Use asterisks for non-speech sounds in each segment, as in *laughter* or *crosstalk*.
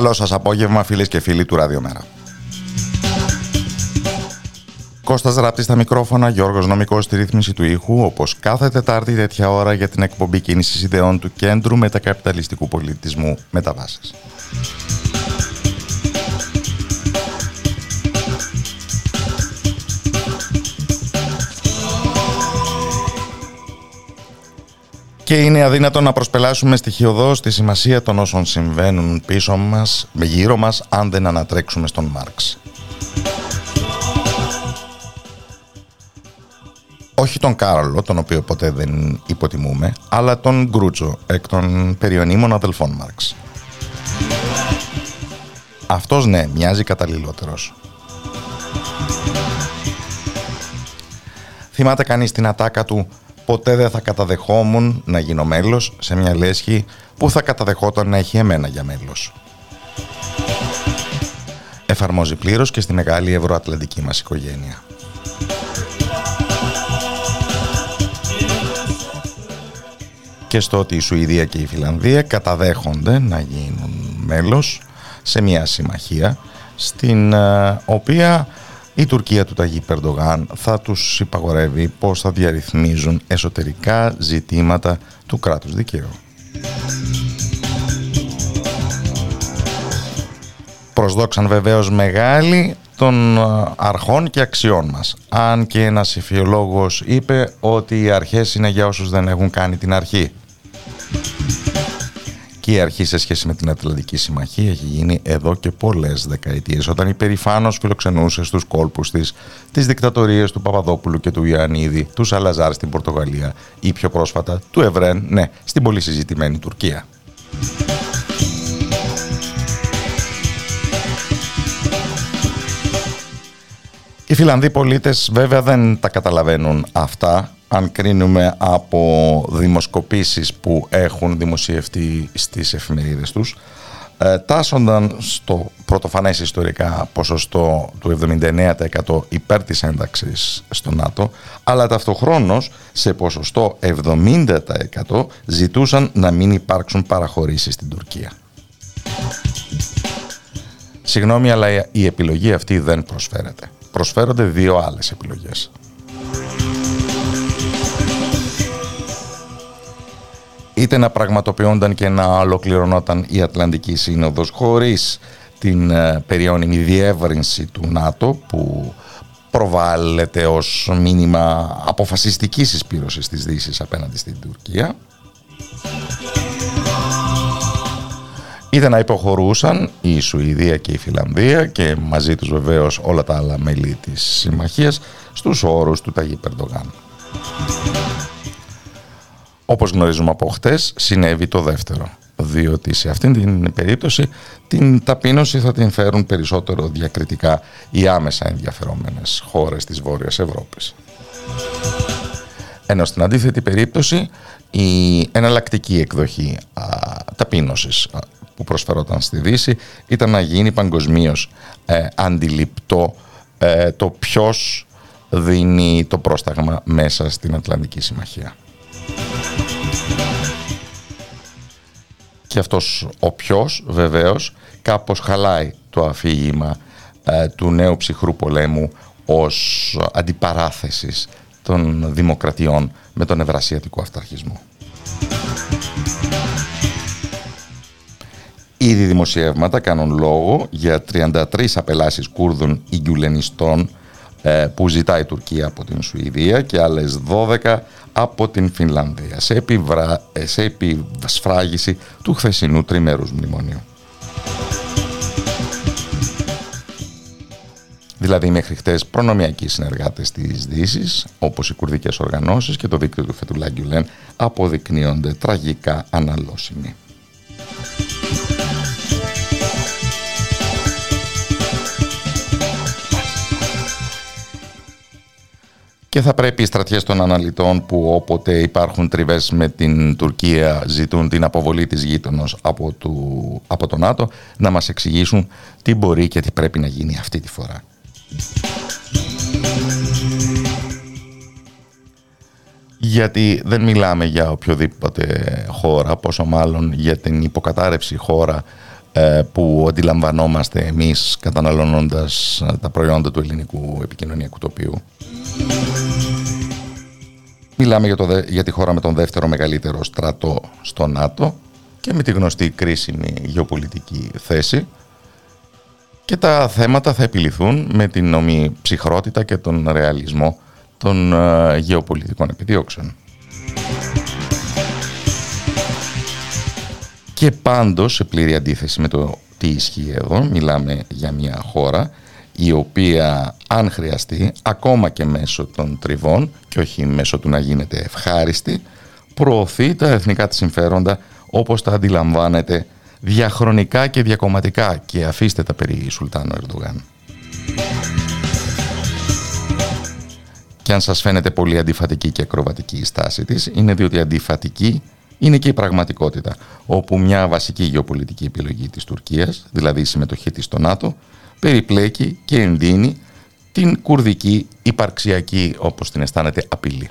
Καλό σας απόγευμα φίλες και φίλοι του Ραδιομέρα. Κώστας Ράπτης στα μικρόφωνα, Γιώργος Νομικός στη ρύθμιση του ήχου, όπως κάθε Τετάρτη τέτοια ώρα για την εκπομπή κίνησης ιδεών του Κέντρου Μετακαπιταλιστικού Πολιτισμού Μεταβάσεις. Και είναι αδύνατο να προσπελάσουμε στοιχειοδός τη σημασία των όσων συμβαίνουν πίσω μας, γύρω μας, αν δεν ανατρέξουμε στον Μάρξ. Όχι τον Κάρολο, τον οποίο ποτέ δεν υποτιμούμε, αλλά τον Γκρούτσο, εκ των περιονίμων αδελφών Μάρξ. Αυτός ναι, μοιάζει καταλληλότερος. Θυμάται κανείς την ατάκα του ποτέ δεν θα καταδεχόμουν να γίνω μέλος σε μια λέσχη που θα καταδεχόταν να έχει εμένα για μέλος. Εφαρμόζει πλήρως και στη μεγάλη ευρωατλαντική μας οικογένεια. Και στο ότι η Σουηδία και η Φιλανδία καταδέχονται να γίνουν μέλος σε μια συμμαχία στην ε, οποία η Τουρκία του Ταγί Περντογάν θα τους υπαγορεύει πώς θα διαρρυθμίζουν εσωτερικά ζητήματα του κράτους δικαίου. Προσδόξαν βεβαίως μεγάλη των αρχών και αξιών μας. Αν και ένας υφιολόγος είπε ότι οι αρχές είναι για όσους δεν έχουν κάνει την αρχή η αρχή σε σχέση με την Ατλαντική Συμμαχία έχει γίνει εδώ και πολλές δεκαετίες όταν υπερηφάνως φιλοξενούσε στους κόλπους της τις δικτατορίες του Παπαδόπουλου και του Ιωαννίδη, του Σαλαζάρ στην Πορτογαλία ή πιο πρόσφατα του Ευρέν, ναι, στην πολύ συζητημένη Τουρκία. Οι Φιλανδοί πολίτες βέβαια δεν τα καταλαβαίνουν αυτά αν κρίνουμε από δημοσκοπήσεις που έχουν δημοσιευτεί στις εφημερίδες τους, ε, τάσσονταν στο πρωτοφανές ιστορικά ποσοστό του 79% υπέρ της ένταξης στο ΝΑΤΟ, αλλά ταυτοχρόνως σε ποσοστό 70% ζητούσαν να μην υπάρξουν παραχωρήσεις στην Τουρκία. Συγγνώμη, αλλά η επιλογή αυτή δεν προσφέρεται. Προσφέρονται δύο άλλες επιλογές. Είτε να πραγματοποιούνταν και να ολοκληρωνόταν η Ατλαντική Σύνοδος χωρίς την ε, περιόνιμη διεύρυνση του ΝΑΤΟ που προβάλλεται ως μήνυμα αποφασιστικής εισπήρωσης της Δύσης απέναντι στην Τουρκία είτε να υποχωρούσαν η Σουηδία και η Φιλανδία και μαζί τους βεβαίως όλα τα άλλα μέλη της συμμαχίας στους όρους του Ταγί Περντογάν. Όπως γνωρίζουμε από χτες, συνέβη το δεύτερο. Διότι σε αυτήν την περίπτωση την ταπείνωση θα την φέρουν περισσότερο διακριτικά οι άμεσα ενδιαφερόμενες χώρες της Βόρειας Ευρώπης. Ενώ στην αντίθετη περίπτωση η εναλλακτική εκδοχή α, ταπείνωσης που προσφερόταν στη Δύση ήταν να γίνει παγκοσμίως ε, αντιληπτό ε, το ποιος δίνει το πρόσταγμα μέσα στην Ατλαντική Συμμαχία. Και αυτός ο ποιος βεβαίως κάπως χαλάει το αφήγημα ε, του νέου ψυχρού πολέμου ως αντιπαράθεσης των δημοκρατιών με τον ευρασιατικό αυταρχισμό. Ήδη δημοσιεύματα κάνουν λόγο για 33 απελάσεις Κούρδων Ιγγιουλενιστών ε, που ζητάει η Τουρκία από την Σουηδία και άλλες 12 από την Φινλανδία σε, επιβρα... Ε, σε επιβασφράγηση του χθεσινού τριμέρους μνημονίου. Δηλαδή μέχρι χτες προνομιακοί συνεργάτες της Δύσης, όπως οι κουρδικές οργανώσεις και το δίκτυο του Φετουλά Γκιουλέν, αποδεικνύονται τραγικά αναλώσιμοι. Και θα πρέπει οι στρατιές των αναλυτών που όποτε υπάρχουν τριβές με την Τουρκία ζητούν την αποβολή της γείτονος από, του, από το ΝΑΤΟ να μας εξηγήσουν τι μπορεί και τι πρέπει να γίνει αυτή τη φορά. Γιατί δεν μιλάμε για οποιοδήποτε χώρα, πόσο μάλλον για την υποκατάρρευση χώρα ε, που αντιλαμβανόμαστε εμείς καταναλώνοντας τα προϊόντα του ελληνικού επικοινωνιακού τοπίου. Μιλάμε για, το, για τη χώρα με τον δεύτερο μεγαλύτερο στρατό στο ΝΑΤΟ και με τη γνωστή κρίσιμη γεωπολιτική θέση και τα θέματα θα επιληθούν με την νομή ψυχρότητα και τον ρεαλισμό των ε, γεωπολιτικών επιδιώξεων. Και πάντως, σε πλήρη αντίθεση με το τι ισχύει εδώ, μιλάμε για μια χώρα η οποία αν χρειαστεί, ακόμα και μέσω των τριβών και όχι μέσω του να γίνεται ευχάριστη, προωθεί τα εθνικά της συμφέροντα όπως τα αντιλαμβάνεται διαχρονικά και διακομματικά και αφήστε τα περί Σουλτάνου Ερντογάν. Και αν σας φαίνεται πολύ αντιφατική και ακροβατική η στάση της, είναι διότι αντιφατική είναι και η πραγματικότητα, όπου μια βασική γεωπολιτική επιλογή της Τουρκίας, δηλαδή η συμμετοχή της στο ΝΑΤΟ, περιπλέκει και ενδύνει την κουρδική υπαρξιακή, όπως την αισθάνεται, απειλή.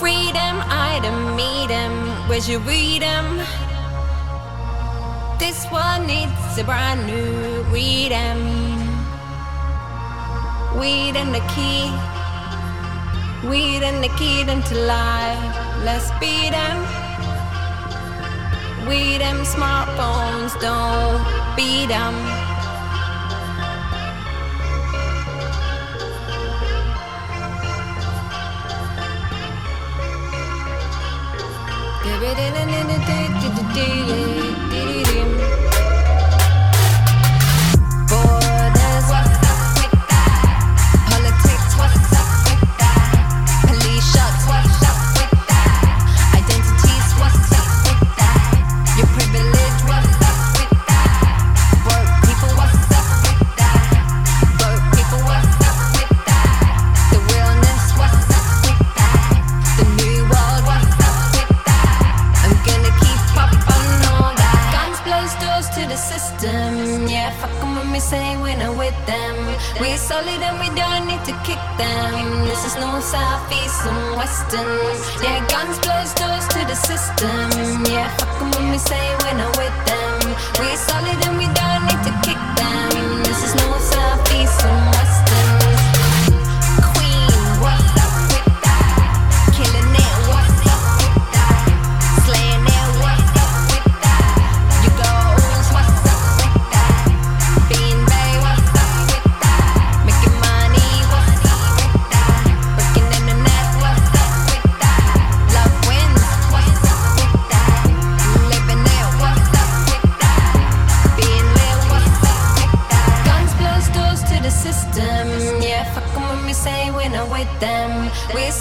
Freedom, item, meet him, where's your read him? This one needs a brand new him. Weed and the key, weed and the key to life. let's beat them. We them smartphones don't beat them. In solid and we don't need to kick them. This is no south, and western. Yeah, guns close doors to the system. Yeah, fuck them when we say we're not with them. We solid and we don't need to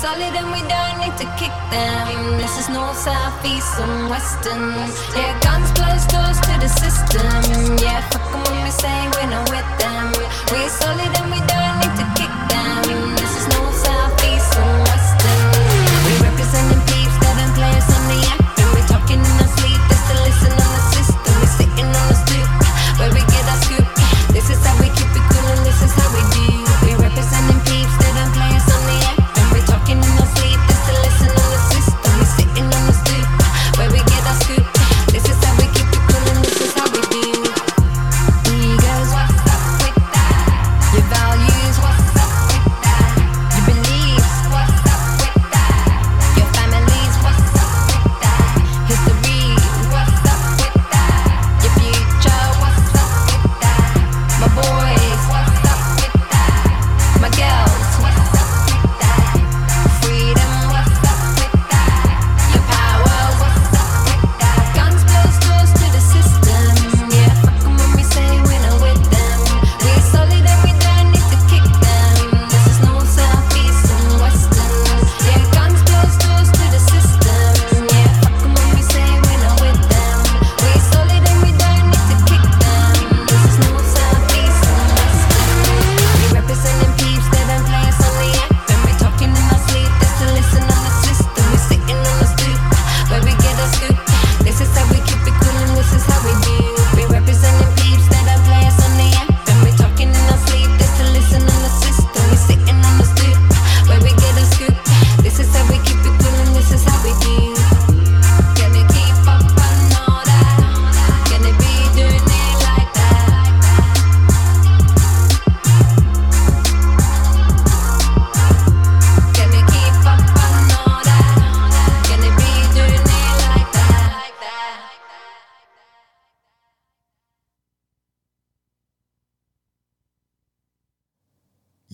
solid and we don't need to kick them. This is north, south, east, and western. Yeah, guns close doors to the system. Yeah, fuck them when we say we're not with them. We're solid and we don't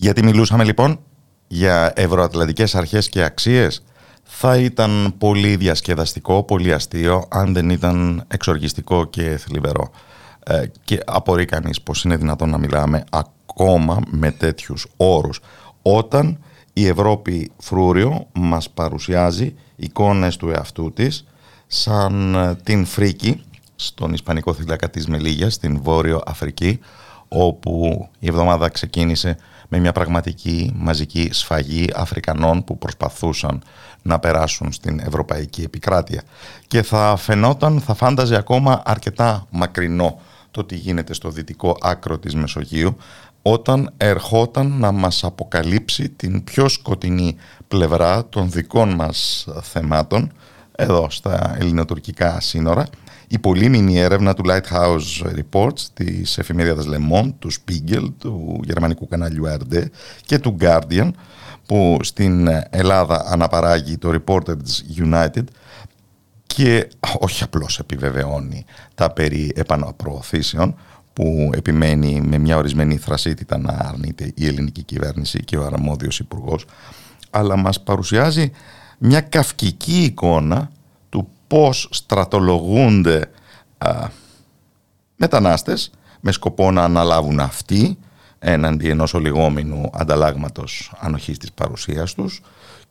Γιατί μιλούσαμε λοιπόν για ευρωατλαντικές αρχές και αξίες θα ήταν πολύ διασκεδαστικό, πολύ αστείο αν δεν ήταν εξοργιστικό και θλιβερό. Ε, και απορεί κανείς πως είναι δυνατόν να μιλάμε ακόμα με τέτοιους όρους όταν η Ευρώπη φρούριο μας παρουσιάζει εικόνες του εαυτού της σαν ε, την Φρίκη στον Ισπανικό θύλακα της Μελίγιας, στην Βόρειο Αφρική όπου η εβδομάδα ξεκίνησε με μια πραγματική μαζική σφαγή Αφρικανών που προσπαθούσαν να περάσουν στην ευρωπαϊκή επικράτεια. Και θα φαινόταν, θα φάνταζε ακόμα αρκετά μακρινό το τι γίνεται στο δυτικό άκρο της Μεσογείου όταν ερχόταν να μας αποκαλύψει την πιο σκοτεινή πλευρά των δικών μας θεμάτων εδώ στα ελληνοτουρκικά σύνορα η πολύμηνη έρευνα του Lighthouse Reports της εφημερίδας Le Monde, του Spiegel, του γερμανικού καναλιού RD και του Guardian που στην Ελλάδα αναπαράγει το Reporters United και όχι απλώς επιβεβαιώνει τα περί επαναπροωθήσεων που επιμένει με μια ορισμένη θρασίτητα να αρνείται η ελληνική κυβέρνηση και ο αρμόδιος υπουργός αλλά μας παρουσιάζει μια καυκική εικόνα του πώς στρατολογούνται α, μετανάστες με σκοπό να αναλάβουν αυτοί έναντι ενός ολιγόμενου ανταλλάγματος ανοχής της παρουσίας τους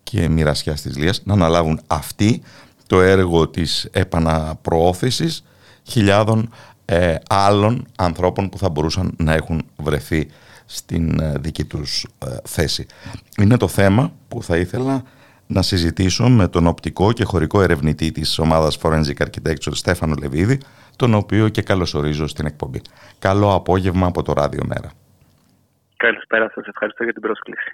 και μοιρασιάς της Λίας να αναλάβουν αυτοί το έργο της επαναπροώθησης χιλιάδων ε, άλλων ανθρώπων που θα μπορούσαν να έχουν βρεθεί στην ε, δική τους ε, θέση. Είναι το θέμα που θα ήθελα να συζητήσω με τον οπτικό και χωρικό ερευνητή της ομάδας Forensic Architecture Στέφανο Λεβίδη, τον οποίο και καλωσορίζω στην εκπομπή. Καλό απόγευμα από το Ράδιο Μέρα. Καλησπέρα σας, ευχαριστώ για την πρόσκληση.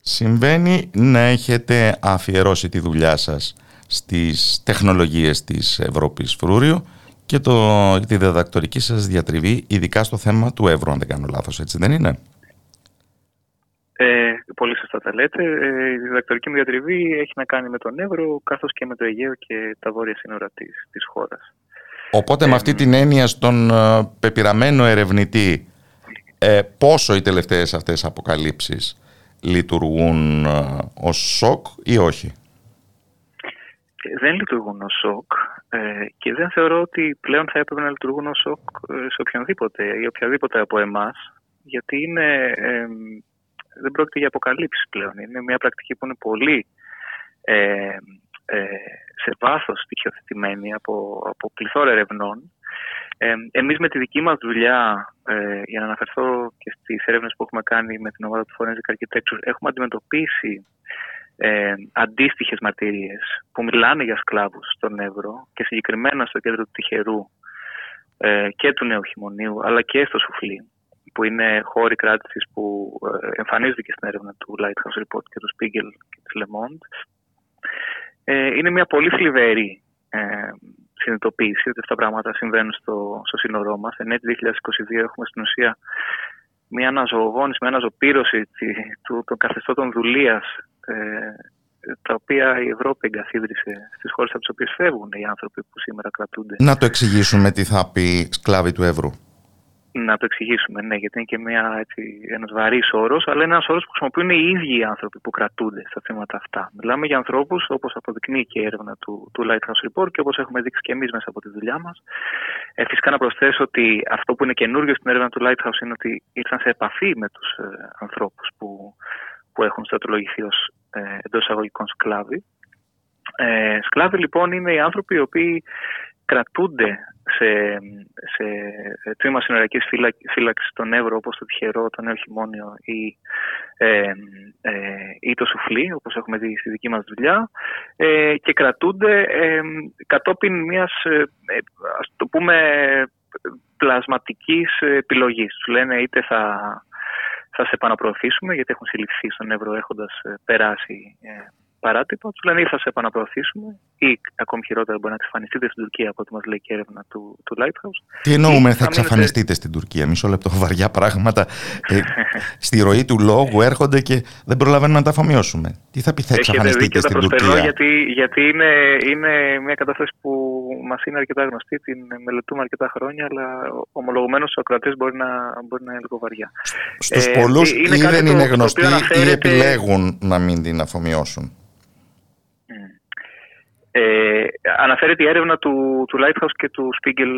Συμβαίνει να έχετε αφιερώσει τη δουλειά σας στις τεχνολογίες της Ευρώπης Φρούριο και το, τη διδακτορική σας διατριβή ειδικά στο θέμα του Εύρου, αν δεν κάνω λάθος, έτσι δεν είναι; Ε, πολύ σωστά τα λέτε. Ε, η διδακτορική μου διατριβή έχει να κάνει με τον Εύρο καθώς και με το Αιγαίο και τα βόρεια σύνορα της, της χώρας. Οπότε με αυτή την έννοια στον ε, πεπειραμένο ερευνητή ε, πόσο οι τελευταίες αυτές αποκαλύψεις λειτουργούν ε, ως σοκ ή όχι; Δεν λειτουργούν ως σοκ ε, και δεν θεωρώ ότι πλέον θα έπρεπε να λειτουργούν ως σοκ σε οποιονδήποτε ή οποιαδήποτε από εμάς γιατί είναι δεν πρόκειται για αποκαλύψεις πλέον. Είναι μια πρακτική που είναι πολύ ε, ε, σε βάθος στοιχειοθετημένη από, από πληθώρα ερευνών. Ε, εμείς με τη δική μας δουλειά, ε, για να αναφερθώ και στις έρευνες που έχουμε κάνει με την ομάδα του Forensic Architecture, έχουμε αντιμετωπίσει ε, αντίστοιχες μαρτυρίες που μιλάνε για σκλάβους στον Εύρο και συγκεκριμένα στο κέντρο του Τυχερού ε, και του Νέου Χειμωνίου αλλά και στο Σουφλί που είναι χώροι κράτησης που ε, εμφανίζονται και στην έρευνα του Lighthouse Report και του Spiegel και της Le Monde. Ε, είναι μια πολύ θλιβερή ε, συνειδητοποίηση ότι αυτά τα πράγματα συμβαίνουν στο, στο σύνορό μας. Εν έτη 2022 έχουμε στην ουσία μια αναζωογόνηση, μια αναζωπήρωση των καθεστώτων δουλείας ε, τα οποία η Ευρώπη εγκαθίδρυσε στις χώρες από τις οποίες φεύγουν οι άνθρωποι που σήμερα κρατούνται. Να το εξηγήσουμε τι θα πει σκλάβοι του Εύρου. Να το εξηγήσουμε, ναι, γιατί είναι και μια, έτσι, ένας βαρύς όρος, αλλά είναι ένας όρος που χρησιμοποιούν οι ίδιοι οι άνθρωποι που κρατούνται στα θέματα αυτά. Μιλάμε για ανθρώπους, όπως αποδεικνύει και η έρευνα του, του Lighthouse Report και όπως έχουμε δείξει και εμείς μέσα από τη δουλειά μας. Ε, φυσικά να προσθέσω ότι αυτό που είναι καινούργιο στην έρευνα του Lighthouse είναι ότι ήρθαν σε επαφή με τους ε, ανθρώπους που, που έχουν στρατολογηθεί ως ε, εντός εισαγωγικών σκλάβοι. Ε, σκλάβοι λοιπόν είναι οι άνθρωποι οι οποίοι κρατούνται σε, σε τμήμα συνοριακής φύλαξης στον Εύρο όπως το Τυχερό, το Νέο Χειμώνιο ή, ε, ε, ή το Σουφλί όπως έχουμε δει στη δική μας δουλειά ε, και κρατούνται ε, κατόπιν μιας ε, ας το πούμε πλασματικής επιλογής. Τους λένε είτε θα, θα σε επαναπροωθήσουμε γιατί έχουν συλληφθεί στον Εύρο έχοντας περάσει παράτυπα, τους λένε ή θα σε επαναπροωθήσουμε ή ακόμη χειρότερα μπορεί να εξαφανιστείτε στην Τουρκία από ό,τι μας λέει και η έρευνα του, του Lighthouse. Τι εννοούμε θα εξαφανιστείτε στην Τουρκία, μισό λεπτό *laughs* βαριά πράγματα. ε, στη ροή του λόγου έρχονται και δεν προλαβαίνουμε να τα αφομοιώσουμε. Τι θα πει θα εξαφανιστείτε στην Τουρκία. Γιατί, γιατί είναι, είναι μια κατάσταση που μας είναι αρκετά γνωστή, την μελετούμε αρκετά χρόνια, αλλά ομολογουμένως ο κρατή μπορεί να, μπορεί να είναι λίγο βαριά. Στου ε, πολλούς ή δεν είναι γνωστοί ή επιλέγουν να μην την αφομοιώσουν; Ε, αναφέρεται η έρευνα του, του Lighthouse και του Spiegel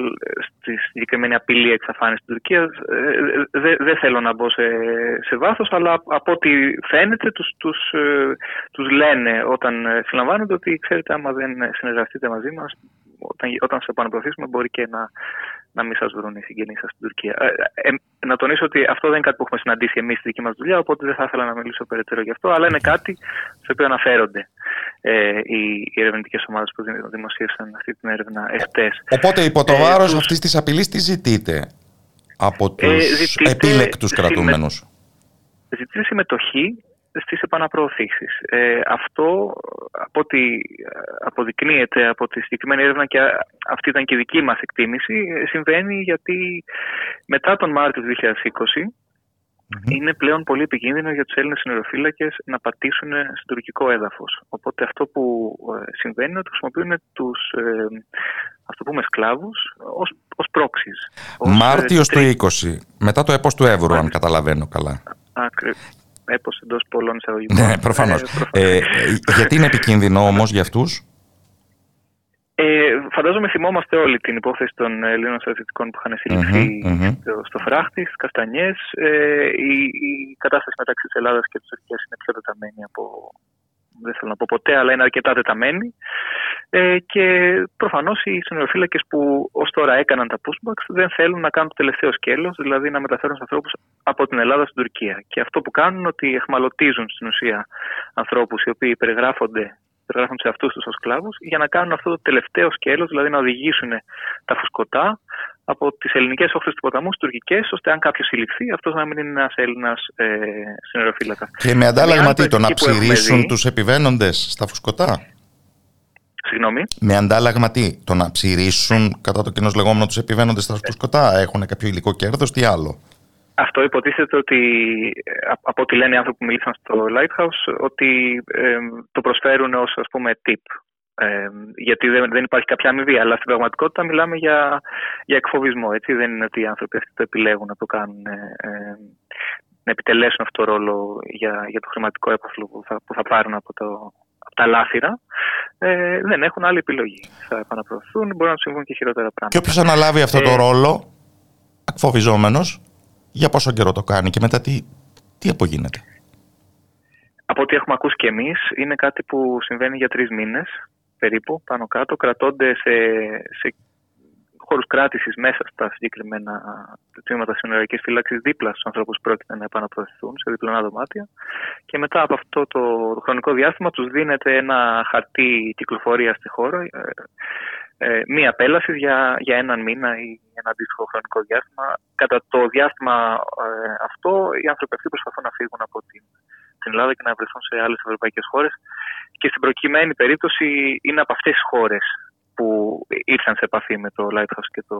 στη συγκεκριμένη απειλή εξαφάνισης στην Τουρκίας. Ε, δεν θέλω να μπω σε, σε βάθος, αλλά από ό,τι φαίνεται τους, τους, ε, τους λένε όταν συλλαμβάνονται ότι ξέρετε άμα δεν συνεργαστείτε μαζί μας όταν, όταν σε επαναπροωθήσουμε μπορεί και να, να μην σας βρουν οι συγγενείς σας στην Τουρκία. Ε, ε, να τονίσω ότι αυτό δεν είναι κάτι που έχουμε συναντήσει εμείς στη δική μας δουλειά, οπότε δεν θα ήθελα να μιλήσω περαιτέρω γι' αυτό, αλλά είναι κάτι στο οποίο αναφέρονται ε, οι, οι ερευνητικές ομάδες που δημοσίευσαν αυτή την έρευνα εχθές. Οπότε υπό το βάρος ε, αυτής της απειλής τι ζητείτε από τους ε, επίλεκτου κρατούμενους; Ζητείτε συμμετοχή στις επαναπροωθήσεις. Ε, αυτό από ό,τι αποδεικνύεται από τη συγκεκριμένη έρευνα και αυτή ήταν και η δική μας εκτίμηση συμβαίνει γιατί μετά τον Μάρτιο του 2020 είναι πλέον πολύ επικίνδυνο για τους Έλληνες συνοριοφύλακες να πατήσουν στο τουρκικό έδαφος. Οπότε αυτό που ε, συμβαίνει είναι ότι χρησιμοποιούν τους ε, ας το πούμε σκλάβους ως, ως πρόξεις. Μάρτιος το 20, μετά το έπος του Εύρου αν καταλαβαίνω καλά έπος εντός πολλών εισαγωγικών. Ναι, προφανώς. Ε, ε, γιατί είναι επικίνδυνο όμως για αυτούς, ε, φαντάζομαι θυμόμαστε όλοι την υπόθεση των Ελλήνων στρατιωτικών που είχαν συλληφθεί mm-hmm, στο φράχτη, στις Καστανιές. Ε, η, η κατάσταση μεταξύ της Ελλάδας και της Τουρκίας είναι πιο τεταμένη από. Δεν θέλω να πω ποτέ, αλλά είναι αρκετά τεταμένη. Ε, και προφανώς οι συνοριοφύλακες που ως τώρα έκαναν τα pushbacks δεν θέλουν να κάνουν το τελευταίο σκέλος, δηλαδή να μεταφέρουν του ανθρώπους από την Ελλάδα στην Τουρκία. Και αυτό που κάνουν είναι ότι εχμαλωτίζουν στην ουσία ανθρώπους οι οποίοι περιγράφονται περιγράφουν σε αυτού τους ως σκλάβου, για να κάνουν αυτό το τελευταίο σκέλος, δηλαδή να οδηγήσουν τα φουσκωτά από τις ελληνικές όχθες του ποταμού στις τουρκικές, ώστε αν κάποιος συλληφθεί, αυτός να μην είναι ένας Έλληνας ε, Και με αντάλλαγμα τι, το να ψηρίσουν τους επιβαίνοντες στα φουσκωτά; Συγγνώμη. Με αντάλλαγμα τι, το να ψηρίσουν κατά το κοινός λεγόμενο τους επιβαίνοντες στα φουσκωτά, έχουν κάποιο υλικό κέρδος, τι άλλο; Αυτό υποτίθεται ότι, από ό,τι λένε οι άνθρωποι που μίλησαν στο Lighthouse, ότι το προσφέρουν ως ας πούμε tip. Ε, γιατί δεν, δεν υπάρχει κάποια αμοιβή, αλλά στην πραγματικότητα μιλάμε για, για εκφοβισμό. Έτσι. Δεν είναι ότι οι άνθρωποι αυτοί το επιλέγουν να το κάνουν, ε, να επιτελέσουν αυτό το ρόλο για, για το χρηματικό έπαθλο που θα, που θα πάρουν από, το, από τα λάθηρα. Ε, δεν έχουν άλλη επιλογή. Θα επαναπροωθούν, μπορεί να τους συμβούν και χειρότερα πράγματα. Και όποιος αναλάβει αυτό το ε, ρόλο, εκφοβιζόμενος, για πόσο καιρό το κάνει και μετά τι, τι απογίνεται; Από ό,τι έχουμε ακούσει και εμείς, είναι κάτι που συμβαίνει για τρεις μήνες περίπου, πάνω κάτω. Κρατώνται σε χώρους κράτησης μέσα στα συγκεκριμένα τμήματα συνοριακή φύλαξης δίπλα στους ανθρώπους που πρόκειται να επαναπροωθηθούν σε διπλανά δωμάτια. Και μετά από αυτό το, χρονικό διάστημα τους δίνεται ένα χαρτί κυκλοφορίας στη χώρα, ε, ε, μία απέλαση για, για έναν μήνα ή ένα αντίστοιχο χρονικό διάστημα. Κατά το διάστημα ε, αυτό, οι άνθρωποι αυτοί προσπαθούν να φύγουν από την, την Ελλάδα και να βρεθούν σε άλλες ευρωπαϊκές χώρες. Και στην προκειμένη περίπτωση είναι από αυτές τις χώρες που ήρθαν σε επαφή με το Lighthouse και το,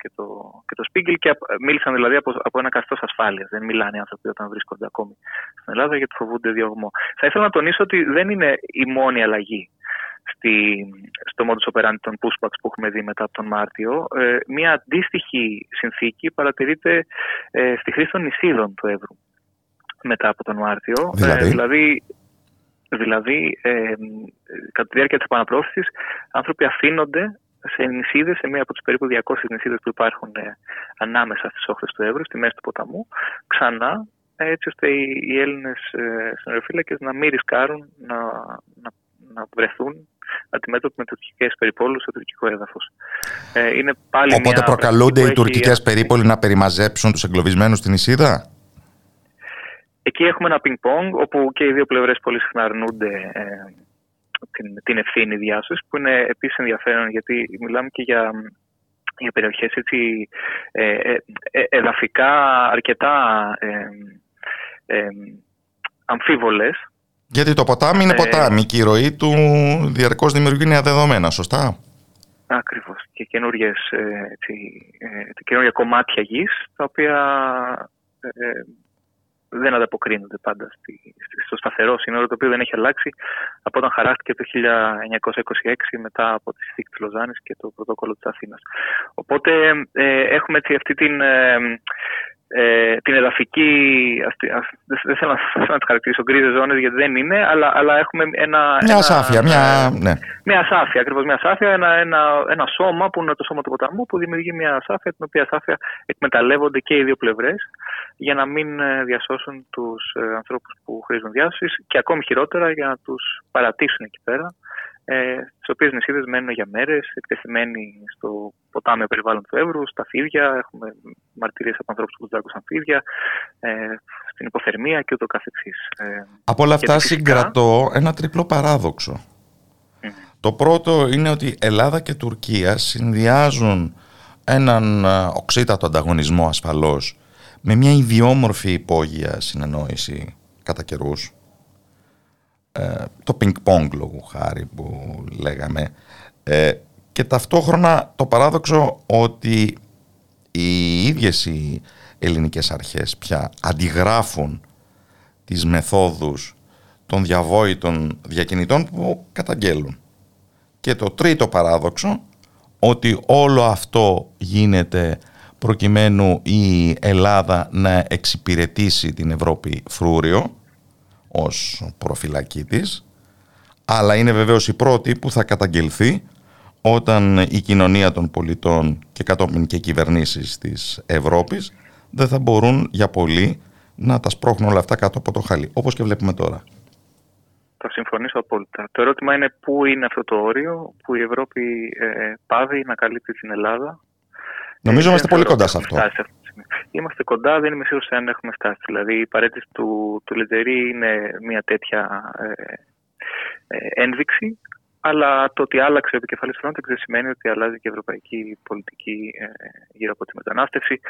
και το, και το Spiegel και μίλησαν δηλαδή από, από ένα καθεστώς ασφάλειας. Δεν μιλάνε οι άνθρωποι όταν βρίσκονται ακόμη στην Ελλάδα γιατί φοβούνται διωγμό. Θα ήθελα να τονίσω ότι δεν είναι η μόνη αλλαγή στη, στο modus operandi των pushbacks που έχουμε δει μετά από τον Μάρτιο. Ε, μια αντίστοιχη συνθήκη παρατηρείται ε, στη χρήση των νησίδων του Εύρου μετά από τον Μάρτιο. Δηλαδή, ε, δηλαδή Δηλαδή, ε, κατά τη διάρκεια της επαναπρόθεση, άνθρωποι αφήνονται σε νησίδες, σε μία από τις περίπου 200 νησίδες που υπάρχουν ε, ανάμεσα στις όχθες του Εύρου, στη μέση του ποταμού, ξανά, έτσι ώστε οι, οι Έλληνες ε, να μην ρισκάρουν να, να, να βρεθούν αντιμέτωποι με τουρκικές περιπόλους στο τουρκικό έδαφος. Ε, Οπότε προκαλούνται οι τουρκικές περίπολοι να περιμαζέψουν τους εγκλωβισμένους στην νησίδα; Εκεί έχουμε ένα πινκ-πονγκ όπου και οι δύο πλευρές πολύ συχνά αρνούνται ε, την, την ευθύνη διάσωσης που είναι επίσης ενδιαφέρον γιατί μιλάμε και για, για περιοχές έτσι, ε, ε, ε εδαφικά αρκετά ε, αμφίβολες. Γιατί το ποτάμι είναι ποτάμι και η ροή του διαρκώς δημιουργεί νέα δεδομένα, σωστά; Ακριβώς. Και καινούργια κομμάτια γης τα οποία δεν ανταποκρίνονται πάντα στη, στο σταθερό σύνορο, το οποίο δεν έχει αλλάξει από όταν χαράχτηκε το 1926 μετά από τη συνθήκη της Λοζάνης και το πρωτόκολλο της Αθήνας. Οπότε ε, έχουμε έτσι αυτή την, ε, ε, την εδαφική, δεν θέλω να, να τις χαρακτηρίσω γκρίζες ζώνες γιατί δεν είναι, αλλά, αλλά έχουμε ένα... Μια ασάφεια, μια... Ναι. Μια ασάφεια, ακριβώς μια ασάφεια, ένα, ένα, ένα σώμα που είναι το σώμα του ποταμού που δημιουργεί μια ασάφεια, την οποία ασάφεια εκμεταλλεύονται και οι δύο πλευρές για να μην ε, διασώσουν τους ε, ανθρώπους που χρήζουν διάσωσης και ακόμη χειρότερα για να τους παρατήσουν εκεί πέρα ε, τι οποίες νησίδες μένουν για μέρες, εκτεθειμένοι στο ποτάμιο περιβάλλον του Εύρου, στα φίδια. Έχουμε μαρτυρίες από ανθρώπους που δάκουσαν φίδια, ε, στην υποθερμία και ούτω καθεξής. Ε, από όλα αυτά συγκρατώ ένα τριπλό παράδοξο. Το πρώτο είναι ότι Ελλάδα και Τουρκία συνδυάζουν έναν οξύτατο ανταγωνισμό ασφαλώς με μια ιδιόμορφη υπόγεια συνεννόηση κατά καιρούς. Ε, το ping-pong λόγου χάρη που λέγαμε ε, και ταυτόχρονα το παράδοξο ότι οι ίδιες οι ελληνικές αρχές πια αντιγράφουν τις μεθόδους των διαβόητων διακινητών που καταγγέλουν. Και το τρίτο παράδοξο ότι όλο αυτό γίνεται προκειμένου η Ελλάδα να εξυπηρετήσει την Ευρώπη φρούριο ως προφυλακή της, αλλά είναι βεβαίως η πρώτη που θα καταγγελθεί όταν η κοινωνία των πολιτών και κατόπιν και οι κυβερνήσεις της Ευρώπης δεν θα μπορούν για πολύ να τα σπρώχνουν όλα αυτά κάτω από το χαλί, όπως και βλέπουμε τώρα. Θα συμφωνήσω απόλυτα. Το ερώτημα είναι πού είναι αυτό το όριο που η Ευρώπη ε, πάβει να καλύπτει την Ελλάδα. Νομίζω ε, είμαστε πολύ κοντά σε αυτό. Είμαστε κοντά, δεν είμαι σίγουρος αν έχουμε φτάσει. Δηλαδή η παραίτηση του, του Λεζερί είναι μια τέτοια ε, ε, ένδειξη, αλλά το ότι άλλαξε ο επικεφαλής Frontex δεν σημαίνει ότι αλλάζει και η ευρωπαϊκή πολιτική ε, γύρω από τη μετανάστευση.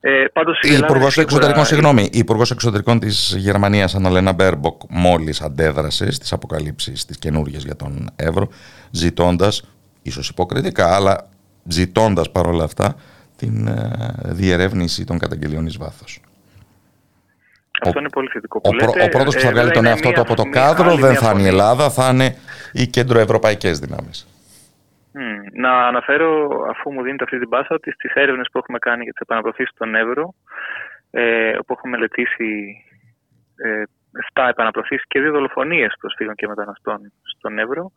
Ε, πάντως, η, η Υπουργός Εξωτερικών, συγγνώμη, η Υπουργός Εξωτερικών της Γερμανίας, Αναλένα Μπέρμποκ, μόλις αντέδρασε στις αποκαλύψεις της καινούργια για τον Εύρο, ζητώντας, ίσως υποκριτικά, αλλά ζητώντας παρόλα αυτά, την ε, διερεύνηση των καταγγελιών εις βάθος. Αυτό είναι πολύ θετικό που ο, λέτε. Ο πρώτος που θα ε, βγάλει τον εαυτό του από το κάδρο δεν θα είναι η Ελλάδα, θα είναι οι κεντροευρωπαϊκές δυνάμεις. Να αναφέρω, αφού μου δίνετε αυτή την πάσα, ότι στις έρευνες που έχουμε κάνει για τις επαναπροθήσεις των Εύρο, ε, όπου έχουμε μελετήσει ε, 7 επαναπροθήσεις και δύο δολοφονίες προσφύγων και μεταναστών στον Εύρο,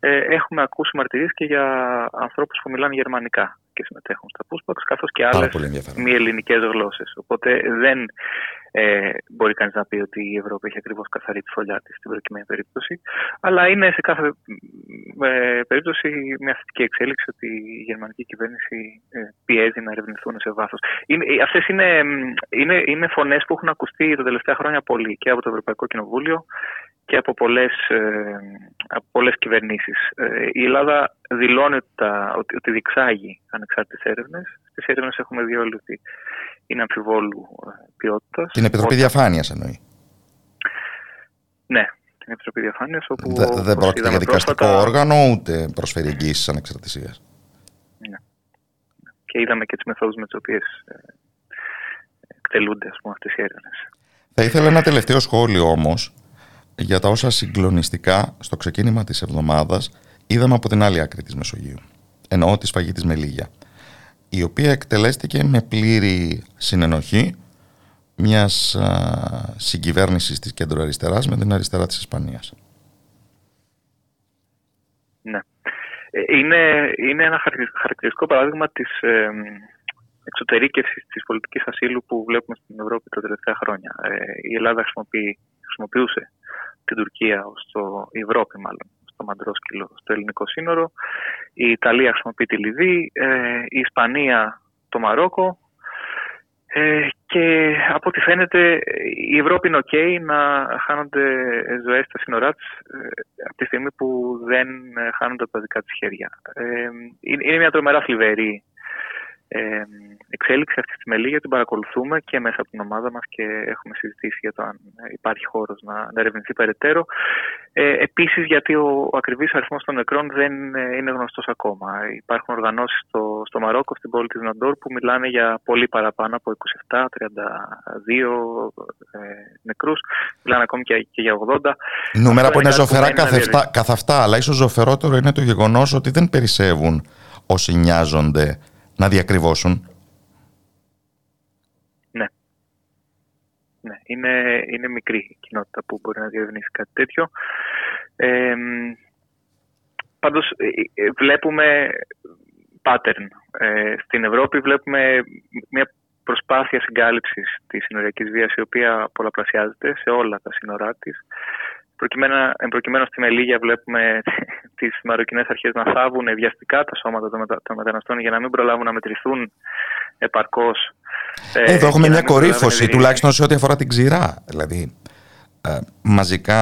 ε, έχουμε ακούσει μαρτυρίες και για ανθρώπους που μιλάνε γερμανικά και συμμετέχουν στα pushbacks, καθώς και άλλες μη ελληνικές γλώσσες. Οπότε δεν ε, μπορεί κανείς να πει ότι η Ευρώπη έχει ακριβώς καθαρή τη φωλιά της στην προκειμένη περίπτωση. Αλλά είναι σε κάθε ε, περίπτωση μια θετική εξέλιξη ότι η γερμανική κυβέρνηση ε, πιέζει να ερευνηθούν σε βάθος. Αυτές είναι, είναι, είναι φωνές που έχουν ακουστεί τα τελευταία χρόνια πολύ και από το Ευρωπαϊκό Κοινοβούλιο και από πολλές, ε, από πολλές κυβερνήσεις. Ε, η Ελλάδα δηλώνει ότι, τα, ότι, ότι διεξάγει ανεξάρτητες έρευνες. Στις έρευνες έχουμε δει όλοι ότι είναι αμφιβόλου ε, ποιότητας. Την Επιτροπή Διαφάνειας εννοεί. Ναι, την Επιτροπή Διαφάνειας. Όπου, Δε, δεν πρόκειται για δικαστικό πρόσφατα... όργανο ούτε προσφέρει εγγύηση ανεξαρτησίας. Ναι. Και είδαμε και τις μεθόδους με τις οποίες εκτελούνται ας πούμε, αυτές οι έρευνες. Θα ήθελα ένα τελευταίο σχόλιο όμως για τα όσα συγκλονιστικά στο ξεκίνημα της εβδομάδας είδαμε από την άλλη άκρη της Μεσογείου. Εννοώ τη σφαγή της Μελίγια, η οποία εκτελέστηκε με πλήρη συνενοχή μιας α, συγκυβέρνησης της κέντρο αριστεράς με την αριστερά της Ισπανίας. Ναι. Ε, είναι, είναι ένα χαρακτηριστικό παράδειγμα της ε, εξωτερήκευσης της πολιτικής ασύλου που βλέπουμε στην Ευρώπη τα τελευταία χρόνια. Ε, η Ελλάδα χρησιμοποιούσε την Τουρκία, στο, η Ευρώπη μάλλον, στο Μαντρόσκυλο, στο ελληνικό σύνορο. Η Ιταλία χρησιμοποιεί τη Λιβύη, ε, η Ισπανία το Μαρόκο ε, και από ό,τι φαίνεται η Ευρώπη είναι ok να χάνονται ζωές στα σύνορά της ε, από τη στιγμή που δεν χάνονται από τα δικά της χέρια. είναι μια τρομερά θλιβερή ε, εξέλιξη αυτής της μελίγια την παρακολουθούμε και μέσα από την ομάδα μας και έχουμε συζητήσει για το αν υπάρχει χώρος να, να ερευνηθεί περαιτέρω. Ε, επίσης γιατί ο, ο ακριβής αριθμός των νεκρών δεν ε, είναι γνωστός ακόμα. Υπάρχουν οργανώσεις στο, στο Μαρόκο, στην πόλη της Ναντόρ που μιλάνε για πολύ παραπάνω από 27, 32 ε, νεκρούς. Μιλάνε ακόμη και, και για 80. Νούμερα που είναι ζωφερά καθ' αυτά, αλλά ίσως ζωφερότερο είναι το γεγονός ότι δεν περισσεύουν όσοι νοιάζονται να διακριβώσουν. Ναι. ναι. Είναι, είναι μικρή η κοινότητα που μπορεί να διευνήσει κάτι τέτοιο. Ε, πάντως ε, ε, βλέπουμε pattern. Ε, στην Ευρώπη βλέπουμε μια προσπάθεια συγκάλυψης της συνοριακής βίας η οποία πολλαπλασιάζεται σε όλα τα σύνορά της Εν προκειμένου στη Μελίγια βλέπουμε *laughs* τις μαροκινές αρχές να θάβουν βιαστικά τα σώματα των μεταναστών για να μην προλάβουν να μετρηθούν επαρκώς. Ε, Εδώ έχουμε μια κορύφωση, τουλάχιστον σε ό,τι αφορά την ξηρά. Δηλαδή, ε, μαζικά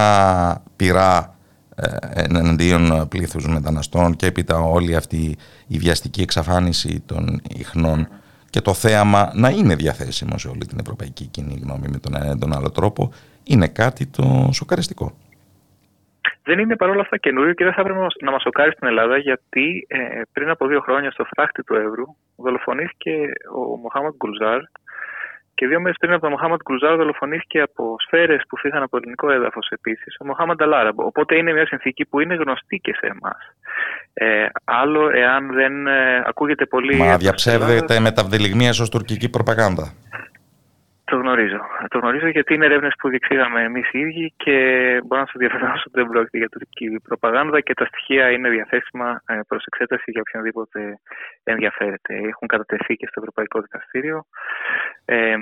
πειρά ε, εναντίον πλήθους μεταναστών και έπειτα όλη αυτή η βιαστική εξαφάνιση των ιχνών και το θέαμα να είναι διαθέσιμο σε όλη την ευρωπαϊκή κοινή γνώμη με τον ένα τον άλλο τρόπο είναι κάτι το σοκαριστικό δεν είναι παρόλα αυτά καινούριο και δεν θα έπρεπε να μα σοκάρει στην Ελλάδα γιατί ε, πριν από δύο χρόνια στο φράχτη του Εύρου δολοφονήθηκε ο Μοχάμαντ Γκουλζάρ και δύο μέρες πριν από τον Μοχάμαντ Γκουλζάρ δολοφονήθηκε από σφαίρες που φύγαν από ελληνικό έδαφος επίσης ο Μοχάμαντ Αλάραμπο. Οπότε είναι μια συνθήκη που είναι γνωστή και σε εμάς. Ε, άλλο εάν δεν ε, ακούγεται πολύ. Μα διαψεύδεται με τα ω τουρκική προπαγάνδα. Το γνωρίζω. Το γνωρίζω γιατί είναι ερεύνες που διεξήγαμε εμείς οι ίδιοι και μπορώ να σας διαβεβαιώσω ότι δεν πρόκειται για τουρκική προπαγάνδα και τα στοιχεία είναι διαθέσιμα ε, προς εξέταση για οποιονδήποτε ενδιαφέρεται. Έχουν κατατεθεί και στο Ευρωπαϊκό Δικαστήριο. Ε,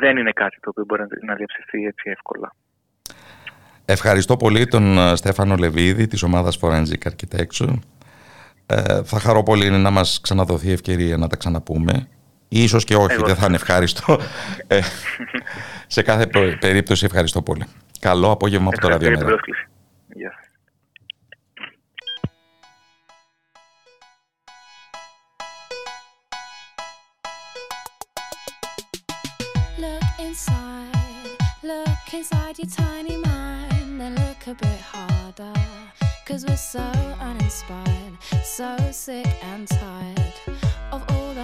δεν είναι κάτι το οποίο μπορεί να διαψευθεί έτσι εύκολα. Ευχαριστώ πολύ τον ε, Στέφανο Λεβίδη της ομάδας Forensic Architecture. Ε, θα χαρώ πολύ να μας ξαναδοθεί ευκαιρία να τα ξαναπούμε Ίσως και όχι, δεν θα είναι ευχάριστο. Ε, σε κάθε περίπτωση ευχαριστώ πολύ. Καλό απόγευμα από το ραδιομέρα. Look inside your tiny mind, then look a bit harder. Cause we're so uninspired, so sick and tired.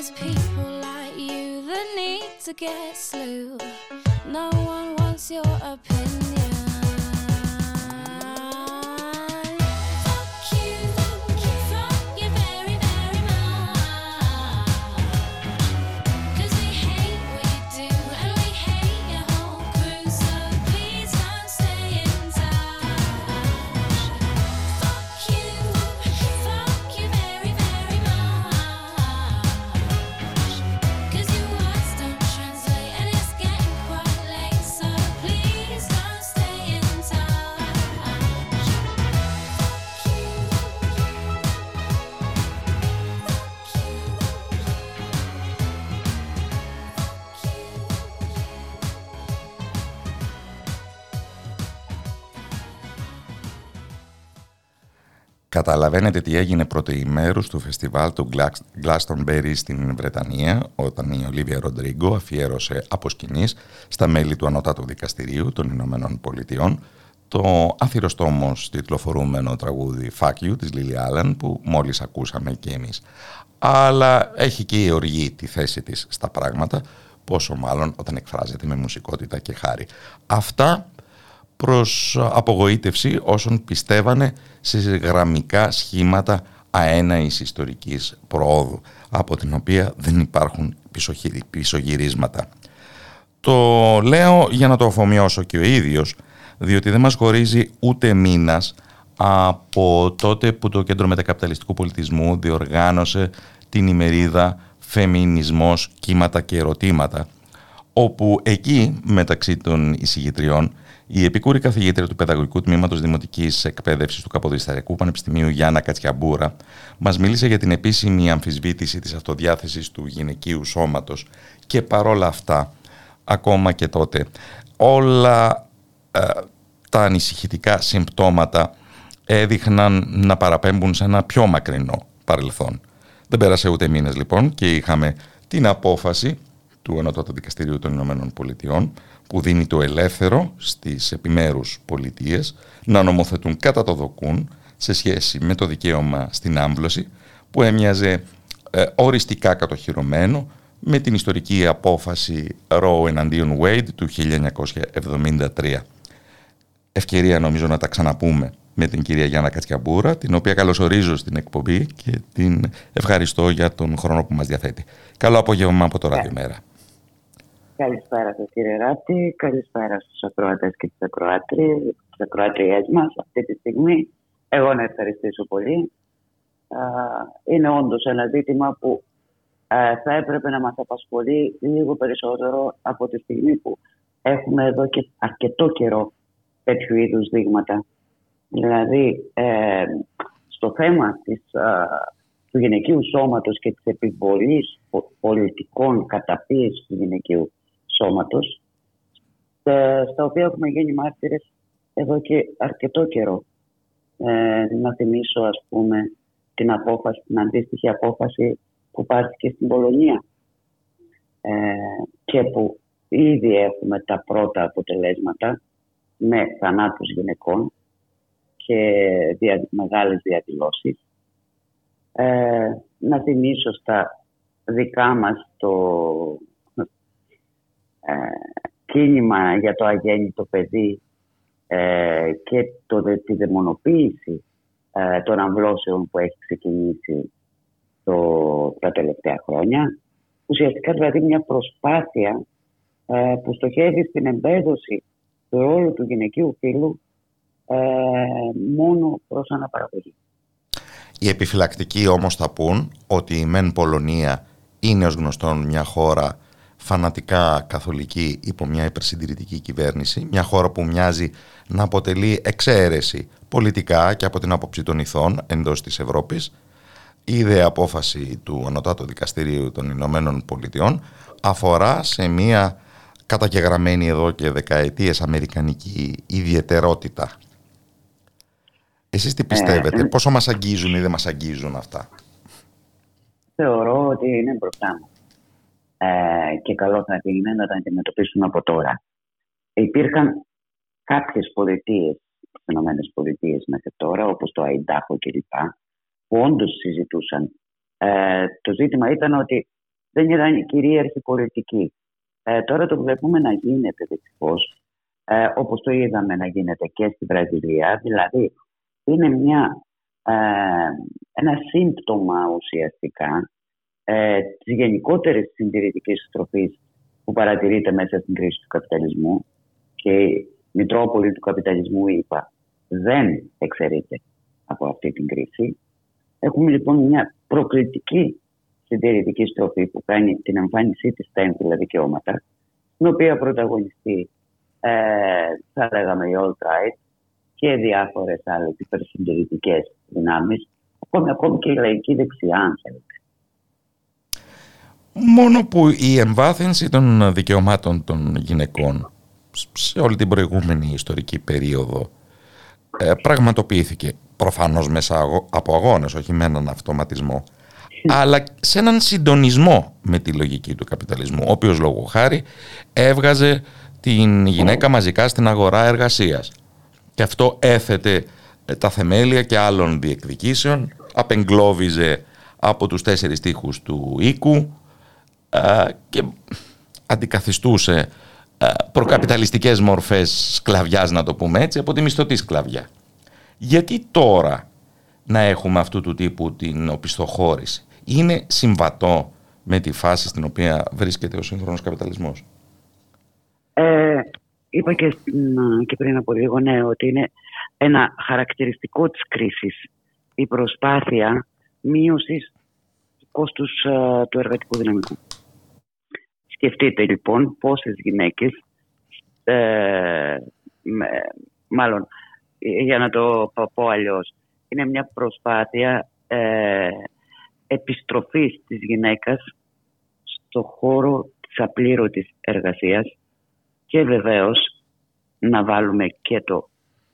It's people like you that need to get slew. No one wants your opinion. Καταλαβαίνετε τι έγινε πρωτοημέρου του φεστιβάλ του Glastonbury στην Βρετανία όταν η Ολίβια Ροντρίγκο αφιέρωσε από σκηνής στα μέλη του Ανώτατου Δικαστηρίου των Ηνωμένων Πολιτειών το αθυροστόμος τιτλοφορούμενο τραγούδι Fuck You της Lily Allen που μόλις ακούσαμε και εμείς. Αλλά έχει και η οργή τη θέση της στα πράγματα, πόσο μάλλον όταν εκφράζεται με μουσικότητα και χάρη. Αυτά προς απογοήτευση όσων πιστεύανε σε γραμμικά σχήματα αέναης ιστορικής προόδου, από την οποία δεν υπάρχουν πισωγυρίσματα. Το λέω για να το αφομοιώσω και ο ίδιος, διότι δεν μας χωρίζει ούτε μήνας από τότε που το Κέντρο Μετακαπιταλιστικού Πολιτισμού διοργάνωσε την ημερίδα «Φεμινισμός, κύματα και ερωτήματα», όπου εκεί μεταξύ των εισηγητριών η επικούρη καθηγήτρια του Παιδαγωγικού Τμήματος Δημοτικής Εκπαίδευσης του Καποδισταριακού Πανεπιστημίου Γιάννα Κατσιαμπούρα μας μίλησε για την επίσημη αμφισβήτηση της αυτοδιάθεσης του γυναικείου σώματος και παρόλα αυτά, ακόμα και τότε, όλα ε, τα ανησυχητικά συμπτώματα έδειχναν να παραπέμπουν σε ένα πιο μακρινό παρελθόν. Δεν πέρασε ούτε μήνες λοιπόν και είχαμε την απόφαση του Ανώτατου Δικαστηρίου των Ηνωμένων Πολιτειών που δίνει το ελεύθερο στις επιμέρους πολιτείες να νομοθετούν κατά το δοκούν σε σχέση με το δικαίωμα στην άμβλωση που έμοιαζε ε, οριστικά κατοχυρωμένο με την ιστορική απόφαση Roe εναντίον Wade του 1973. Ευκαιρία νομίζω να τα ξαναπούμε με την κυρία Γιάννα Κατσιαμπούρα, την οποία καλωσορίζω στην εκπομπή και την ευχαριστώ για τον χρόνο που μας διαθέτει. Καλό απόγευμα από το Ράδιο Μέρα. Καλησπέρα σας κύριε Ράτη, καλησπέρα στους ακροατές και τις ακροάτριες μας αυτή τη στιγμή. Εγώ να ευχαριστήσω πολύ. Είναι όντως ένα ζήτημα που θα έπρεπε να μας απασχολεί λίγο περισσότερο από τη στιγμή που έχουμε εδώ και αρκετό καιρό τέτοιου είδους δείγματα. Δηλαδή, ε, στο θέμα της, του γυναικείου σώματος και της επιβολής πολιτικών καταπίεσης του γυναικείου σώματος, στα οποία έχουμε γίνει μάρτυρες εδώ και αρκετό καιρό. Ε, να θυμίσω, ας πούμε, την, απόφαση, την αντίστοιχη απόφαση που πάρθηκε στην Πολωνία ε, και που ήδη έχουμε τα πρώτα αποτελέσματα με θανάτους γυναικών και δια, μεγάλες διαδηλώσεις. Ε, να θυμίσω στα δικά μας το ε, κίνημα για το αγέννητο παιδί ε, και το, τη δαιμονοποίηση ε, των αμβλώσεων που έχει ξεκινήσει το, τα τελευταία χρόνια. Ουσιαστικά δηλαδή μια προσπάθεια που στοχεύει στην εμπέδωση του ρόλου του γυναικείου φύλου μόνο προς αναπαραγωγή. Οι επιφυλακτικοί όμως θα πούν ότι η ΜΕΝ Πολωνία είναι ως γνωστόν μια χώρα φανατικά καθολική υπό μια υπερσυντηρητική κυβέρνηση, μια χώρα που μοιάζει να αποτελεί εξαίρεση πολιτικά και από την άποψη των ηθών εντός της Ευρώπης, η ιδέα απόφαση του Ανωτάτου Δικαστηρίου των Ηνωμένων Πολιτειών αφορά σε μια καταγεγραμμένη εδώ και δεκαετίες αμερικανική ιδιαιτερότητα. Εσείς τι πιστεύετε, ε, πόσο μας αγγίζουν ή δεν μας αγγίζουν αυτά; Θεωρώ ότι είναι μπροστά μας ε, και καλό θα είναι να τα αντιμετωπίσουμε από τώρα. Υπήρχαν κάποιες πολιτείες ΗΠΑ μέχρι τώρα, όπως το Αϊντάχο κλπ. που όντως συζητούσαν. Ε, το ζήτημα ήταν ότι δεν ήταν η κυρίαρχη πολιτική. Ε, τώρα το βλέπουμε να γίνεται δυστυχώς, ε, όπως το είδαμε να γίνεται και στη Βραζιλία, δηλαδή είναι μια, ε, ένα σύμπτωμα ουσιαστικά ε, της γενικότερης συντηρητικής στροφής που παρατηρείται μέσα στην κρίση του καπιταλισμού και η Μητρόπολη του καπιταλισμού, είπα, δεν εξαιρείται από αυτή την κρίση. Έχουμε λοιπόν μια προκλητική συντηρητική στροφή που κάνει την εμφάνισή της στα έμφυλα δικαιώματα, την οποία πρωταγωνιστεί, ε, θα λέγαμε, η alt-right και διάφορες άλλες υπερσυντηρητικές δυνάμεις, ακόμη, ακόμη και η λαϊκή δεξιά, αν θέλετε. Μόνο που η εμβάθυνση των δικαιωμάτων των γυναικών σε όλη την προηγούμενη ιστορική περίοδο ε, πραγματοποιήθηκε προφανώς μέσα από αγώνες, όχι με έναν αυτοματισμό, αλλά σε έναν συντονισμό με τη λογική του καπιταλισμού, ο οποίος λόγω χάρη έβγαζε την γυναίκα μαζικά στην αγορά εργασίας. Και αυτό έθετε ε, τα θεμέλια και άλλων διεκδικήσεων, απεγκλώβιζε από τους τέσσερις τείχους του οίκου, και αντικαθιστούσε προκαπιταλιστικές μορφές σκλαβιάς να το πούμε έτσι από τη μισθωτή σκλαβιά. Γιατί τώρα να έχουμε αυτού του τύπου την οπισθοχώρηση; Είναι συμβατό με τη φάση στην οποία βρίσκεται ο σύγχρονος καπιταλισμός; Ε, είπα και, και πριν από λίγο ναι, ότι είναι ένα χαρακτηριστικό της κρίσης η προσπάθεια μείωσης του κόστους του εργατικού δυναμικού. Σκεφτείτε λοιπόν πόσες γυναίκες, ε, μάλλον για να το πω αλλιώς, είναι μια προσπάθεια ε, επιστροφής της γυναίκας στο χώρο της απλήρωτης εργασίας και βεβαίως να βάλουμε και το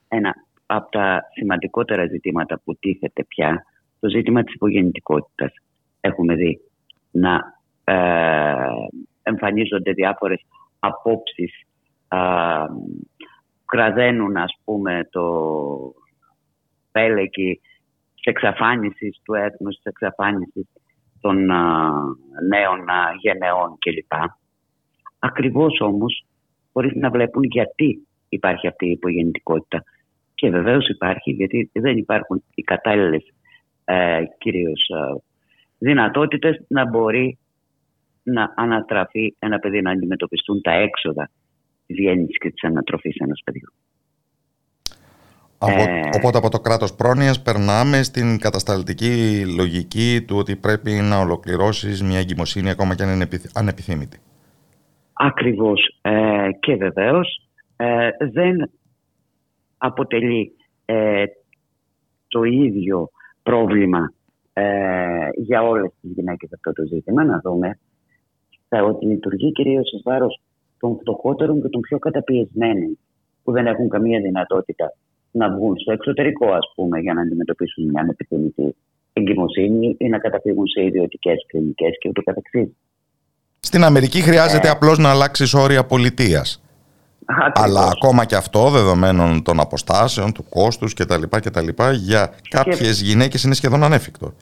ένα από τα σημαντικότερα ζητήματα που τίθεται πια, το ζήτημα της υπογεννητικότητας. Έχουμε δει να ε, εμφανίζονται διάφορες απόψεις α, κραδένουν ας πούμε το πέλεκι της εξαφάνισης του έθνους, της εξαφάνισης των νέων γενεών κλπ. Ακριβώς όμως χωρίς να βλέπουν γιατί υπάρχει αυτή η υπογεννητικότητα. Και βεβαίως υπάρχει γιατί δεν υπάρχουν οι κατάλληλες ε, κυρίως ε, δυνατότητες να μπορεί να ανατραφεί ένα παιδί, να αντιμετωπιστούν τα έξοδα της γέννησης και της ανατροφής ενός παιδιού. Από, ε... Οπότε από το κράτος πρόνοιας περνάμε στην κατασταλτική λογική του ότι πρέπει να ολοκληρώσεις μια εγκυμοσύνη ακόμα και αν είναι ανεπιθύμητη. Ακριβώς. Ε, και βεβαίως ε, δεν αποτελεί ε, το ίδιο πρόβλημα ε, για όλες τις γυναίκες αυτό το ζήτημα. Να δούμε θα ότι λειτουργεί κυρίως εις βάρος των φτωχότερων και των πιο καταπιεσμένων, που δεν έχουν καμία δυνατότητα να βγουν στο εξωτερικό, ας πούμε, για να αντιμετωπίσουν μια ανεπιθυμητή εγκυμοσύνη ή να καταφύγουν σε ιδιωτικές κλινικές και ούτω καθεξής. Στην Αμερική χρειάζεται ε... απλώς να αλλάξεις όρια πολιτείας. Αλλά ακόμα και αυτό, δεδομένων των αποστάσεων, του κόστους κτλ. κτλ για κάποιες γυναίκες είναι σχεδόν ανέφικτο.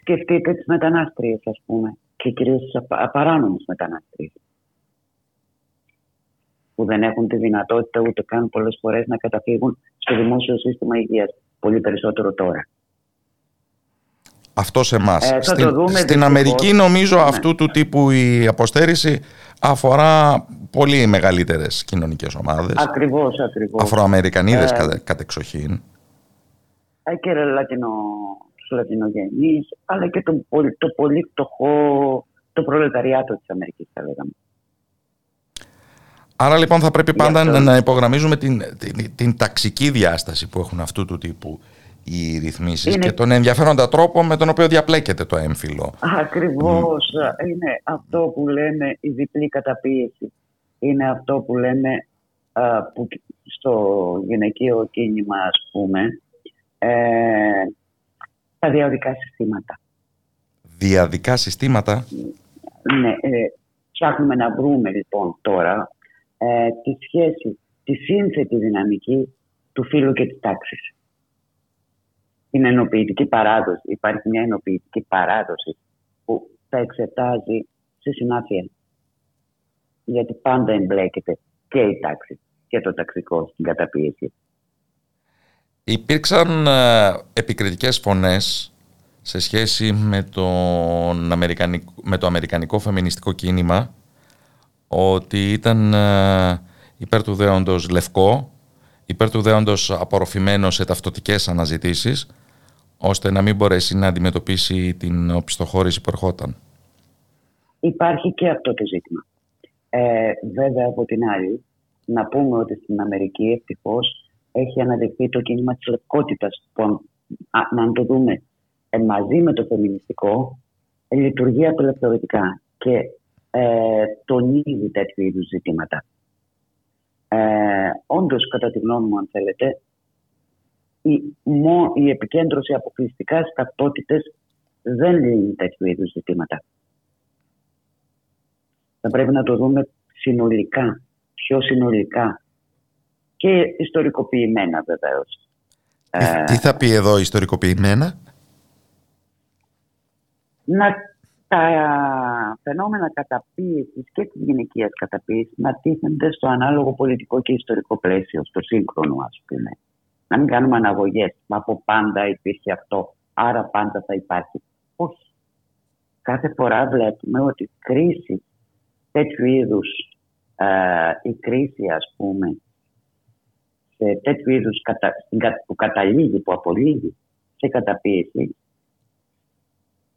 Σκεφτείτε τις μετανάστριες, ας πούμε και κυρίως τις απαράνομες μετανάστες που δεν έχουν τη δυνατότητα ούτε καν πολλές φορές να καταφύγουν στο δημόσιο σύστημα υγείας. Πολύ περισσότερο τώρα. Αυτό σε εμάς. Ε, στην, στην Αμερική νομίζω ναι. αυτού του τύπου η αποστέρηση αφορά πολύ μεγαλύτερες κοινωνικές ομάδες. Ακριβώς, ακριβώς. Αφροαμερικανίδες ε, κατεξοχήν. Ε, και λατινο, τους Λατινογενείς, αλλά και το, το πολύ φτωχό, το προλεταριάτο της Αμερικής θα λέγαμε. Άρα λοιπόν θα πρέπει πάντα να υπογραμμίζουμε την, την, την, ταξική διάσταση που έχουν αυτού του τύπου οι ρυθμίσεις και τον ενδιαφέροντα τρόπο με τον οποίο διαπλέκεται το έμφυλο. Ακριβώς. Είναι αυτό που λέμε η διπλή καταπίεση. Είναι αυτό που λέμε που στο γυναικείο κίνημα ας πούμε ε, τα διαδικά συστήματα. Διαδικά συστήματα. Ναι, ε, ψάχνουμε να βρούμε λοιπόν τώρα ε, τη σχέση, τη σύνθετη δυναμική του φίλου και της τάξης. Την ενοποιητική παράδοση. Υπάρχει μια ενοποιητική παράδοση που θα εξετάζει σε συνάφεια. Γιατί πάντα εμπλέκεται και η τάξη και το ταξικό στην καταπίεση. Υπήρξαν ε, επικριτικές φωνές σε σχέση με, τον αμερικανικό, με το αμερικανικό φεμινιστικό κίνημα ότι ήταν ε, υπέρ του δέοντος λευκό, υπέρ του δέοντος απορροφημένο σε ταυτοτικές αναζητήσεις, ώστε να μην μπορέσει να αντιμετωπίσει την οπισθοχώρηση που ερχόταν. Υπάρχει και αυτό το ζήτημα. Ε, βέβαια, από την άλλη, να πούμε ότι στην Αμερική ευτυχώς έχει αναδειχθεί το κίνημα της λευκότητας που, αν το δούμε ε, μαζί με το φεμινιστικό, λειτουργεί απελευθερωτικά και ε, τονίζει τέτοιου είδους ζητήματα. Ε, όντως, κατά τη γνώμη μου, αν θέλετε, η, μο, η επικέντρωση αποκλειστικά στι ταυτότητε δεν λύνει τέτοιου είδους ζητήματα. Θα πρέπει να το δούμε συνολικά, πιο συνολικά και ιστορικοποιημένα βεβαίως. Τι, τι θα πει εδώ ιστορικοποιημένα; Να τα φαινόμενα καταπίεσης και της γυναικείας καταπίεσης να τίθενται στο ανάλογο πολιτικό και ιστορικό πλαίσιο, στο σύγχρονο, ας πούμε. Να μην κάνουμε αναγωγές. Από πάντα υπήρχε αυτό, άρα πάντα θα υπάρχει. Όχι. Κάθε φορά βλέπουμε ότι η κρίση τέτοιου είδους, ε, η κρίση, ας πούμε, σε τέτοιου είδους που καταλήγει, που απολύγει σε καταπίεση,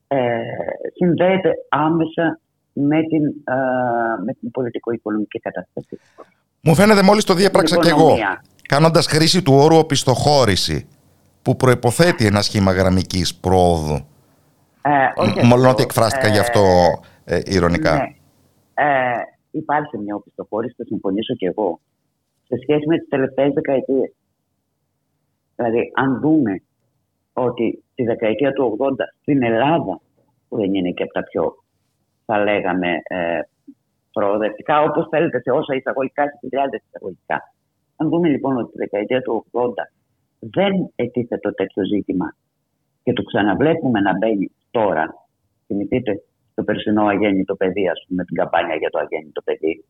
ε, συνδέεται άμεσα με την, ε, με την πολιτικο-οικονομική κατάσταση. Μου φαίνεται μόλις το διέπραξα και εγώ, κάνοντας χρήση του όρου οπισθοχώρηση, που προϋποθέτει ένα σχήμα γραμμικής πρόοδου. Ε, Μόλον ότι εκφράστηκα ε, γι' αυτό ε, ηρωνικά. Ναι. Ε, υπάρχει μια οπισθοχώρηση, θα συμφωνήσω και εγώ, σε σχέση με τις τελευταίες δεκαετίες. Δηλαδή, αν δούμε ότι τη δεκαετία του 80 στην Ελλάδα, που δεν είναι και από τα πιο, θα λέγαμε, ε, προοδευτικά, όπως θέλετε, σε όσα εισαγωγικά, σε χιλιάδες εισαγωγικά. Αν δούμε λοιπόν ότι τη δεκαετία του 80 δεν ετίθετο τέτοιο ζήτημα και το ξαναβλέπουμε να μπαίνει τώρα, θυμηθείτε το περσινό αγέννητο παιδί, ας πούμε, την καμπάνια για το αγέννητο παιδί.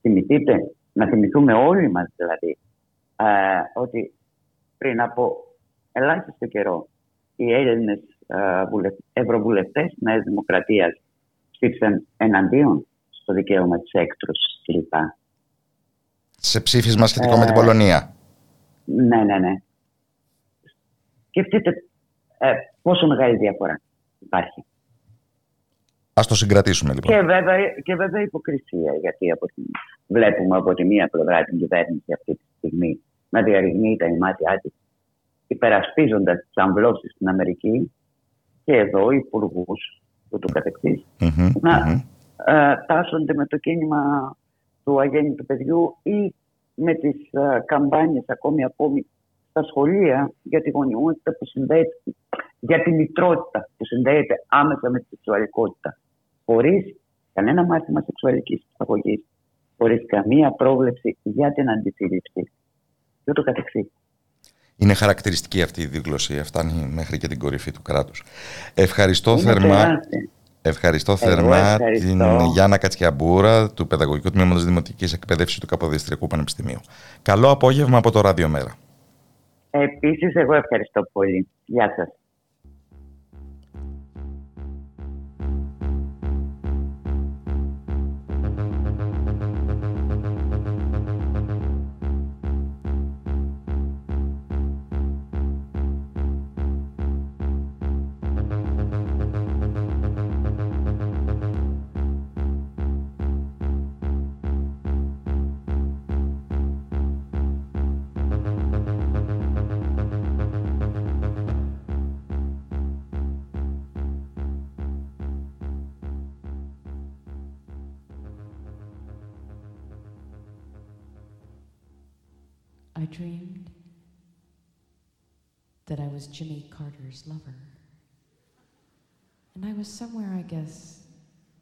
Θυμηθείτε, να θυμηθούμε όλοι μας δηλαδή, ε, ότι πριν από ελάχιστο καιρό οι Έλληνες ευρωβουλευτές τη Νέας Δημοκρατίας ψήφισαν εναντίον στο δικαίωμα της έκτρωσης κλπ. Σε ψήφισμα σχετικό με την ε, Πολωνία. Ναι, ναι, ναι. Σκεφτείτε ε, πόσο μεγάλη διαφορά υπάρχει. Ας το συγκρατήσουμε λοιπόν. Και βέβαια, και βέβαια υποκρισία, γιατί από την, βλέπουμε από τη μία πλευρά την κυβέρνηση αυτή τη στιγμή να διαρριγνύει τα ημάτια της υπερασπίζοντας τις αμβλώσεις στην Αμερική και εδώ υπουργούς του το καθεξής, να ε, τάσσονται με το κίνημα του αγέννητου παιδιού ή με τις uh, καμπάνιες ακόμη ακόμη στα σχολεία για τη γονιμότητα που συνδέεται, για τη μητρότητα που συνδέεται άμεσα με τη σεξουαλικότητα. Χωρίς κανένα μάθημα σεξουαλικής αγωγή, χωρίς καμία πρόβλεψη για την αντισύλληψη και ούτω καθεξής. Είναι χαρακτηριστική αυτή η δίγλωση, φτάνει μέχρι και την κορυφή του κράτους. Ευχαριστώ θερμά. Ευχαριστώ θερμά την Γιάννα Κατσιαμπούρα του Παιδαγωγικού Τμήματος Δημοτικής Εκπαίδευσης του Καποδιστριακού Πανεπιστημίου. Καλό απόγευμα από το Ραδιομέρα. Επίσης, εγώ ευχαριστώ πολύ. Γεια σας.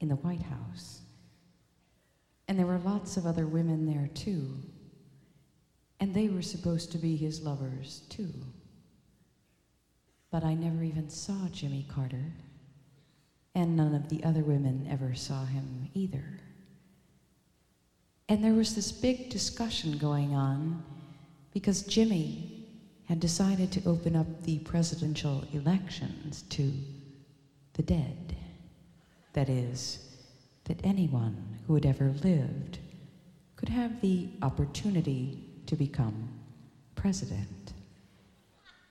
In the White House. And there were lots of other women there too. And they were supposed to be his lovers, too. But I never even saw Jimmy Carter, and none of the other women ever saw him either. And there was this big discussion going on because Jimmy had decided to open up the presidential elections to the dead. That is, that anyone who had ever lived could have the opportunity to become president.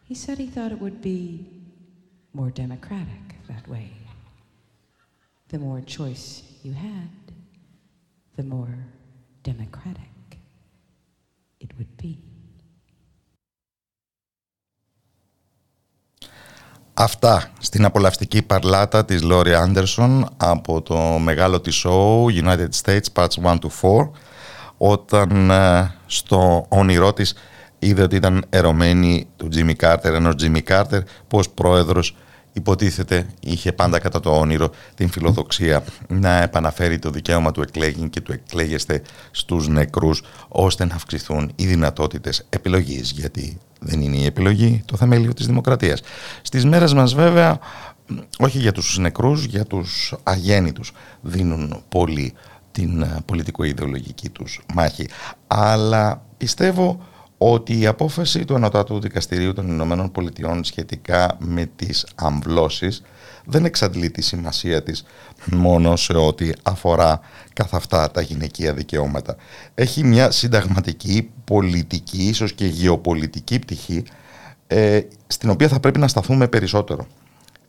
He said he thought it would be more democratic that way. The more choice you had, the more democratic it would be. Αυτά στην απολαυστική παρλάτα της Λόρι Άντερσον από το μεγάλο της show United States Parts 1 to 4 όταν ε, στο όνειρό της είδε ότι ήταν ερωμένη του Jimmy Carter ενώ Jimmy Carter πως πρόεδρος υποτίθεται είχε πάντα κατά το όνειρο την φιλοδοξία να επαναφέρει το δικαίωμα του εκλέγην και του εκλέγεστε στους νεκρούς ώστε να αυξηθούν οι δυνατότητες επιλογής γιατί δεν είναι η επιλογή το θεμέλιο της δημοκρατίας. Στις μέρες μας βέβαια όχι για τους νεκρούς, για τους αγέννητους δίνουν πολύ την πολιτικο-ιδεολογική τους μάχη. Αλλά πιστεύω ότι η απόφαση του Ανωτάτου Δικαστηρίου των Ηνωμένων Πολιτειών σχετικά με τις αμβλώσεις δεν εξαντλεί τη σημασία της μόνο σε ό,τι αφορά καθ' αυτά τα γυναικεία δικαιώματα. Έχει μια συνταγματική, πολιτική, ίσως και γεωπολιτική πτυχή ε, στην οποία θα πρέπει να σταθούμε περισσότερο.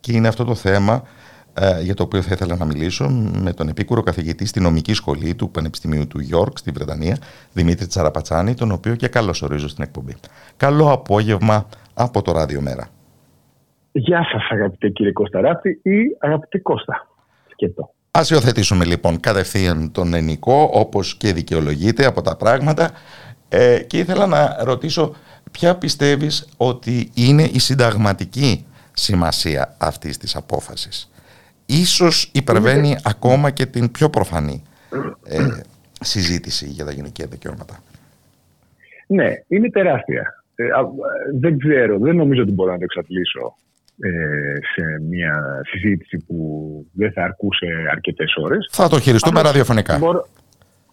Και είναι αυτό το θέμα ε, για το οποίο θα ήθελα να μιλήσω με τον επίκουρο καθηγητή στη νομική σχολή του Πανεπιστημίου του Γιόρκ στη Βρετανία, Δημήτρη Τσαραπατσάνη, τον οποίο και καλώς ορίζω στην εκπομπή. Καλό απόγευμα από το Ράδιο Μέρα. Γεια σας αγαπητέ κύριε Κωνσταράτη ή αγαπητέ Κώστα. Σκέτο. Ας υιοθετήσουμε λοιπόν κατευθείαν τον ενικό όπως και δικαιολογείται από τα πράγματα ε, και ήθελα να ρωτήσω ποια πιστεύεις ότι είναι η συνταγματική σημασία αυτής της απόφασης; Ίσως υπερβαίνει ακόμα και την πιο προφανή ε, συζήτηση για τα γυναικεία δικαιώματα. Ναι, είναι τεράστια. Ε, δεν ξέρω, δεν νομίζω ότι μπορώ να το εξατλήσω ε, σε μια συζήτηση που δεν θα αρκούσε αρκετές ώρες. Θα το χειριστούμε ραδιοφωνικά.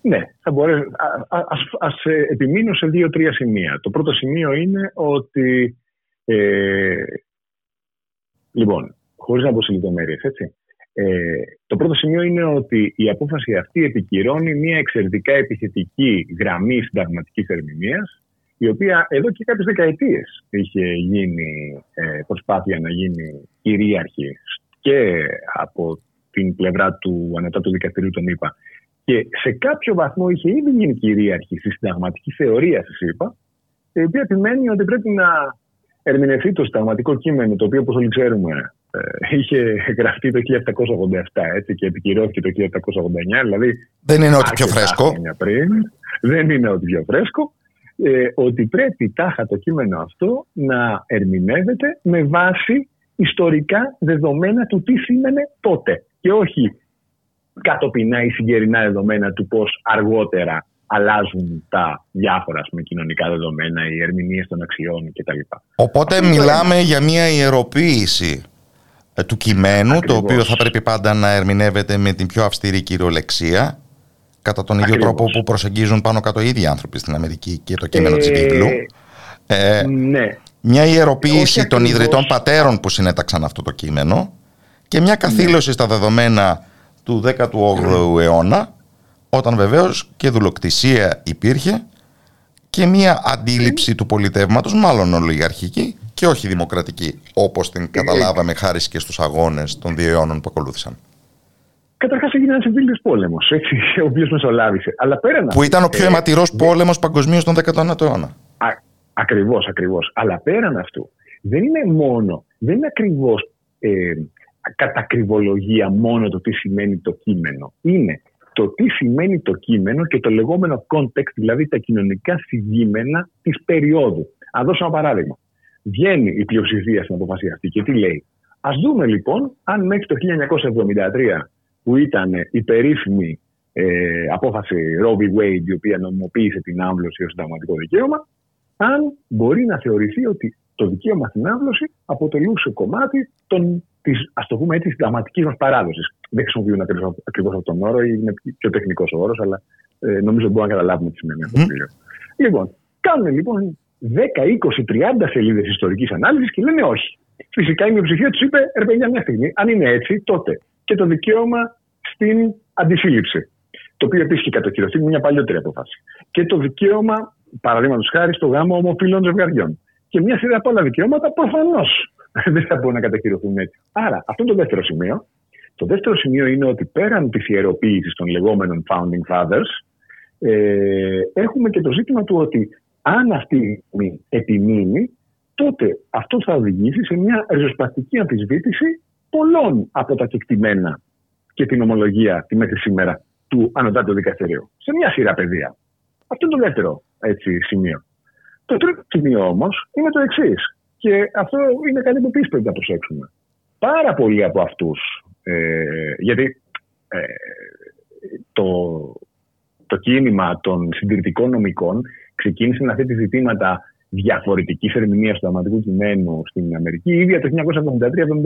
Ναι, θα μπορέσω. Ας, ας επιμείνω σε δύο-τρία σημεία. Το πρώτο σημείο είναι ότι ε, λοιπόν, χωρίς να πω σε λεπτομέρειες, έτσι. Ε, το πρώτο σημείο είναι ότι η απόφαση αυτή επικυρώνει μια εξαιρετικά επιθετική γραμμή συνταγματικής ερμηνείας, η οποία εδώ και κάποιες δεκαετίες είχε γίνει ε, προσπάθεια να γίνει κυρίαρχη και από την πλευρά του ανατάτου δικαστηρίου των ΗΠΑ και σε κάποιο βαθμό είχε ήδη γίνει κυρίαρχη στη συνταγματική θεωρία τη ΗΠΑ, η οποία επιμένει ότι πρέπει να ερμηνευτεί το συνταγματικό κείμενο, το οποίο, όπως όλοι ξέρουμε, ε, είχε γραφτεί το 1787 έτσι, και επικυρώθηκε το 1789. Δηλαδή, δεν είναι ό,τι πιο φρέσκο. Πριν, δεν είναι ό,τι πιο φρέσκο. Ε, ότι πρέπει τάχα το κείμενο αυτό να ερμηνεύεται με βάση ιστορικά δεδομένα του τι σήμαινε τότε. Και όχι κατοπινά ή συγκερινά δεδομένα του πώς αργότερα αλλάζουν τα διάφορα με κοινωνικά δεδομένα, οι ερμηνείες των αξιών κτλ. Οπότε μιλάμε για μια ιεροποίηση ε, του κειμένου, το οποίο θα πρέπει πάντα να ερμηνεύεται με την πιο αυστηρή κυριολεξία, κατά τον ίδιο τρόπο που προσεγγίζουν πάνω κάτω οι ίδιοι άνθρωποι στην Αμερική και το κείμενο ε, της βίβλου. Ε, ναι. Μια ιεροποίηση των ιδρυτών πατέρων που συνέταξαν αυτό το κείμενο και μια καθήλωση στα δεδομένα του 18ου αιώνα, όταν βεβαίως και δουλοκτησία υπήρχε και μια αντίληψη του πολιτεύματος, μάλλον ολιγαρχική, και όχι δημοκρατική, όπως την καταλάβαμε χάρη και στους αγώνες των δύο αιώνων που ακολούθησαν. Καταρχάς έγινε ένας εμφύλιο πόλεμος, *laughs* ο οποίος μεσολάβησε. Αλλά πέραν που ήταν ο πιο ε, αιματηρός πόλεμος παγκοσμίως τον 19ο αιώνα. Ακριβώς, ακριβώς. Αλλά πέραν αυτού, δεν είναι μόνο, δεν είναι ακριβώς ε, κατακριβολογία μόνο το τι σημαίνει το κείμενο. Είναι το τι σημαίνει το κείμενο και το λεγόμενο context, δηλαδή τα κοινωνικά συγκείμενα της περίοδου. Α δώσω ένα παράδειγμα βγαίνει η πλειοψηφία στην αποφασία αυτή και τι λέει. Α δούμε λοιπόν αν μέχρι το 1973 που ήταν η περίφημη ε, απόφαση Roe v. Wade η οποία νομιμοποίησε την άμβλωση ως συνταγματικό δικαίωμα αν μπορεί να θεωρηθεί ότι το δικαίωμα στην άμβλωση αποτελούσε κομμάτι των, της, ας το πούμε έτσι, συνταγματική μας παράδοσης. Δεν χρησιμοποιούν ακριβώς αυτόν τον όρο, είναι πιο τεχνικός ο όρος, αλλά ε, νομίζω μπορούμε να καταλάβουμε τι σημαίνει αυτό. Mm. Λοιπόν, κάνουν λοιπόν 10, 20, 30 σελίδες ιστορικής ανάλυσης και λένε όχι. Φυσικά η μειοψηφία τους είπε, ρε παιδιά, μια στιγμή, αν είναι έτσι, τότε και το δικαίωμα στην αντισύλληψη. Το οποίο επίσης και κατοχυρωθεί με μια παλιότερη αποφάση. Και το δικαίωμα, παραδείγματος χάρη, στο γάμο ομοφύλων ζευγαριών. Και μια σειρά από άλλα δικαιώματα προφανώς *laughs* δεν θα μπορούν να κατοχυρωθούν έτσι. Άρα, αυτό είναι το δεύτερο σημείο. Το δεύτερο σημείο είναι ότι πέραν της ιεροποίησης των λεγόμενων founding fathers, ε, έχουμε και το ζήτημα του ότι αν αυτή η επιμείνει, τότε αυτό θα οδηγήσει σε μια ριζοσπαστική αμφισβήτηση πολλών από τα κεκτημένα και την ομολογία τη μέχρι σήμερα του Ανωτάτου Δικαστηρίου. Σε μια σειρά πεδία. Αυτό είναι το δεύτερο έτσι, σημείο. Το τρίτο σημείο όμως είναι το εξής. Και αυτό είναι κάτι που επίσης πρέπει να προσέξουμε. Πάρα πολλοί από αυτούς. Ε, γιατί ε, το, το κίνημα των συντηρητικών νομικών ξεκίνησε να θέτει ζητήματα διαφορετικής ερμηνείας του δραματικού κειμένου στην Αμερική ήδη από το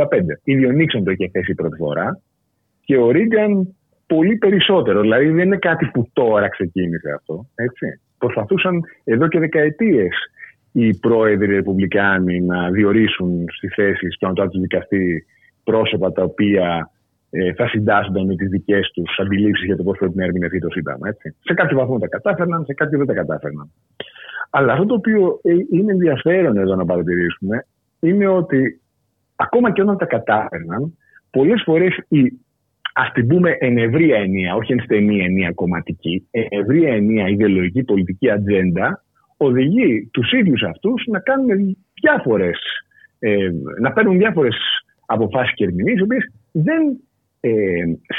1973-1975. Ήδη ο Νίξον το είχε θέσει πρώτη φορά και ο Ρίγκαν πολύ περισσότερο. Δηλαδή δεν είναι κάτι που τώρα ξεκίνησε αυτό. Έτσι. Προσπαθούσαν εδώ και δεκαετίες οι πρόεδροι Ρεπουμπλικάνοι να διορίσουν στη θέση του Ανωτάτου Δικαστή πρόσωπα τα οποία ε, θα συντάσσονταν με τις δικές τους αντιλήψεις για το πώς πρέπει να ερμηνευτεί το Σύνταγμα. Έτσι. Σε κάποιο βαθμό τα κατάφερναν, σε κάποιο δεν τα κατάφερναν. Αλλά αυτό το οποίο ε, είναι ενδιαφέρον εδώ να παρατηρήσουμε είναι ότι ακόμα και όταν τα κατάφερναν, πολλές φορές η ας την πούμε εν ευρία ενία, όχι εν στενή ενία κομματική, εν ευρία ενία ιδεολογική πολιτική ατζέντα, οδηγεί τους ίδιους αυτούς να κάνουν διάφορες, ε, να παίρνουν διάφορες αποφάσεις και ερμηνείες, οι οποίες δεν ε,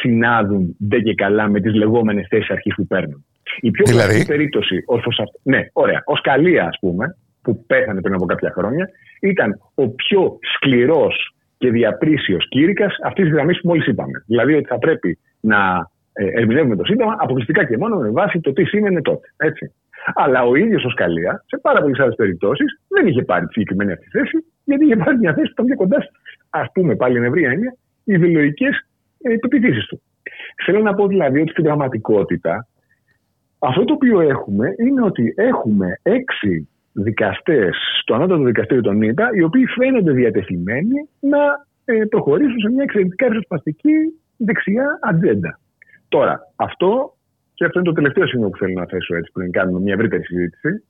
συνάδουν δεν και καλά με τις λεγόμενες θέσεις αρχής που παίρνουν. Η πιο δηλαδή... περίπτωση, ναι, ωραία, ο Σκαλία, ας πούμε, που πέθανε πριν από κάποια χρόνια, ήταν ο πιο σκληρός και διαπρίσιος κήρυκας αυτής της γραμμής που μόλις είπαμε. Δηλαδή ότι θα πρέπει να ε, ερμηνεύουμε το Σύνταγμα αποκλειστικά και μόνο με βάση το τι σήμαινε τότε. Έτσι. Αλλά ο ίδιος ο Σκαλία, σε πάρα πολλές άλλες περιπτώσεις, δεν είχε πάρει τη συγκεκριμένη αυτή θέση, γιατί είχε πάρει μια θέση που ήταν πιο κοντά, ας πούμε πάλι εν ευρία έννοια, οι ιδεολογικές ε, πεπιθήσεις του. Θέλω να πω δηλαδή ότι στην πραγματικότητα αυτό το οποίο έχουμε είναι ότι έχουμε έξι δικαστές στο ανώτατο δικαστήριο των ΗΠΑ, οι οποίοι φαίνονται διατεθειμένοι να ε, προχωρήσουν σε μια εξαιρετικά ριζοσπαστική δεξιά ατζέντα. Τώρα, αυτό, και αυτό είναι το τελευταίο σημείο που θέλω να θέσω έτσι πριν κάνουμε μια ευρύτερη συζήτηση,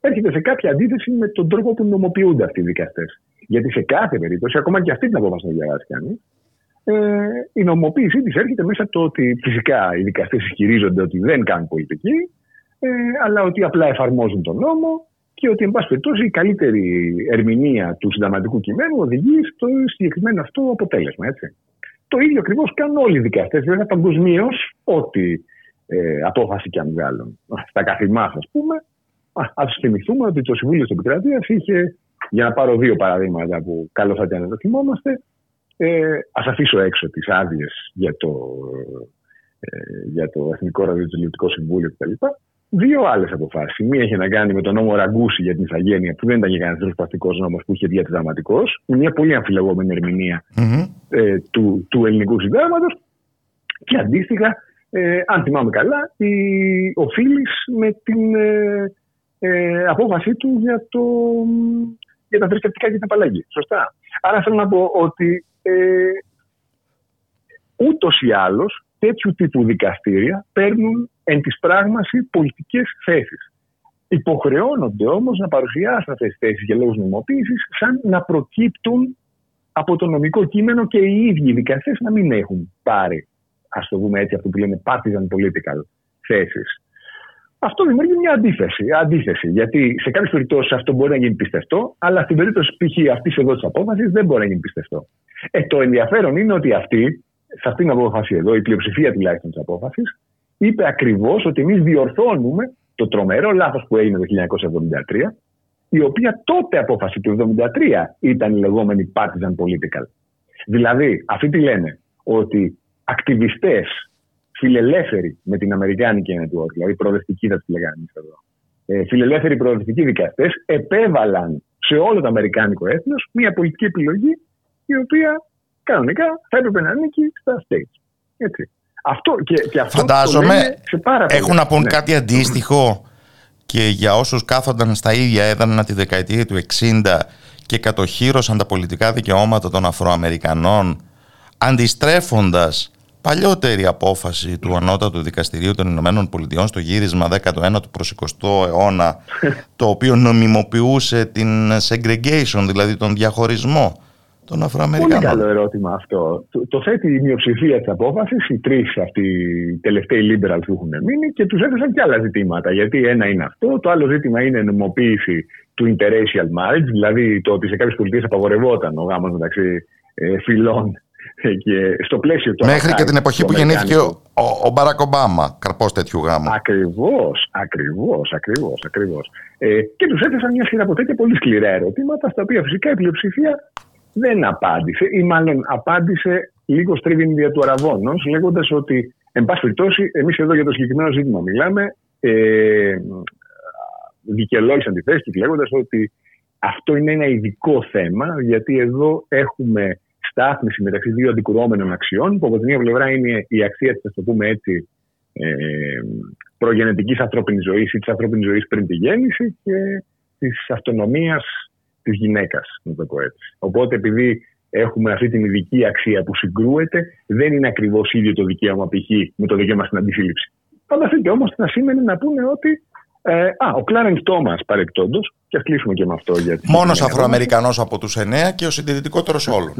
έρχεται σε κάποια αντίθεση με τον τρόπο που νομοποιούνται αυτοί οι δικαστές. Γιατί σε κάθε περίπτωση, ακόμα και αυτή την απόφαση να διαβάσει κανείς, ε, η νομοποίησή της έρχεται μέσα από το ότι φυσικά οι δικαστές ισχυρίζονται ότι δεν κάνουν πολιτική, ε, αλλά ότι απλά εφαρμόζουν τον νόμο και ότι, εν πάση περιπτώσει, η καλύτερη ερμηνεία του συνταγματικού κειμένου οδηγεί στο συγκεκριμένο αυτό αποτέλεσμα. Έτσι. Το ίδιο ακριβώς κάνουν όλοι οι δικαστές. Βέβαια, παγκοσμίως, ό,τι ε, απόφαση και αν βγάλουν. Στα καθημάς, ας πούμε, α θυμηθούμε ότι το Συμβούλιο της Επικρατείας είχε, για να πάρω δύο παραδείγματα που καλό θα ήταν να το θυμόμαστε, ε, ας αφήσω έξω τις άδειες για το, ε, για το Εθνικό Ραδιοτηλεοπτικό Συμβούλιο κτλ. Δύο άλλες αποφάσεις. Μία είχε να κάνει με τον νόμο Ραγκούση για την Ιθαγένεια, που δεν ήταν για κανένας ριζοσπαστικό νόμος, που είχε διαδραματικό. Μια πολύ αμφιλεγόμενη ε, του, του ελληνικού συντάγματος. Και αντίστοιχα, ε, αν θυμάμαι καλά, η, ο Φίλης με την ε, ε, απόφασή του για, το, για τα θρησκευτικά και την απαλλαγή. Σωστά. Άρα θέλω να πω ότι ε, ούτως ή άλλως τέτοιου τύπου δικαστήρια παίρνουν εν της πράγμαση πολιτικές θέσεις. Υποχρεώνονται όμως να παρουσιάσουν αυτές τις θέσεις για λόγους νομοποίησης σαν να προκύπτουν από το νομικό κείμενο και οι ίδιοι οι δικαστές να μην έχουν πάρει, ας το πούμε έτσι, αυτό που λένε partisan political θέσεις. Αυτό δημιουργεί μια αντίθεση. αντίθεση γιατί σε κάποιες περιπτώσεις αυτό μπορεί να γίνει πιστευτό, αλλά στην περίπτωση π.χ. αυτής εδώ της απόφασης δεν μπορεί να γίνει πιστευτό. Ε, το ενδιαφέρον είναι ότι αυτή, σε αυτήν την απόφαση εδώ, η πλειοψηφία τουλάχιστον της απόφασης, είπε ακριβώς ότι εμείς διορθώνουμε το τρομερό λάθος που έγινε το 1973, η οποία τότε απόφαση του 1973 ήταν η λεγόμενη partisan political. Δηλαδή, αυτοί τι λένε, ότι ακτιβιστές φιλελεύθεροι με την Αμερικάνικη network, δηλαδή προοδευτική θα τη λέγαμε εδώ, ε, φιλελεύθεροι προοδευτικοί δικαστές επέβαλαν σε όλο το Αμερικάνικο έθνος μια πολιτική επιλογή η οποία κανονικά θα έπρεπε να ανήκει στα states. Έτσι. Αυτό, και, και αυτό Φαντάζομαι σε πάρα έχουν να πούν ναι. κάτι αντίστοιχο και για όσους κάθονταν στα ίδια έδρανα τη δεκαετία του 60 και κατοχύρωσαν τα πολιτικά δικαιώματα των Αφροαμερικανών αντιστρέφοντας παλιότερη απόφαση του Ανώτατου Δικαστηρίου των Ηνωμένων Πολιτειών στο γύρισμα 19ου προς 20ο αιώνα *laughs* το οποίο νομιμοποιούσε την segregation, δηλαδή τον διαχωρισμό των Πολύ Αφροαμερικανών. καλό ερώτημα αυτό. Το, το θέτει η μειοψηφία της απόφασης, οι τρεις αυτοί οι τελευταίοι liberals που έχουν μείνει και τους έθεσαν και άλλα ζητήματα. Γιατί ένα είναι αυτό, το άλλο ζήτημα είναι η νομοποίηση του interracial marriage, δηλαδή το ότι σε κάποιες πολιτείες απαγορευόταν ο γάμος μεταξύ ε, φυλών ε, και στο πλαίσιο του. Μέχρι και την apartheid εποχή του που γεννήθηκε Αμερικάνικου. ο, ο, ο Μπαράκ Ομπάμα, καρπός τέτοιου γάμου. Ακριβώς, ακριβώς, ακριβώς. Ακριβώς. Ε, και τους έθεσαν μια σειρά από τέτοια πολύ σκληρά ερωτήματα, στα οποία φυσικά η πλειοψηφία δεν απάντησε, ή μάλλον απάντησε λίγο στρίβιν δια του αραβώνος, λέγοντας ότι, εν πάση περιπτώσει, εμείς εδώ για το συγκεκριμένο ζήτημα μιλάμε, ε, δικαιολόγησαν τη θέση τους λέγοντας ότι αυτό είναι ένα ειδικό θέμα, γιατί εδώ έχουμε στάθμιση μεταξύ δύο αντικρουόμενων αξιών, που από τη μία πλευρά είναι η αξία της, ας το πούμε έτσι, ε, προγενετικής ανθρώπινη ζωής ή της ανθρώπινη ζωής πριν τη γέννηση και της αυτονομίας της γυναίκας, να το πω έτσι. Οπότε, επειδή έχουμε αυτή την ειδική αξία που συγκρούεται, δεν είναι ακριβώς ίδιο το δικαίωμα π.χ. με το δικαίωμα στην αντισύλληψη. Φανταστείτε όμως να σήμαινε να πούνε ότι. Ε, α, ο Κλάρεν Τόμα παρεκτόντως, και ας κλείσουμε και με αυτό. Γιατί Μόνος Αφροαμερικανός από τους εννέα και ο συντηρητικότερος όλων.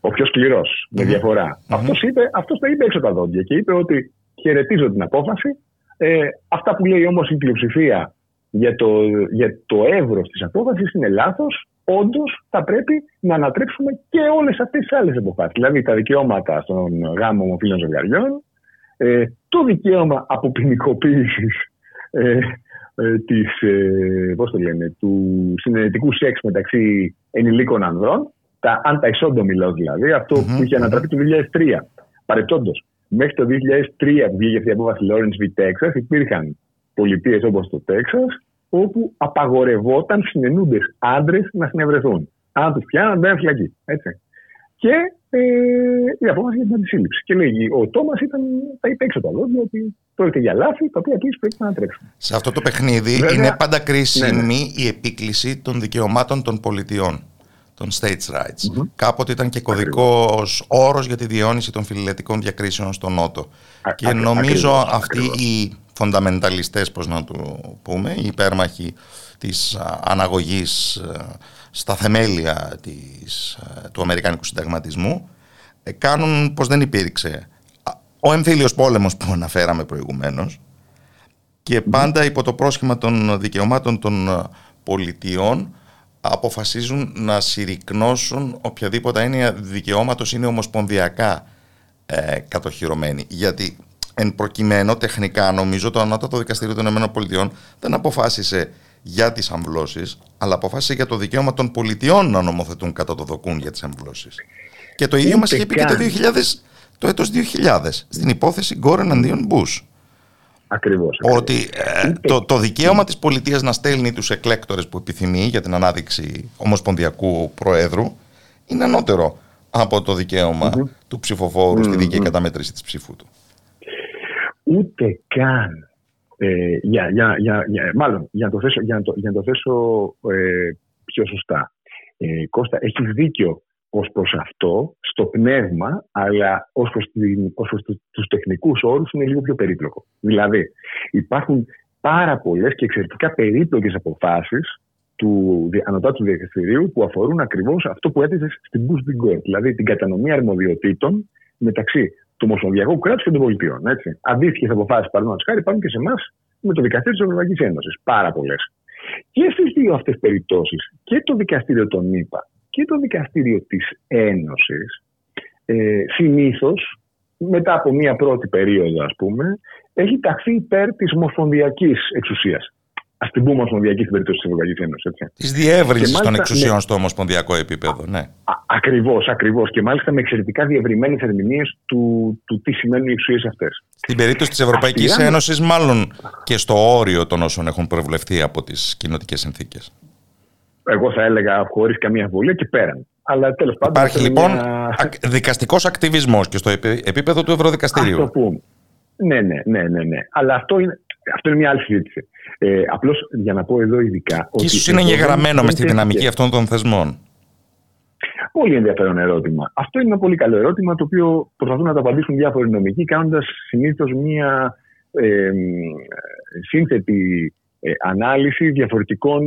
ο πιο σκληρο με διαφορα Αυτός, είπε, αυτός τα είπε έξω τα δόντια και είπε ότι χαιρετίζω την απόφαση. Ε, αυτά που λέει όμως η πλειοψηφία για το, για το εύρος της απόφασης είναι λάθος. Όντως θα πρέπει να ανατρέψουμε και όλες αυτές τις άλλες αποφάσεις. Δηλαδή τα δικαιώματα στον γάμο ομοφύλων ζευγαριών, ε, το δικαίωμα αποποινικοποίησης ε, ε, της, ε, πώς το λένε, του συνενετικού σεξ μεταξύ ενηλίκων ανδρών, τα anti-sodomy laws δηλαδή, αυτό που είχε ανατραπεί το 2003. Παρεπτόντως, μέχρι το 2003 που βγήκε αυτή η απόφαση Lawrence v. Texas, υπήρχαν πολιτείες όπως το Texas, όπου απαγορευόταν συνενούντες άντρες να συνευρεθούν. Αν τους πιάναν, μπαίναν φυλακή. Έτσι. Και ε, η απόφαση για την αντισύλληψη. Και λέγει, ο Τόμας τα είπε έξω τα λόγια ότι πρόκειται για λάθη, τα οποία επίσης πρέπει να ανατρέψουν. Σε αυτό το παιχνίδι Βέβαια, είναι πάντα κρίσιμη ναι, η επίκληση των δικαιωμάτων των πολιτιών, των states rights. Κάποτε ήταν και κωδικός όρος για τη διαιώνιση των φιλελετικών διακρίσεων στο Νότο. Α- και ακρι- νομίζω ακριβώς, αυτοί ακριβώς. οι φονταμενταλιστές, πώς να το πούμε, οι υπέρμαχοι της α, αναγωγής α, στα θεμέλια της, α, του Αμερικάνικου συνταγματισμού, ε, κάνουν πως δεν υπήρξε Α, ο εμφύλιος πόλεμος που αναφέραμε προηγουμένως και πάντα υπό το πρόσχημα των δικαιωμάτων των ε, πολιτιών αποφασίζουν να συρρυκνώσουν οποιαδήποτε έννοια δικαιώματος είναι ομοσπονδιακά ε, κατοχυρωμένη. Γιατί εν προκειμένου τεχνικά νομίζω το Ανώτατο Δικαστήριο των ΗΠΑ δεν αποφάσισε για τις αμβλώσεις, αλλά αποφάσισε για το δικαίωμα των πολιτιών να νομοθετούν κατά το δοκούν για τις αμβλώσεις. Και το ίδιο Ούτε μας είχε πει και το, καν. 2000, το έτος 2000 στην υπόθεση Γκόρ εναντίον Μπούς Ακριβώς. ότι ε, το, το δικαίωμα της πολιτείας να στέλνει τους εκλέκτορες που επιθυμεί για την ανάδειξη ομοσπονδιακού προέδρου είναι ανώτερο από το δικαιωμα του ψηφοφόρου στη δίκαιη καταμέτρηση της ψήφου του. Ούτε καν. Ε, για, για, για, για, μάλλον, για να το θέσω, για να το, για να το θέσω ε, πιο σωστά. Ε, Κώστα, έχεις δίκιο ως προς αυτό, στο πνεύμα, αλλά ως προς, την, ως προς του- τους τεχνικούς όρους είναι λίγο πιο περίπλοκο. Δηλαδή, υπάρχουν πάρα πολλές και εξαιρετικά περίπλοκες αποφάσεις του δι- Ανωτάτου Δικαστηρίου που αφορούν ακριβώς αυτό που έθεσε στην Bush v. Gore, δηλαδή την κατανομή αρμοδιοτήτων μεταξύ του Ομοσπονδιακού κράτους και των πολιτιών. Έτσι. Αντίστοιχες αποφάσεις, παραδείγματος χάρη, υπάρχουν και σε εμάς με το Δικαστήριο της Ευρωπαϊκής Ένωσης. Πάρα πολλές. Και στις δύο αυτές περιπτώσεις, και το Δικαστήριο των ΗΠΑ και το Δικαστήριο της Ένωσης, ε, συνήθως μετά από μία πρώτη περίοδο, ας πούμε, έχει ταχθεί υπέρ της ομοσπονδιακής εξουσίας. Α την πούμε ομοσπονδιακή στην περίπτωση της Ευρωπαϊκής Ένωσης. Της διεύρυνσης των εξουσιών ναι. στο ομοσπονδιακό επίπεδο, ναι. Ακριβώς, ακριβώς. Και μάλιστα με εξαιρετικά διευρυμένες ερμηνείες του, του τι σημαίνουν οι εξουσίες αυτές. Στην περίπτωση της Ευρωπαϊκής Ένωσης, μάλλον και στο όριο των όσων έχουν προβλεφθεί από τις κοινοτικές συνθήκες. Εγώ θα έλεγα χωρίς καμία αμφιβολία και πέραν. Αλλά τέλος πάντων. Υπάρχει λοιπόν μια... δικαστικός ακτιβισμός και στο επίπεδο του Ευρωδικαστηρίου. το πούμε. Ναι, ναι, ναι, ναι, ναι. Αλλά αυτό είναι, αυτό είναι μια άλλη συζήτηση. Ε, Απλώς για να πω εδώ ειδικά. Και ίσως είναι εγγεγραμμένο μες στη δυναμική αυτών των θεσμών. Πολύ ενδιαφέρον ερώτημα. Αυτό είναι ένα πολύ καλό ερώτημα το οποίο προσπαθούν να το απαντήσουν διάφοροι νομικοί κάνοντας συνήθως μια ε, σύνθετη ε, ανάλυση διαφορετικών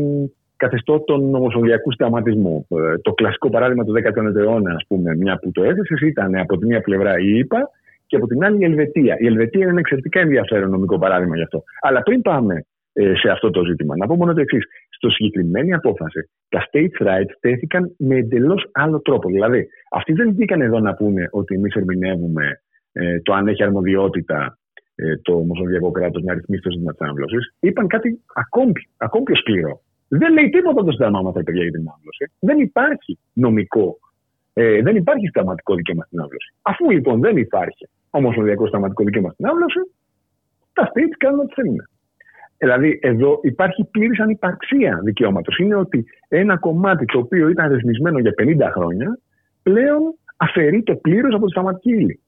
καθεστώτων ομοσπονδιακού σταματισμού. Ε, το κλασικό παράδειγμα του 19ου αιώνα, ας πούμε, μια που το έθεσες, ήταν από τη μία πλευρά η ΙΠΑ και από την άλλη η Ελβετία. Η Ελβετία είναι ένα εξαιρετικά ενδιαφέρον νομικό παράδειγμα γι' αυτό. Αλλά πριν πάμε ε, σε αυτό το ζήτημα, να πω μόνο το εξής. Στο συγκεκριμένη απόφαση, τα states rights τέθηκαν με εντελώς άλλο τρόπο. Δηλαδή, αυτοί δεν βγήκαν εδώ να πούνε ότι εμείς ερμηνεύουμε ε, το αν έχει αρμοδιότητα ε, το Ομοσπονδιακό κράτος να ρυθμίσει το ζήτημα της άμβλωση. Είπαν κάτι ακόμη, ακόμη πιο σκληρό. Δεν λέει τίποτα το Σύνταγμα μα παιδιά για την άμβλωση. Δεν υπάρχει νομικό, ε, δεν υπάρχει συνταγματικό δικαίωμα στην άμβλωση. Αφού λοιπόν δεν υπάρχει ομοσπονδιακό συνταγματικό δικαίωμα στην άμβλωση, τα states κάνουν ό,τι θέλουν. Δηλαδή, εδώ υπάρχει πλήρης ανυπαρξία δικαιώματος. Είναι ότι ένα κομμάτι το οποίο ήταν ρυθμισμένο για 50 χρόνια πλέον αφαιρείται πλήρω από τη σταματική ύλη.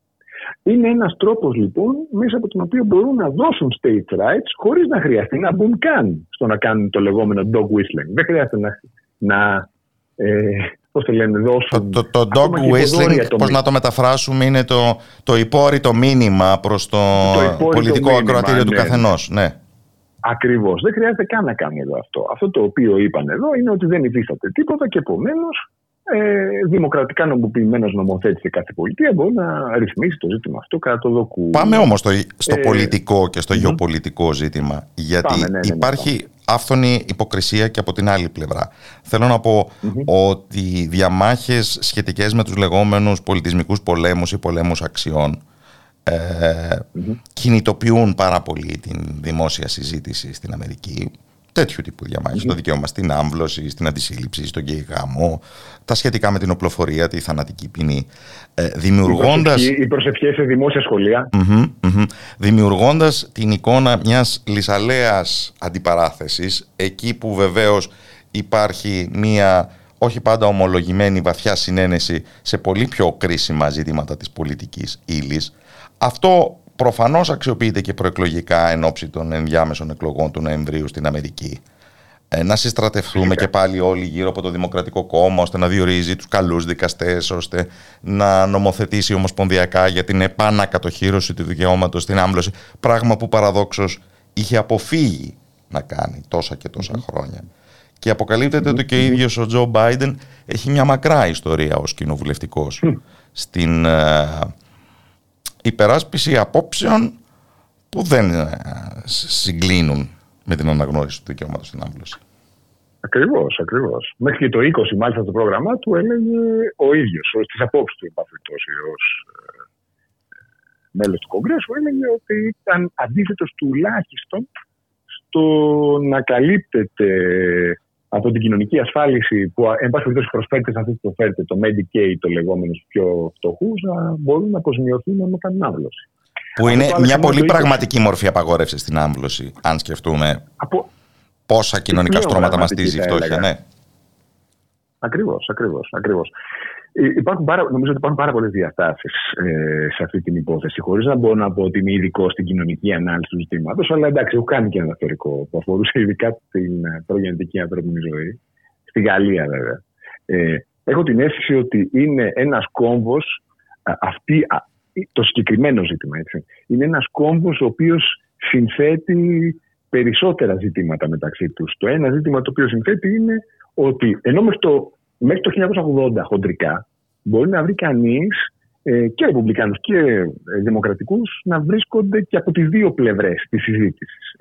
Είναι ένας τρόπος λοιπόν μέσα από τον οποίο μπορούν να δώσουν state rights χωρίς να χρειαστεί να μπουν καν στο να κάνουν το λεγόμενο dog whistling. Δεν χρειάζεται να, να ε, πώς το λένε, δώσουν... Το, το, το dog whistling, πώς να το μεταφράσουμε, είναι το, το υπόρρητο μήνυμα προς το, το πολιτικό μήνυμα, ακροατήριο του ναι. καθενός. Ναι. Ακριβώς. Δεν χρειάζεται καν να κάνει εδώ αυτό. Αυτό το οποίο είπαν εδώ είναι ότι δεν υφίσταται τίποτα και επομένως ε, δημοκρατικά νομοποιημένος νομοθέτης σε κάθε πολιτεία μπορεί να ρυθμίσει το ζήτημα αυτό κατά το δοκού. Πάμε όμως στο, στο ε, πολιτικό και στο γεωπολιτικό ζήτημα. Γιατί ναι, ναι, ναι, υπάρχει άφθονη υποκρισία και από την άλλη πλευρά. Θέλω να πω ότι οι διαμάχες σχετικές με τους λεγόμενους πολιτισμικούς πολέμους ή πολέμους αξιών ε, κινητοποιούν πάρα πολύ την δημόσια συζήτηση στην Αμερική τέτοιου τύπου διαμάχες, το δικαίωμα στην άμβλωση, στην αντισύλληψη, στον γκέι γάμο, τα σχετικά με την οπλοφορία, τη θανατική ποινή, ε, δημιουργώντας... Οι προσευχές σε δημόσια σχολεία. Δημιουργώντας την εικόνα μιας λυσαλέας αντιπαράθεσης, εκεί που βεβαίως υπάρχει μια όχι πάντα ομολογημένη βαθιά συνένεση σε πολύ πιο κρίσιμα ζητήματα της πολιτικής ύλης. Αυτό προφανώς αξιοποιείται και προεκλογικά εν ώψη των ενδιάμεσων εκλογών του Νοεμβρίου στην Αμερική. Ε, να συστρατευτούμε και πάλι όλοι γύρω από το Δημοκρατικό Κόμμα ώστε να διορίζει τους καλούς δικαστές ώστε να νομοθετήσει ομοσπονδιακά για την επανακατοχήρωση του δικαιώματος στην άμβλωση πράγμα που παραδόξως είχε αποφύγει να κάνει τόσα και τόσα χρόνια. Και αποκαλύπτεται ότι και ο ίδιος ο Τζο Μπάιντεν έχει μια μακρά ιστορία ως κοινοβουλευτικός στην ε, υπεράσπιση απόψεων που δεν ε, συγκλίνουν με την αναγνώριση του δικαιώματος στην άμβλωση. Ακριβώς, ακριβώς. Μέχρι και το 20, μάλιστα, το πρόγραμμά του έλεγε ο ίδιος, στι απόψεις του, εν ως ε, μέλος του Κογκρέσου, έλεγε ότι ήταν αντίθετος τουλάχιστον στο να καλύπτεται από την κοινωνική ασφάλιση που, εν πάση περιπτώσει, προσπέκτε αυτή που προσφέρεται, το Medicaid, το λεγόμενο στους πιο φτωχούς, να μπορούν να αποσμειωθούν με την άμβλωση. Που είναι μια πολύ πραγματική μορφή απαγόρευσης στην άμβλωση, αν σκεφτούμε από... πόσα κοινωνικά στρώματα μαστίζει η φτώχεια. Ναι. Ακριβώς, ακριβώς. Ακριβώς. Ε, υπάρχουν πάρα, νομίζω ότι υπάρχουν πάρα πολλές διαστάσεις ε, σε αυτή την υπόθεση. Χωρίς να μπορώ να πω ότι είμαι ειδικό στην κοινωνική ανάλυση του ζητήματος, αλλά εντάξει, έχω κάνει και ένα θεωρικό που αφορούσε ειδικά την ε, προγεννητική ανθρώπινη ζωή. Στη Γαλλία, βέβαια. Ε, έχω την αίσθηση ότι είναι ένας κόμβος αυτή, το συγκεκριμένο ζήτημα. Έτσι. Είναι ένας κόμβος ο οποίος συνθέτει περισσότερα ζητήματα μεταξύ τους. Το ένα ζήτημα το οποίο συνθέτει είναι ότι ενώ μέχρι το μέχρι το 1980 χοντρικά μπορεί να βρει κανείς ε, και ρεπουμπλικάνους και ε, δημοκρατικούς να βρίσκονται και από τις δύο πλευρές της συζήτησης.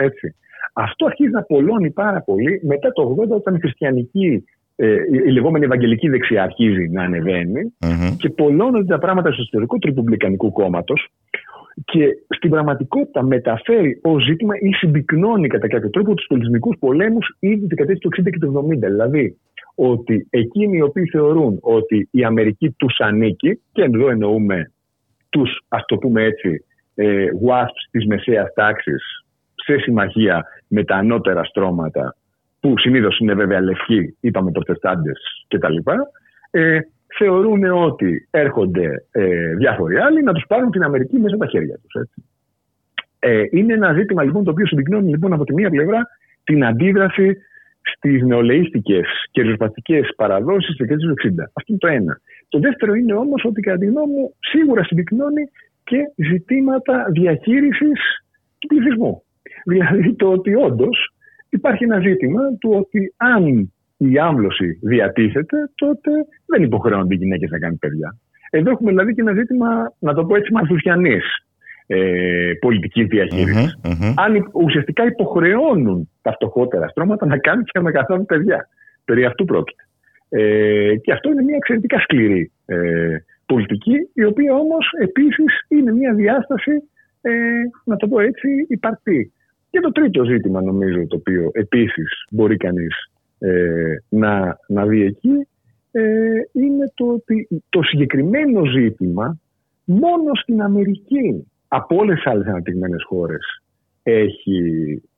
Αυτό αρχίζει να πολλώνει πάρα πολύ μετά το 80 όταν η χριστιανική, ε, η λεγόμενη Ευαγγελική δεξιά αρχίζει να ανεβαινει και πολλώνονται τα πράγματα στο εσωτερικό του Ρεπουμπλικανικού κόμματος και στην πραγματικότητα μεταφέρει ω ζήτημα ή συμπυκνώνει κατά κάποιο τρόπο τους πολιτισμικούς πολέμους ήδη τη δεκαετία του 60 και του 70. Δηλαδή, ότι εκείνοι οι οποίοι θεωρούν ότι η Αμερική τους ανήκει, και εδώ εννοούμε τους, ας το πούμε έτσι, ε, WASPs της μεσαίας τάξης σε συμμαχία με τα ανώτερα στρώματα, που συνήθως είναι βέβαια λευκοί, είπαμε προτεστάντες κτλ. Ε, θεωρούν ότι έρχονται ε, διάφοροι άλλοι να τους πάρουν την Αμερική μέσα από τα χέρια τους. Ε, είναι ένα ζήτημα λοιπόν το οποίο συμπυκνώνει λοιπόν από τη μία πλευρά την αντίδραση στις νεολαίστικε και ριζοσπαστικές παραδόσεις τη δεκαετίας του 60. Αυτό είναι το ένα. Το δεύτερο είναι όμως ότι κατά τη γνώμη μου σίγουρα συμπυκνώνει και ζητήματα διαχείρισης του πληθυσμού. Δηλαδή το ότι όντως υπάρχει ένα ζήτημα του ότι αν η άμβλωση διατίθεται, τότε δεν υποχρεώνονται οι γυναίκες να κάνουν παιδιά. Εδώ έχουμε δηλαδή και ένα ζήτημα, να το πω έτσι, μαθουσιανή ε, πολιτικής διαχείρισης. Mm-hmm, mm-hmm. Αν ουσιαστικά υποχρεώνουν τα φτωχότερα στρώματα να κάνουν και να καθάνουν παιδιά. Περί αυτού πρόκειται. Ε, και αυτό είναι μια εξαιρετικά σκληρή ε, πολιτική, η οποία όμως επίσης είναι μια διάσταση, ε, να το πω έτσι, υπαρτή. Και το τρίτο ζήτημα, νομίζω, το οποίο επίσης μπορεί κανείς ε, να, να δει εκεί ε, είναι το ότι το συγκεκριμένο ζήτημα μόνο στην Αμερική από όλες τις άλλες αναπτυγμένες χώρες έχει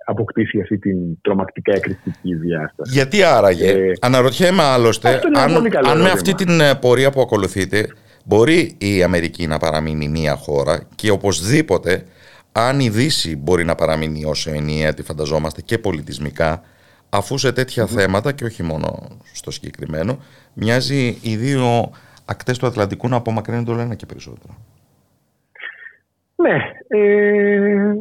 αποκτήσει αυτή την τρομακτικά εκρηκτική διάσταση. Γιατί άραγε, ε, αναρωτιέμαι άλλωστε, αν, αν με αυτή την ε, πορεία που ακολουθείτε μπορεί η Αμερική να παραμείνει μία χώρα και οπωσδήποτε αν η Δύση μπορεί να παραμείνει όσο ενιαία τη φανταζόμαστε και πολιτισμικά αφού σε τέτοια θέματα και όχι μόνο στο συγκεκριμένο, μοιάζει οι δύο ακτές του Ατλαντικού να απομακρύνονται όλο ένα και περισσότερο. Ναι. Ε,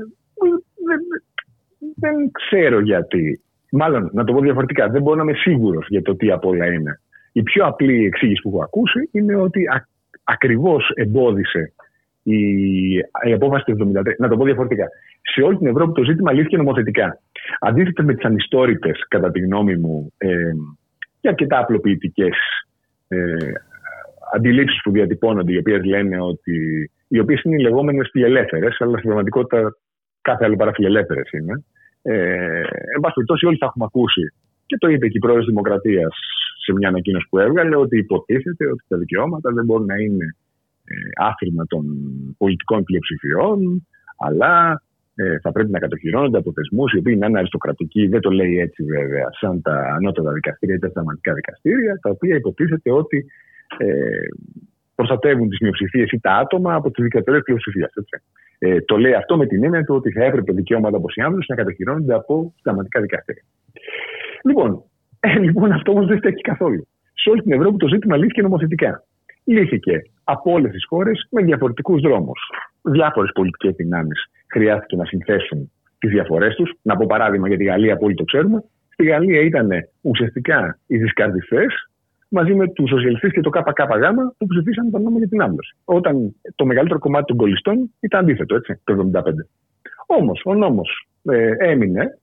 δεν, ξέρω γιατί. Μάλλον, να το πω διαφορετικά, δεν μπορώ να είμαι σίγουρος για το τι απ' όλα είναι. Η πιο απλή εξήγηση που έχω ακούσει είναι ότι α, ακριβώς εμπόδισε η, η απόφαση του 73. Να το πω διαφορετικά. Σε όλη την Ευρώπη το ζήτημα λύθηκε νομοθετικά. Αντίθετα με τις ανιστόρητε, κατά τη γνώμη μου, ε, και αρκετά απλοποιητικές ε, αντιλήψεις που διατυπώνονται, οι οποίες λένε ότι. οι οποίες είναι οι λεγόμενες φιλελεύθερες, αλλά στην πραγματικότητα κάθε άλλο παρά φιλελεύθερες είναι. Ε, εν πάση περιπτώσει, όλοι θα έχουμε ακούσει και το είπε και η πρόεδρος Δημοκρατίας σε μια ανακοίνωση που έβγαλε ότι υποτίθεται ότι τα δικαιώματα δεν μπορούν να είναι ε, Άφημα των πολιτικών πλειοψηφιών, αλλά ε, θα πρέπει να κατοχυρώνονται από θεσμούς οι οποίοι να είναι αριστοκρατικοί, δεν το λέει έτσι βέβαια, σαν τα ανώτατα δικαστήρια ή τα σταματικά δικαστήρια, τα οποία υποτίθεται ότι ε, προστατεύουν τις μειοψηφίες ή τα άτομα από τις δικατορίε πλειοψηφία. Ε, το λέει αυτό με την έννοια του ότι θα έπρεπε δικαιώματα όπως η άμβλωση να κατοχυρώνονται από σταματικά δικαστήρια. Λοιπόν, ε, λοιπόν αυτό όμως δεν στέκει καθόλου. Σε όλη την Ευρώπη το ζήτημα λύθηκε νομοθετικά. Λύθηκε από όλες τις χώρες με διαφορετικούς δρόμους. Διάφορες πολιτικές δυνάμεις χρειάστηκε να συνθέσουν τις διαφορές τους. Να πω παράδειγμα για τη Γαλλία που όλοι το ξέρουμε. Στη Γαλλία ήταν ουσιαστικά οι δισκαρδιστές μαζί με τους σοσιαλιστές και το ΚΚΓ που ψηφίσαν τον νόμο για την άμβλωση. Όταν το μεγαλύτερο κομμάτι των κολλιστών ήταν αντίθετο, έτσι, το 1975. Όμως ο νόμος ε, έμεινε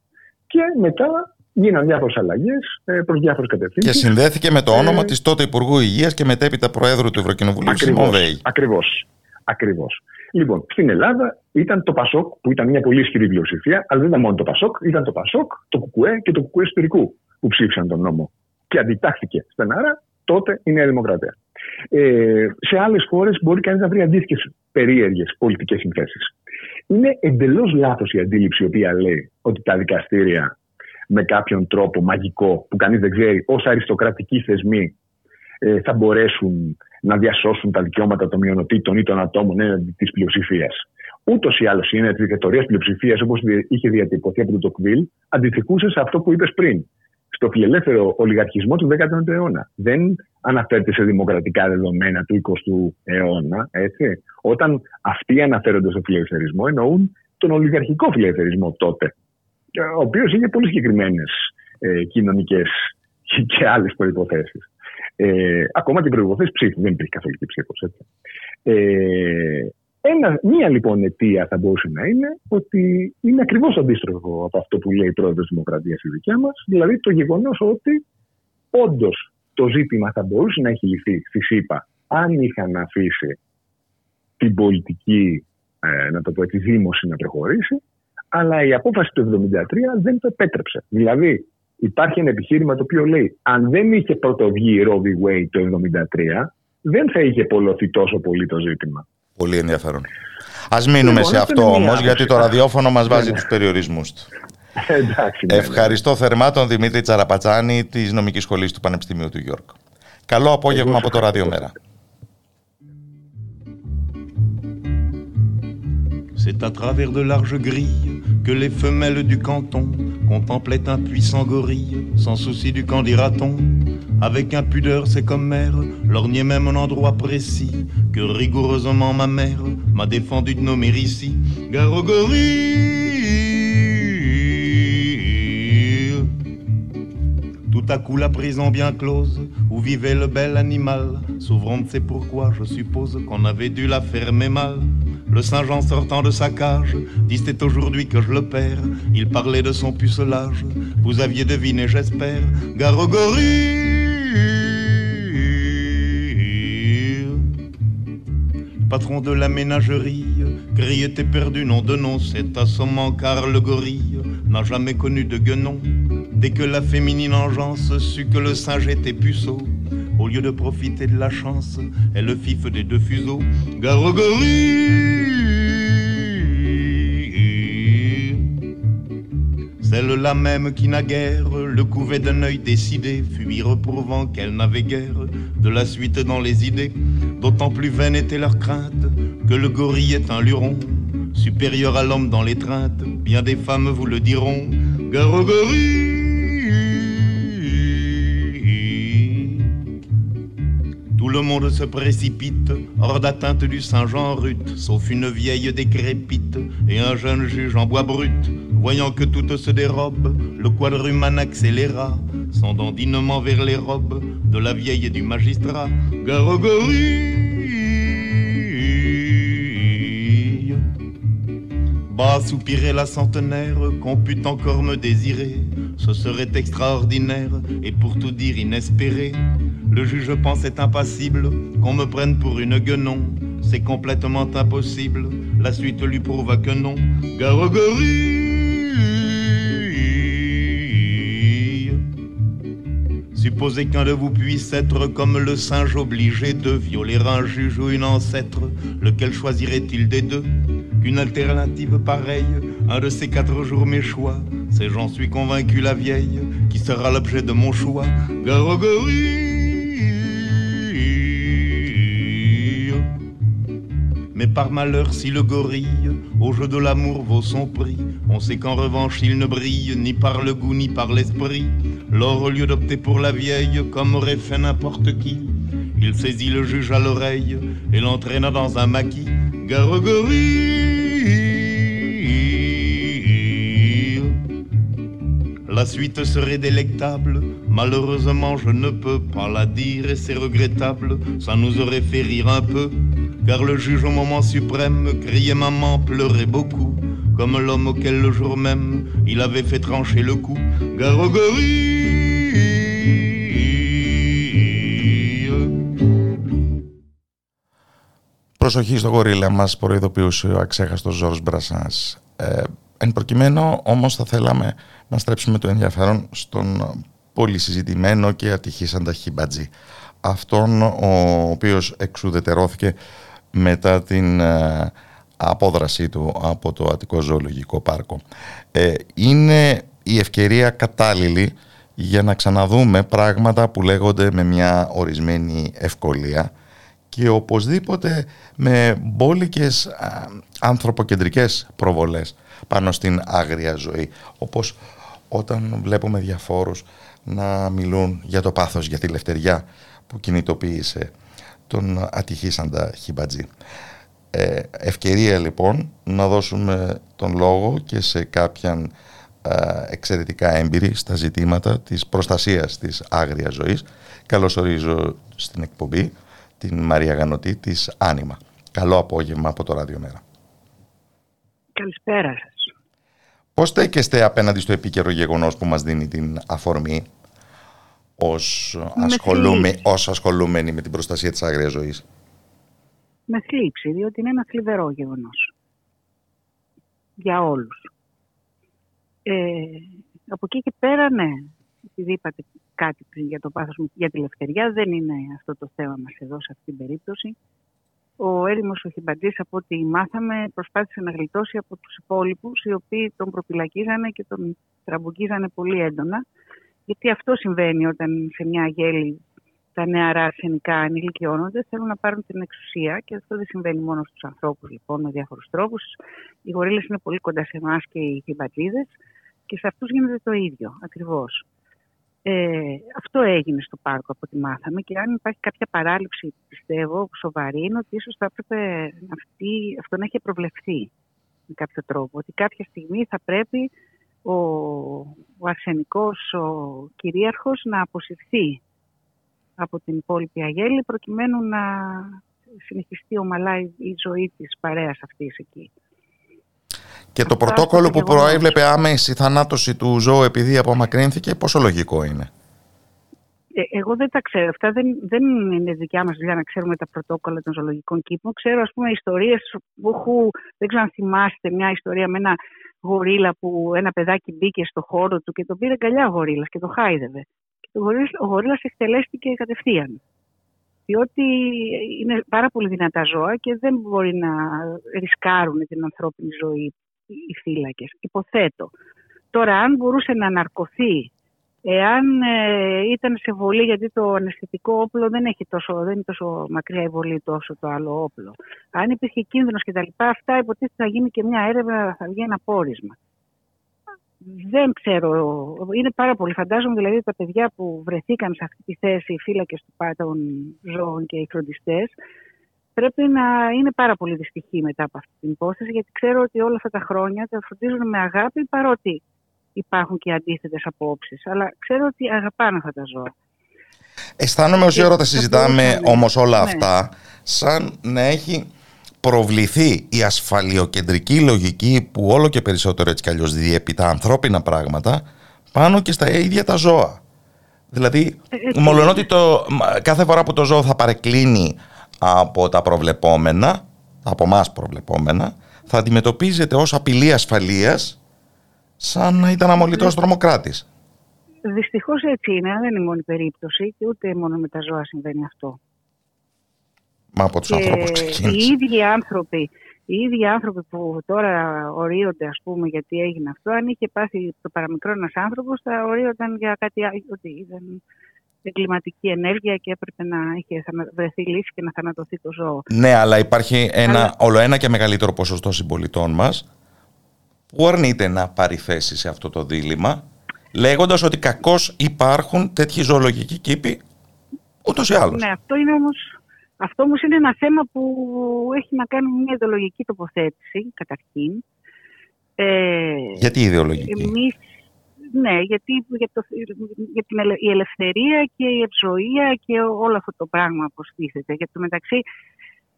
και μετά Γίναν διάφορες αλλαγές ε, προς διάφορες κατευθύνσεις. Και συνδέθηκε με το ε, όνομα ε... της τότε Υπουργού Υγείας και μετέπειτα Προέδρου του Ευρωκοινοβουλίου Σιμοβέη. Ακριβώς. Ακριβώς. Λοιπόν, στην Ελλάδα ήταν το Πασόκ, που ήταν μια πολύ ισχυρή πλειοψηφία, αλλά δεν ήταν μόνο το Πασόκ, ήταν το Πασόκ, το Κουκουέ και το Κουκουέ Ιστορικού που ψήφισαν τον νόμο. Και αντιτάχθηκε στενάρα τότε η Νέα Δημοκρατία. Ε, σε άλλες χώρες μπορεί κανείς να βρει αντίστοιχες περίεργες πολιτικές συνθέσεις. Είναι εντελώς λάθος η αντίληψη η οποία λέει ότι τα δικαστήρια με κάποιον τρόπο μαγικό που κανείς δεν ξέρει ως αριστοκρατικοί θεσμοί ε, θα μπορέσουν να διασώσουν τα δικαιώματα των μειονοτήτων ή των ατόμων ε, της πλειοψηφίας. Ούτως ή άλλως η έννοια τη δικτατορία πλειοψηφίας, όπως είχε διατυπωθεί από τον Τοκβίλ, αντιστοιχούσε σε αυτό που είπες πριν, στο φιλελεύθερο ολιγαρχισμό του 19ου αιώνα. Δεν αναφέρεται σε δημοκρατικά δεδομένα του 20ου αιώνα. Έτσι. Όταν αυτοί αναφέρονται στο φιλελευθερισμό, εννοούν τον ολιγαρχικό φιλελευθερισμό τότε ο οποίος είχε πολύ συγκεκριμένες ε, και άλλες προποθέσει. Ε, ακόμα και προποθέσει ψήφου. Δεν υπήρχε καθολική ψήφος. Ε, ένα, μία λοιπόν αιτία θα μπορούσε να είναι ότι είναι ακριβώς αντίστροφο από αυτό που λέει η πρόεδρος τη Δημοκρατίας η δικιά μας, δηλαδή το γεγονός ότι όντως το ζήτημα θα μπορούσε να έχει λυθεί στη ΣΥΠΑ αν είχαν αφήσει την πολιτική, ε, να το πω έτσι, δήμωση να προχωρήσει αλλά η απόφαση του 1973 δεν το επέτρεψε. Δηλαδή, υπάρχει ένα επιχείρημα το οποίο λέει αν δεν είχε πρωτοβγεί η Robbie Wade το 1973, δεν θα είχε πολλωθεί τόσο πολύ το ζήτημα. Πολύ ενδιαφέρον. Α μείνουμε λοιπόν, σε αυτό όμως, γιατί το ραδιόφωνο μας βάζει ναι. τους περιορισμούς του. *laughs* Εντάξει, ναι, Ευχαριστώ ναι. θερμά τον Δημήτρη Τσαραπατσάνη της Νομικής Σχολής του Πανεπιστημίου του Γιώργου. Καλό απόγευμα από το Ραδιομέρα. C'est à travers de larges grilles que les femelles du canton contemplaient un puissant gorille, sans souci du camp des ratons. Avec impudeur, c'est comme mère, lorgnait même un endroit précis que rigoureusement ma mère m'a défendu de nommer ici. Gare Tout à coup la prison bien close, où vivait le bel animal, s'ouvrant, c'est pourquoi je suppose qu'on avait dû la fermer mal. Le Saint-Jean sortant de sa cage, c'est aujourd'hui que je le perds. Il parlait de son pucelage, vous aviez deviné, j'espère. Garogorie Patron de la ménagerie, Gris était perdu, nom de nom, c'est assommant car le gorille n'a jamais connu de guenon. Dès que la féminine engeance sut que le singe était puceau, au lieu de profiter de la chance, elle le fif des deux fuseaux. Garogorie Celle-là même qui naguère le couvait d'un œil décidé, fut reprouvant qu'elle n'avait guère de la suite dans les idées. D'autant plus vaine était leur crainte que le gorille est un luron, supérieur à l'homme dans l'étreinte. Bien des femmes vous le diront. Garogorie le monde se précipite, hors d'atteinte du Saint-Jean rut, sauf une vieille décrépite et un jeune juge en bois brut. Voyant que toutes se dérobent, le quadruman accéléra son dandinement vers les robes de la vieille et du magistrat. Garogorie Bas soupirait la centenaire qu'on put encore me désirer. Ce serait extraordinaire et pour tout dire inespéré. Le juge pensait impassible qu'on me prenne pour une guenon. C'est complètement impossible. La suite lui prouva que non. Garogorie. Supposez qu'un de vous puisse être comme le singe obligé de violer un juge ou une ancêtre. Lequel choisirait-il des deux? Qu'une alternative pareille, un de ces quatre jours mes choix, c'est j'en suis convaincu la vieille qui sera l'objet de mon choix. Garogorie. Par malheur, si le gorille. Au jeu de l'amour vaut son prix, on sait qu'en revanche il ne brille ni par le goût ni par l'esprit. Lors, au lieu d'opter pour la vieille, comme aurait fait n'importe qui, il saisit le juge à l'oreille et l'entraîna dans un maquis. Garogorie La suite serait délectable, malheureusement je ne peux pas la dire et c'est regrettable, ça nous aurait fait rire un peu car le juge au moment suprême criait maman, pleurait beaucoup, comme l'homme auquel le jour même il avait fait trancher le cou. Garogorie Προσοχή στο γορίλα μας προειδοποιούσε ο αξέχαστος Ζόρος Μπρασάς. Ε, εν προκειμένου όμως θα θέλαμε να στρέψουμε το ενδιαφέρον στον πολύ συζητημένο και ατυχήσαντα χιμπατζή. Αυτόν ο οποίος εξουδετερώθηκε μετά την ε, απόδρασή του από το Αττικό Ζωολογικό Πάρκο. Ε, είναι η ευκαιρία κατάλληλη για να ξαναδούμε πράγματα που λέγονται με μια ορισμένη ευκολία και οπωσδήποτε με μπόλικες ανθρωποκεντρικές προβολές πάνω στην άγρια ζωή. Όπως όταν βλέπουμε διαφόρους να μιλούν για το πάθος, για τη λευτεριά που κινητοποίησε τον ατυχήσαντα Χιμπατζή. Ε, ευκαιρία λοιπόν να δώσουμε τον λόγο και σε κάποιαν εξαιρετικά έμπειρη στα ζητήματα της προστασίας της άγριας ζωής. Καλωσορίζω στην εκπομπή την Μαρία Γανωτή της Άνιμα. Καλό απόγευμα από το Ράδιο Μέρα. Καλησπέρα σας. Πώς στέκεστε απέναντι στο επίκαιρο γεγονός που μας δίνει την αφορμή; Ως, ασχολούμε, ως ασχολούμενοι με την προστασία της άγριας ζωής. Με θλίψη, διότι είναι ένα θλιβερό γεγονός. για όλους. Ε, από εκεί και πέρα, ναι, επειδή είπατε κάτι πριν για το πάθος μου, για τη ελευθερία, δεν είναι αυτό το θέμα μας εδώ σε αυτή την περίπτωση. Ο έρημος ο Χιμπαντζής, από ό,τι μάθαμε, προσπάθησε να γλιτώσει από τους υπόλοιπους, οι οποίοι τον προπυλακίζανε και τον τραμπουκίζανε πολύ έντονα. Γιατί αυτό συμβαίνει όταν σε μια γέλη τα νεαρά αρσενικά ενηλικιώνονται, θέλουν να πάρουν την εξουσία και αυτό δεν συμβαίνει μόνο στους ανθρώπους λοιπόν με διάφορους τρόπους. Οι γορίλες είναι πολύ κοντά σε εμάς και οι χιμπατζίδες και σε αυτούς γίνεται το ίδιο ακριβώς. Ε, αυτό έγινε στο πάρκο από ό,τι μάθαμε και αν υπάρχει κάποια παράληψη, πιστεύω, σοβαρή, είναι ότι ίσως θα έπρεπε αυτή, αυτό να έχει προβλεφθεί με κάποιο τρόπο. Ότι κάποια στιγμή θα πρέπει ο, ο αρσενικός, ο κυρίαρχος να αποσυρθεί από την υπόλοιπη Αγέλη προκειμένου να συνεχιστεί ομαλά η ζωή της παρέας αυτής εκεί. Και το πρωτόκολλο που προέβλεπε άμεση θανάτωση του ζώου επειδή απομακρύνθηκε, πόσο λογικό είναι; Ε, εγώ δεν τα ξέρω. Αυτά δεν, δεν είναι δικιά μας δουλειά να ξέρουμε τα πρωτόκολλα των ζωολογικών κήπων. Ξέρω, ας πούμε, ιστορίες που έχω. Δεν ξέρω αν θυμάστε μια ιστορία με ένα γορίλα που ένα παιδάκι μπήκε στο χώρο του και τον πήρε καλιά ο γορίλας και το χάιδευε. Και το γορίλας, ο γορίλας εκτελέστηκε κατευθείαν. Διότι είναι πάρα πολύ δυνατά ζώα και δεν μπορεί να ρισκάρουν την ανθρώπινη ζωή οι φύλακες, υποθέτω. Τώρα, αν μπορούσε να αναρκωθεί, εάν ε, ήταν σε βολή, γιατί το αναισθητικό όπλο δεν, έχει τόσο, δεν είναι τόσο μακριά η βολή τόσο το άλλο όπλο. Αν υπήρχε κίνδυνος και τα λοιπά, αυτά υποτίθεται θα γίνει και μια έρευνα, θα βγει ένα πόρισμα. Δεν ξέρω, είναι πάρα πολύ. Φαντάζομαι δηλαδή τα παιδιά που βρεθήκαν σε αυτή τη θέση, οι φύλακες του των ζώων και οι φροντιστές, πρέπει να είναι πάρα πολύ δυστυχή μετά από αυτή την υπόθεση, γιατί ξέρω ότι όλα αυτά τα χρόνια τα φροντίζουν με αγάπη, παρότι υπάρχουν και αντίθετες απόψεις. Αλλά ξέρω ότι αγαπάνε αυτά τα ζώα. Αισθάνομαι όση ώρα τα συζητάμε όμως όλα ναι. αυτά, σαν να έχει προβληθεί η ασφαλιοκεντρική λογική που όλο και περισσότερο έτσι κι αλλιώς διέπει τα ανθρώπινα πράγματα πάνω και στα ίδια τα ζώα. Δηλαδή, ε, ότι το, κάθε φορά που το ζώο θα παρεκκλίνει από τα προβλεπόμενα, από εμάς προβλεπόμενα, θα αντιμετωπίζεται ως απειλή ασφαλείας σαν να ήταν αμολυτός ναι. τρομοκράτης. Δυστυχώς έτσι είναι, δεν είναι η μόνη περίπτωση και ούτε μόνο με τα ζώα συμβαίνει αυτό. Μα από τους ανθρώπους ξεκίνησε. Οι ίδιοι άνθρωποι, οι ίδιοι άνθρωποι που τώρα ορίονται, ας πούμε, γιατί έγινε αυτό, αν είχε πάθει το παραμικρό ένας άνθρωπος, θα ορίονταν για κάτι άλλο, ότι δεν, εγκληματική ενέργεια και έπρεπε να είχε βρεθεί λύση και να θανατωθεί το ζώο. Ναι, αλλά υπάρχει ένα αλλά... ολοένα και μεγαλύτερο ποσοστό συμπολιτών μας που αρνείται να πάρει θέση σε αυτό το δίλημα λέγοντας ότι κακώς υπάρχουν τέτοιοι ζωολογικοί κήποι ούτως ή άλλως; Ναι, αυτό είναι όμως, αυτό όμως είναι ένα θέμα που έχει να κάνει με μια ιδεολογική τοποθέτηση καταρχήν. Ε, Γιατί ιδεολογική; Εμείς ναι, γιατί για, το, για την η ελευθερία και η ευζοία και όλο αυτό το πράγμα στήθεται. Για το μεταξύ,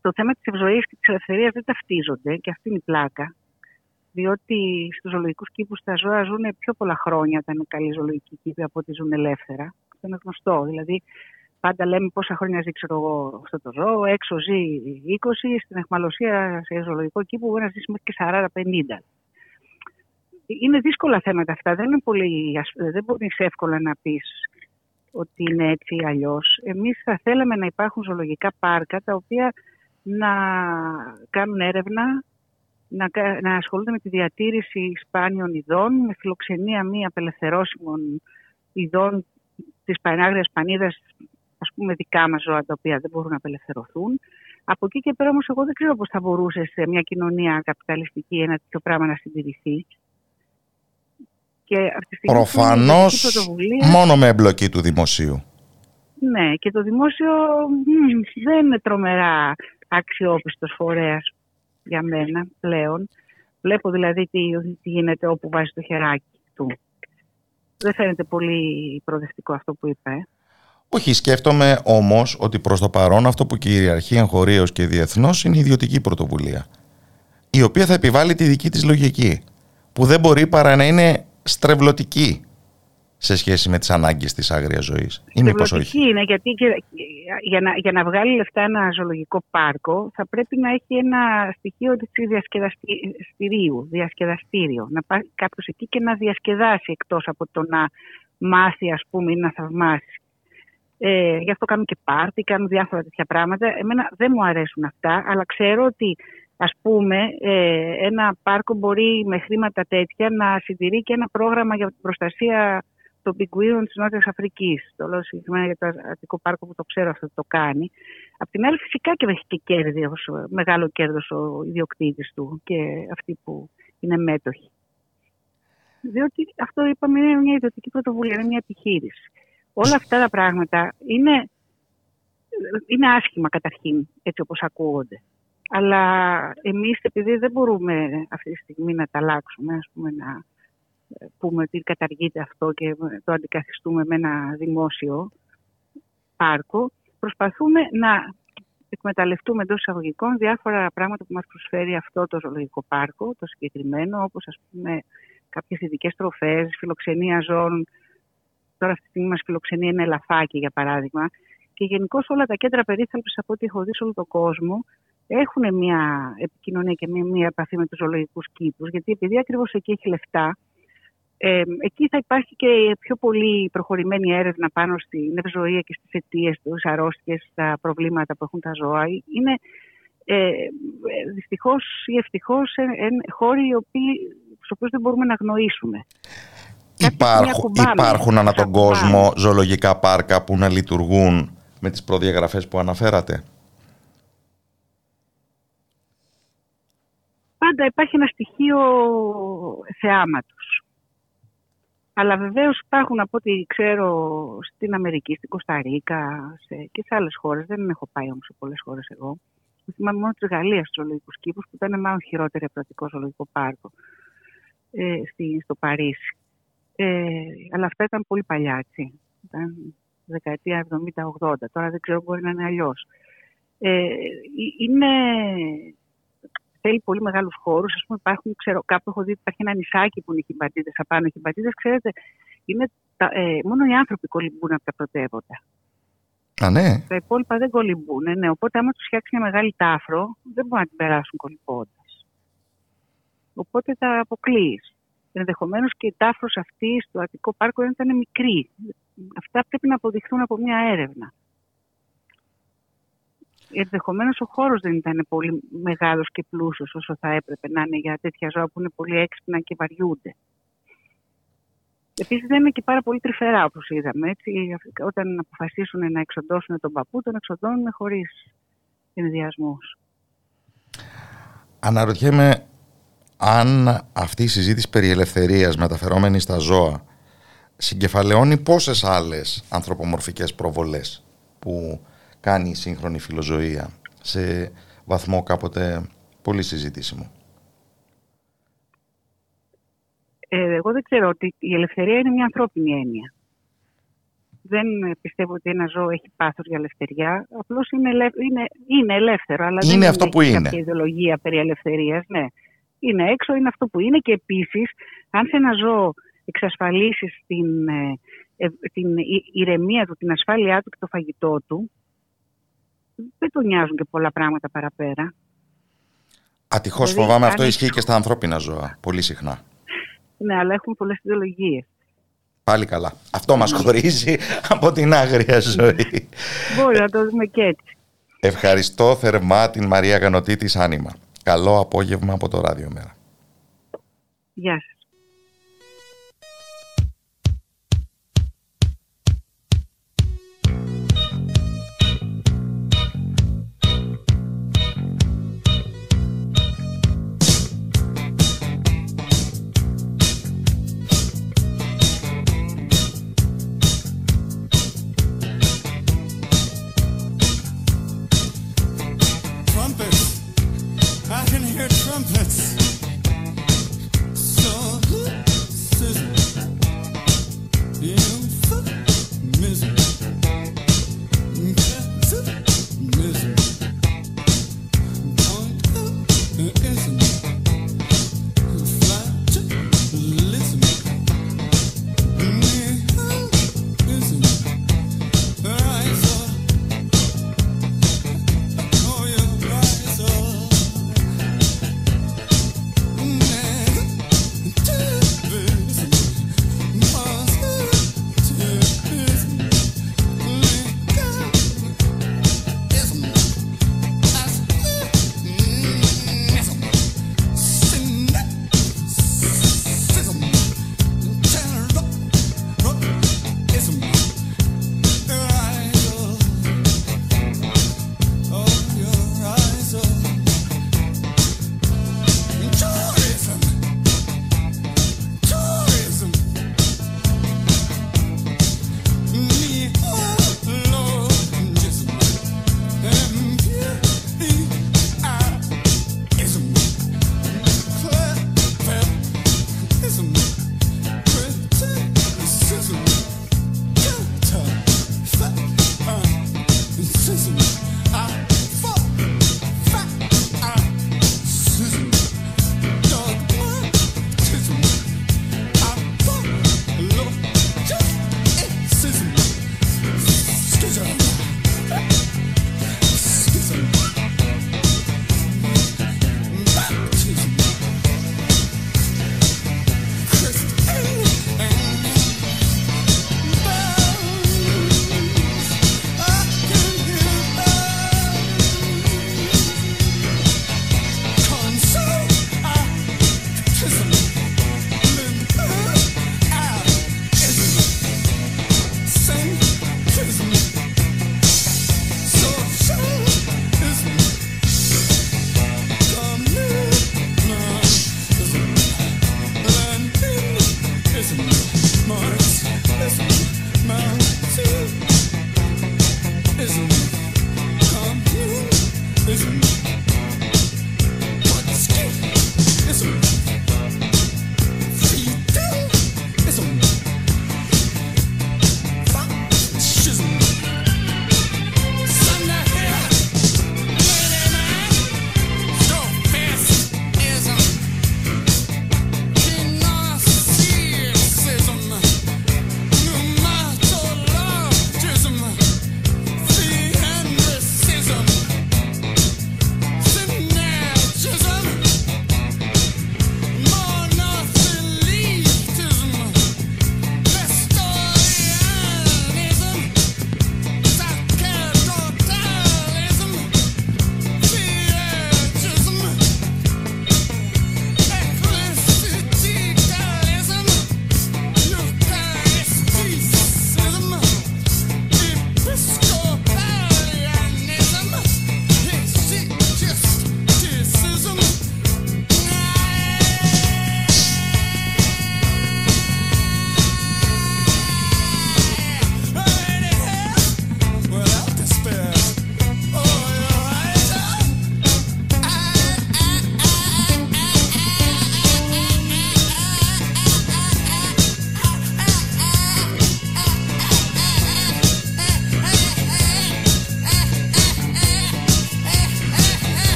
το θέμα της ευζοίας και της ελευθερίας δεν ταυτίζονται και αυτή είναι η πλάκα. Διότι στους ζωολογικούς κήπους τα ζώα ζουν πιο πολλά χρόνια όταν είναι καλή ζωολογική κήπη από ότι ζουν ελεύθερα. Αυτό είναι γνωστό. Δηλαδή, πάντα λέμε πόσα χρόνια ζει ξέρω εγώ, αυτό το ζώο. Έξω ζει 20, στην εχμαλωσία σε ζωολογικό κήπο μπορεί να ζήσει μέχρι και 40-50 είναι δύσκολα θέματα αυτά. Δεν, είναι πολύ, δεν μπορείς εύκολα να πεις ότι είναι έτσι ή αλλιώς. Εμείς θα θέλαμε να υπάρχουν ζωολογικά πάρκα τα οποία να κάνουν έρευνα, να, να ασχολούνται με τη διατήρηση σπάνιων ειδών, με φιλοξενία μη απελευθερώσιμων ειδών της πανάγριας πανίδας, ας πούμε δικά μας ζώα τα οποία δεν μπορούν να απελευθερωθούν. Από εκεί και πέρα όμως εγώ δεν ξέρω πώς θα μπορούσε σε μια κοινωνία καπιταλιστική ένα τέτοιο πράγμα να συντηρηθεί. Και Προφανώς μόνο με εμπλοκή του δημοσίου. Ναι, και το δημόσιο δεν είναι τρομερά αξιόπιστος φορέας για μένα πλέον. Βλέπω δηλαδή τι, τι γίνεται όπου βάζει το χεράκι του. Δεν φαίνεται πολύ προοδευτικό αυτό που είπε. Ε. Όχι, σκέφτομαι όμως ότι προς το παρόν αυτό που κυριαρχεί εγχωρίως και διεθνώς είναι η ιδιωτική πρωτοβουλία. Η οποία θα επιβάλλει τη δική της λογική. Που δεν μπορεί παρά να είναι στρεβλωτική σε σχέση με τις ανάγκες της άγριας ζωής ή μήπως όχι. είναι γιατί για, να, για να βγάλει λεφτά ένα ζωολογικό πάρκο θα πρέπει να έχει ένα στοιχείο της διασκεδαστηρίου, διασκεδαστήριο. Να πάει κάποιος εκεί και να διασκεδάσει εκτός από το να μάθει ας πούμε ή να θαυμάσει. Ε, γι' αυτό κάνουν και πάρτι, κάνουν διάφορα τέτοια πράγματα. Εμένα δεν μου αρέσουν αυτά, αλλά ξέρω ότι ας πούμε ε, ένα πάρκο μπορεί με χρήματα τέτοια να συντηρεί και ένα πρόγραμμα για την προστασία των πιγκουίνων της Νότιας Αφρικής. Το λέω συγκεκριμένα για το Αττικό Πάρκο που το ξέρω αυτό το κάνει. Απ' την άλλη φυσικά και έχει και κέρδη, μεγάλο κέρδος ο ιδιοκτήτης του και αυτοί που είναι μέτοχοι. Διότι αυτό είπαμε είναι μια ιδιωτική πρωτοβουλία, είναι μια επιχείρηση. Όλα αυτά τα πράγματα είναι, είναι άσχημα καταρχήν, έτσι όπως ακούγονται. Αλλά εμείς επειδή δεν μπορούμε αυτή τη στιγμή να τα αλλάξουμε, ας πούμε, να πούμε ότι καταργείται αυτό και το αντικαθιστούμε με ένα δημόσιο πάρκο, προσπαθούμε να εκμεταλλευτούμε εντός εισαγωγικών διάφορα πράγματα που μας προσφέρει αυτό το ζωολογικό πάρκο, το συγκεκριμένο, όπως ας πούμε κάποιες ειδικές τροφές, φιλοξενία ζώων. Τώρα αυτή τη στιγμή μας φιλοξενεί ένα ελαφάκι για παράδειγμα. Και γενικώ όλα τα κέντρα περίθαλψης από ό,τι έχω δει σε όλο τον κόσμο έχουν μια επικοινωνία και μια, μια επαφή με τους ζωολογικούς κήπους. Γιατί επειδή ακριβώς εκεί έχει λεφτά, ε, εκεί θα υπάρχει και πιο πολύ προχωρημένη έρευνα πάνω στην ευζοία και στις αιτίες, στις αρρώστιες, στα προβλήματα που έχουν τα ζώα. Είναι ε, δυστυχώς ή ευτυχώς ε, ε, χώροι οι οποίοι, στους οποίους δεν μπορούμε να γνωρίσουμε. Υπάρχουν, υπάρχουν ανά τον κόσμο ζωολογικά πάρκα που να λειτουργούν με τις προδιαγραφές που αναφέρατε; Πάντα υπάρχει ένα στοιχείο θεάματος. Αλλά βεβαίως υπάρχουν από ό,τι ξέρω στην Αμερική, στην Κωνσταντίνα και σε άλλες χώρες. Δεν έχω πάει όμως σε πολλές χώρες εγώ. Θυμάμαι μόνο τη Γαλλία στου ζωολογικού κήπους, που ήταν μάλλον χειρότερη από το Αττικό Ζωολογικό Πάρκο ε, στη, στο Παρίσι. Ε, αλλά αυτά ήταν πολύ παλιά, έτσι. Ήταν δεκαετία 70-80. Τώρα δεν ξέρω, μπορεί να είναι αλλιώς. Ε, είναι θέλει πολύ μεγάλους χώρους. Α πούμε, υπάρχουν, ξέρω, κάπου έχω δει υπάρχει ένα νησάκι που είναι χιμπατίδες απάνω. Οι χιμπατίδες, ξέρετε, είναι τα, ε, μόνο οι άνθρωποι κολυμπούν από τα πρωτεύοντα. Α, ναι. Τα υπόλοιπα δεν κολυμπούν. Ναι. Οπότε, άμα τους φτιάξει μια μεγάλη τάφρο, δεν μπορούν να την περάσουν κολυμπώντας. Οπότε τα αποκλείει. Ενδεχομένως και η τάφρος αυτή στο Αττικό Πάρκο δεν ήταν μικρή. Αυτά πρέπει να αποδειχθούν από μια έρευνα. Ενδεχομένως ο χώρος δεν ήταν πολύ μεγάλος και πλούσιος όσο θα έπρεπε να είναι για τέτοια ζώα που είναι πολύ έξυπνα και βαριούνται. Επίσης δεν είναι και πάρα πολύ τρυφερά όπως είδαμε. Έτσι, όταν αποφασίσουν να εξοντώσουν τον παππού, τον εξοντώνουν χωρίς ενδιασμούς. Αναρωτιέμαι αν αυτή η συζήτηση περί ελευθερίας μεταφερόμενη στα ζώα συγκεφαλαιώνει πόσες άλλες ανθρωπομορφικές προβολές που κάνει η σύγχρονη φιλοζωία σε βαθμό κάποτε πολύ συζητήσιμο. Ε, εγώ δεν ξέρω ότι η ελευθερία είναι μια ανθρώπινη έννοια. Δεν πιστεύω ότι ένα ζώο έχει πάθος για ελευθερία. Απλώς είναι, είναι, είναι ελεύθερο, αλλά είναι δεν αυτό είναι που είναι. κάποια ιδεολογία περί ελευθερίας. Ναι. Είναι έξω, είναι αυτό που είναι και επίσης αν σε ένα ζώο εξασφαλίσεις την, ε, ε, την ηρεμία του, την ασφάλειά του και το φαγητό του, δεν τον νοιάζουν και πολλά πράγματα παραπέρα. Ατυχώς δηλαδή, φοβάμαι αυτό ισχύει και στα ανθρώπινα ζώα, πολύ συχνά. Ναι, αλλά έχουν πολλές ιδεολογίες. Πάλι καλά. Αυτό μας χωρίζει από την άγρια ζωή. Μπορεί να το δούμε και έτσι. Ευχαριστώ θερμά την Μαρία Γανωτή της Άνιμα. Καλό απόγευμα από το Ράδιο Μέρα. Γεια σας.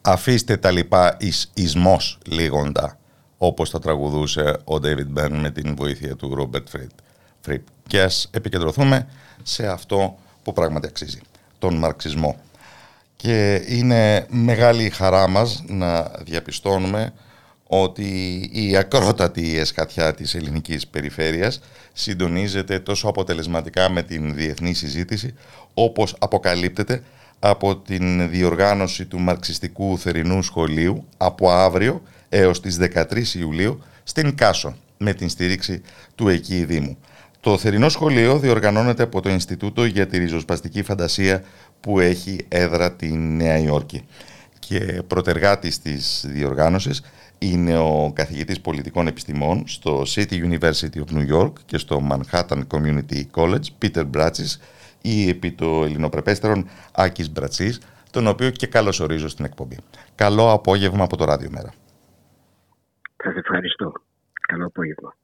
Αφήστε τα λοιπά εις ισμός λίγοντα, όπως τα τραγουδούσε ο David Byrne με την βοήθεια του Robert Fripp. Και ας επικεντρωθούμε σε αυτό που πράγματι αξίζει, τον μαρξισμό. Και είναι μεγάλη χαρά μας να διαπιστώνουμε ότι η ακρότατη εσκατιά της ελληνικής περιφέρειας συντονίζεται τόσο αποτελεσματικά με την διεθνή συζήτηση όπως αποκαλύπτεται από την διοργάνωση του Μαρξιστικού Θερινού Σχολείου από αύριο έως τις 13 Ιουλίου στην Κάσο με την στήριξη του εκεί Δήμου. Το Θερινό Σχολείο διοργανώνεται από το Ινστιτούτο για τη Ριζοσπαστική Φαντασία που έχει έδρα τη Νέα Υόρκη. Και προτεργάτης της διοργάνωσης είναι ο καθηγητής πολιτικών επιστημών στο City University of New York και στο Manhattan Community College, Peter Bratsis, ή επί το ελληνοπρεπέστερον Άκης Μπρατσής, τον οποίο και καλώς ορίζω στην εκπομπή. Καλό απόγευμα από το Ράδιο Μέρα. Σας ευχαριστώ. Καλό απόγευμα.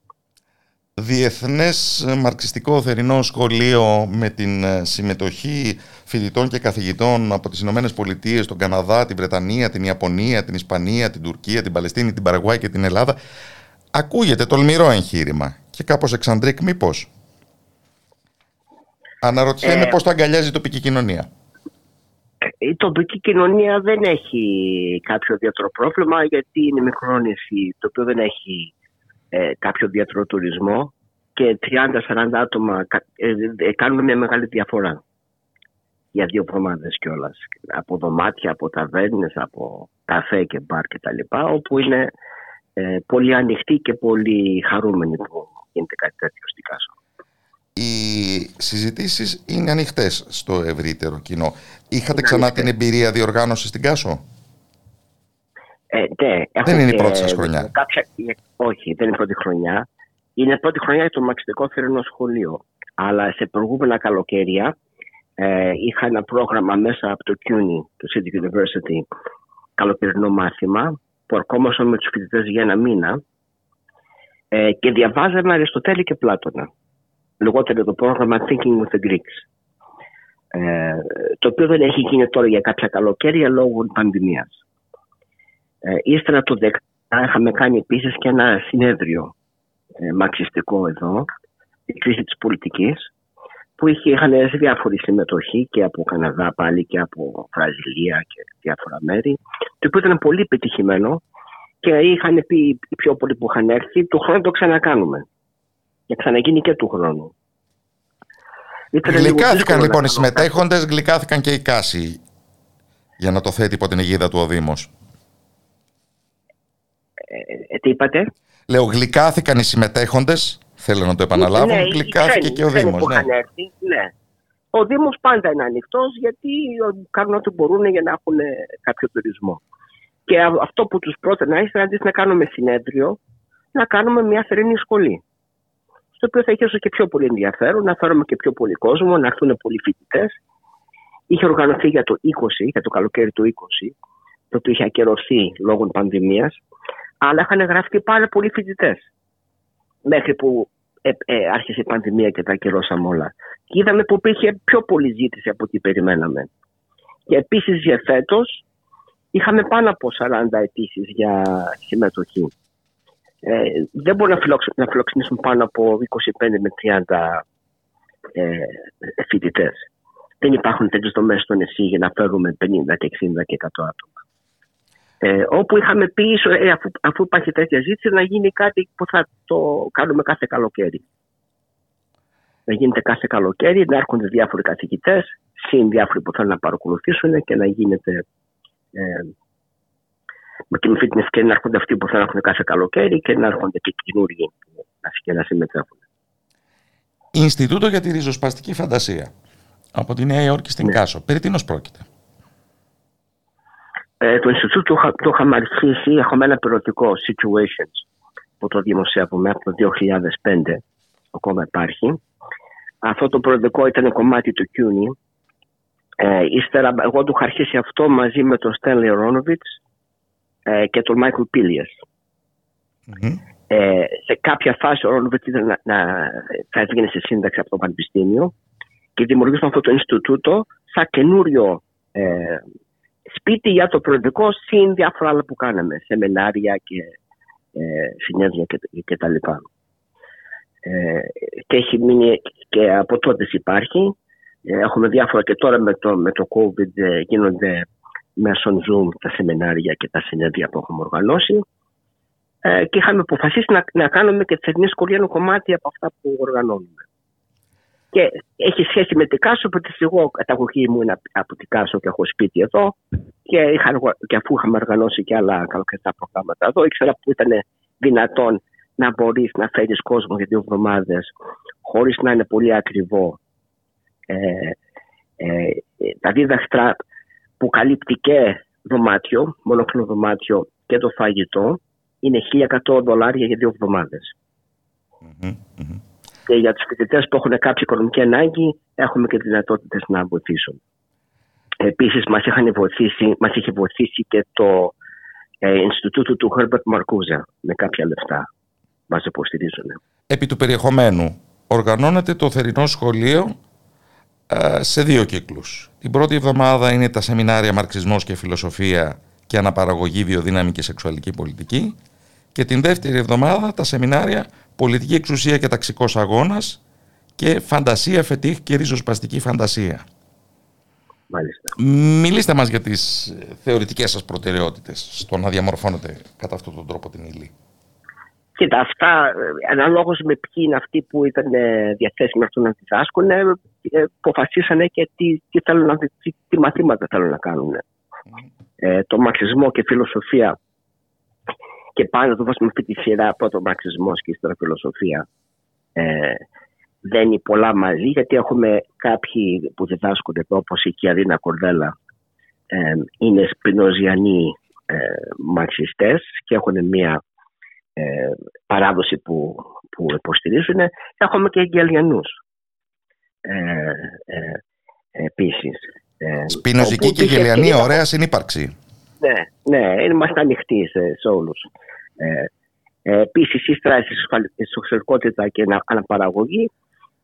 Διεθνές Μαρξιστικό Θερινό Σχολείο με την συμμετοχή φοιτητών και καθηγητών από τις Ηνωμένες Πολιτείες, τον Καναδά, την Βρετανία, την Ιαπωνία, την Ισπανία, την Τουρκία, την Παλαιστίνη, την Παραγουάη και την Ελλάδα. Ακούγεται τολμηρό εγχείρημα και κάπως εξαντρίκ μήπως. Αναρωτιέμαι ε, πώς το αγκαλιάζει η τοπική κοινωνία. Η τοπική κοινωνία δεν έχει κάποιο ιδιαίτερο πρόβλημα γιατί είναι μικρό νησί το οποίο δεν έχει ε, κάποιο ιδιαίτερο τουρισμό και 30-40 άτομα ε, ε, κάνουν μια μεγάλη διαφορά για δύο εβδομάδες κιόλας. Από δωμάτια, από ταβέρνες, από καφέ και μπαρ κτλ. Όπου είναι ε, πολύ ανοιχτοί και πολύ χαρούμενοι που γίνεται κάτι τέτοιο στην Κάσο οι συζητήσεις είναι ανοιχτές στο ευρύτερο κοινό. Είχατε ξανά την εμπειρία διοργάνωσης στην Κάσο; Ε, ναι, δεν είναι η πρώτη σας χρονιά. Κάποια, όχι, δεν είναι η πρώτη χρονιά. Είναι η πρώτη χρονιά για το Μαξιτικό Θερινό Σχολείο. Αλλά σε προηγούμενα καλοκαίρια ε, είχα ένα πρόγραμμα μέσα από το CUNY, το City University, καλοκαιρινό μάθημα, που ερχόμασταν με τους φοιτητές για ένα μήνα ε, και διαβάζαμε Αριστοτέλη και Πλάτωνα λιγότερο το πρόγραμμα Thinking with the Greeks. Ε, το οποίο δεν έχει γίνει τώρα για κάποια καλοκαίρια λόγω πανδημίας. Ε, ύστερα το 10 είχαμε κάνει επίσης και ένα συνέδριο ε, μαξιστικό εδώ, η κρίση της πολιτικής, που είχε, είχαν διάφορη συμμετοχή και από Καναδά πάλι και από Βραζιλία και διάφορα μέρη, το οποίο ήταν πολύ πετυχημένο και είχαν πει οι πιο πολλοί που είχαν έρθει, του χρόνου το ξανακάνουμε και ξαναγίνει και του χρόνου. Γλυκάθηκαν λοιπόν οι συμμετέχοντες, γλυκάθηκαν και οι κάσοι για να το θέτει υπό την αιγίδα του ο Δήμος. Ε, ε, τι είπατε; Λέω γλυκάθηκαν οι συμμετέχοντες, θέλω να το επαναλάβω, ναι, γλυκάθηκε και ο Δήμος. Ναι. ναι. Ο Δήμος πάντα είναι ανοιχτός γιατί κάνουν ό,τι μπορούν για να έχουν κάποιο τουρισμό. Και αυτό που τους πρότεινα είναι αντί να κάνουμε συνέδριο, να κάνουμε μια θερινή σχολή. Στο οποίο θα έχει και πιο πολύ ενδιαφέρον, να φέρουμε και πιο πολύ κόσμο, να έρθουν πολλοί φοιτητές. Είχε οργανωθεί για το 20, για το καλοκαίρι του 20, το οποίο είχε ακυρωθεί λόγω πανδημίας, αλλά είχαν γραφτεί πάρα πολλοί φοιτητές. Μέχρι που ε, ε, άρχισε η πανδημία και τα ακυρώσαμε όλα. Και είδαμε που υπήρχε πιο πολλή ζήτηση από ό,τι περιμέναμε. Και επίσης για φέτος είχαμε πάνω από 40 αιτήσεις για συμμετοχή. Ε, δεν μπορούν να, φιλοξενήσουν πάνω από 25 με 30 ε, φοιτητές. Δεν υπάρχουν τέτοιες δομές στο νησί για να φέρουμε 50 και 60 και 100 άτομα. Ε, όπου είχαμε πει, ε, αφού, αφού υπάρχει τέτοια ζήτηση, να γίνει κάτι που θα το κάνουμε κάθε καλοκαίρι. Να γίνεται κάθε καλοκαίρι, να έρχονται διάφοροι καθηγητές, συν διάφοροι που θέλουν να παρακολουθήσουν και να γίνεται ε, και με αυτή την ευκαιρία να έρχονται αυτοί που θα έχουν κάθε καλοκαίρι και να έρχονται και καινούργοι και να συμμετέχουν. Ινστιτούτο για τη ριζοσπαστική φαντασία από τη Νέα Υόρκη στην ναι. Κάσο. Περί τίνος πρόκειται; Ε, το Ινστιτούτο το είχαμε αρχίσει, έχουμε ένα περιοδικό Situations που το δημοσιεύουμε από το 2005, ακόμα υπάρχει. Αυτό το περιοδικό ήταν κομμάτι του CUNY. Ε, ύστερα εγώ το είχα αρχίσει αυτό μαζί με τον Στένλι Ρόνοβιτς ε, και τον Μάικλ Ε, σε κάποια φάση ο Ρόνοβιτ ήταν να, να, θα έβγαινε σε σύνταξη από το Πανεπιστήμιο και δημιουργήσαμε αυτό το Ινστιτούτο σαν καινούριο ε, σπίτι για το προεδρικό συν διάφορα άλλα που κάναμε, σεμινάρια και ε, συνέδρια και, και τα λοιπά. Ε, και έχει μείνει και από τότε υπάρχει. Ε, έχουμε διάφορα και τώρα με το, με το COVID ε, γίνονται μέσω Zoom τα σεμινάρια και τα συνέδρια που έχουμε οργανώσει. Ε, και είχαμε αποφασίσει να, να κάνουμε και θερινή σχολή ένα κομμάτι από αυτά που οργανώνουμε. Και έχει σχέση με την Κάσο, γιατί εγώ καταγωγή μου είναι από την Κάσο και έχω σπίτι εδώ. Και, είχα, και αφού είχαμε οργανώσει και άλλα καλοκαιρινά προγράμματα εδώ, ήξερα που ήταν δυνατόν να μπορείς να φέρεις κόσμο για δύο εβδομάδες χωρίς να είναι πολύ ακριβό. Ε, ε, τα δίδακτρα που καλύπτει και δωμάτιο, μονοκλίνο δωμάτιο και το φαγητό, είναι 1100 δολάρια για δύο Και για τους φοιτητές που έχουν κάποια οικονομική ανάγκη, έχουμε και δυνατότητες να βοηθήσουν. Επίσης, μας μας είχε βοηθήσει και το ε, Ινστιτούτο του Herbert Marcuse με κάποια λεφτά. Μας υποστηρίζουν. Επί του περιεχομένου, οργανώνεται το θερινό σχολείο ε, σε δύο κύκλους. Την πρώτη εβδομάδα είναι τα σεμινάρια Μαρξισμός και Φιλοσοφία και Αναπαραγωγή Βιοδύναμη και Σεξουαλική Πολιτική και την δεύτερη εβδομάδα τα σεμινάρια Πολιτική Εξουσία και Ταξικός Αγώνας και Φαντασία Φετίχ και Ριζοσπαστική Φαντασία. Μάλιστα. Μιλήστε μας για τις θεωρητικές σας προτεραιότητες στο να διαμορφώνετε κατά αυτόν τον τρόπο την ύλη. Κοίτα, αυτά αναλόγως με ποιοι είναι αυτοί που ήταν ε, διαθέσιμοι αυτό να διδάσκουν, ε, αποφασίσανε και τι, τι, θέλουν να, τι, τι μαθήματα θέλουν να κάνουν. Ε, το μαρξισμό και φιλοσοφία και πάντα το βάζουμε αυτή τη σειρά πρώτο μαρξισμό και ύστερα φιλοσοφία ε, δεν είναι πολλά μαζί γιατί έχουμε κάποιοι που διδάσκουν εδώ όπως η Κιαρίνα Κορδέλα ε, είναι σπινοζιανοί ε, μαρξιστές και έχουν μια ε, παράδοση που, που υποστηρίζουν. Έχουμε και αγγελιανούς ε, ε, επίσης. Ε, Σπινοζική και γελιανή, ωραία συνύπαρξη. Ναι, ναι, είμαστε ανοιχτοί σε, σε όλους. Ε, ε, Επίσης, η στράση σεξουαλικότητα και αναπαραγωγή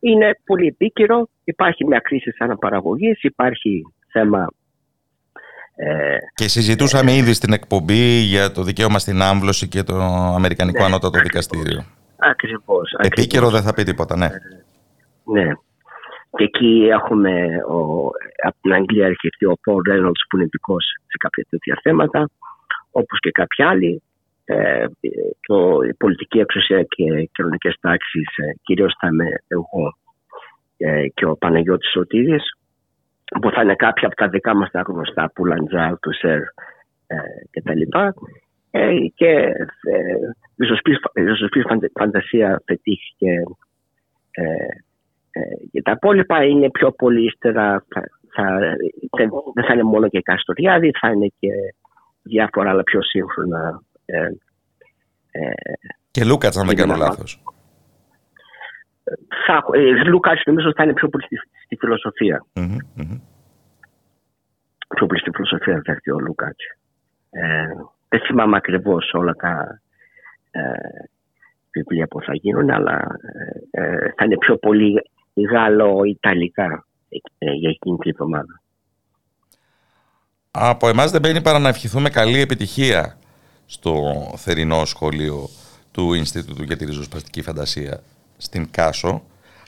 είναι πολύ επίκαιρο. Υπάρχει μια κρίση αναπαραγωγής, υπάρχει θέμα ε, και συζητούσαμε ε, ήδη στην εκπομπή για το δικαίωμα στην άμβλωση και το Αμερικανικό ναι, Ανώτατο Δικαστήριο. Ακριβώς. Επίκαιρο δεν θα πει τίποτα, ναι. Ναι. Και εκεί έχουμε ο, από την Αγγλία έρχεται ο Paul Reynolds που είναι ειδικό σε κάποια τέτοια θέματα, όπως και κάποιοι άλλοι. Ε, το, η πολιτική εξουσία και κοινωνικές τάξει, ε, κυρίως θα είμαι εγώ ε, και ο Παναγιώτης Σωτήρης που θα είναι κάποια από τα δικά μας τα γνωστά που Λαντζάρ, του Σερ ε, και τα λοιπά ε, και ε, φαντασία πετύχει ε, ε, και τα υπόλοιπα είναι πιο πολύ ύστερα θα, δεν θα είναι μόνο και Καστοριάδη, θα είναι και διάφορα άλλα πιο σύγχρονα. Ε, ε, και Λούκατς, αν δεν κάνω λάθος. Θα, ε, Λούκατς νομίζω θα είναι πιο πολύ στη, στη φιλοσοφία. Mm-hmm, Πιο πολύ στη φιλοσοφία θα ο Λούκατς. Ε, δεν θυμάμαι ακριβώς όλα τα ε, βιβλία που θα γίνουν, αλλά ε, ε θα είναι πιο πολύ Γάλλο-Ιταλικά ε, για εκείνη την εβδομάδα. Από εμάς δεν μπαίνει παρά να ευχηθούμε καλή επιτυχία στο θερινό σχολείο του Ινστιτούτου για τη Ριζοσπαστική Φαντασία στην Κάσο.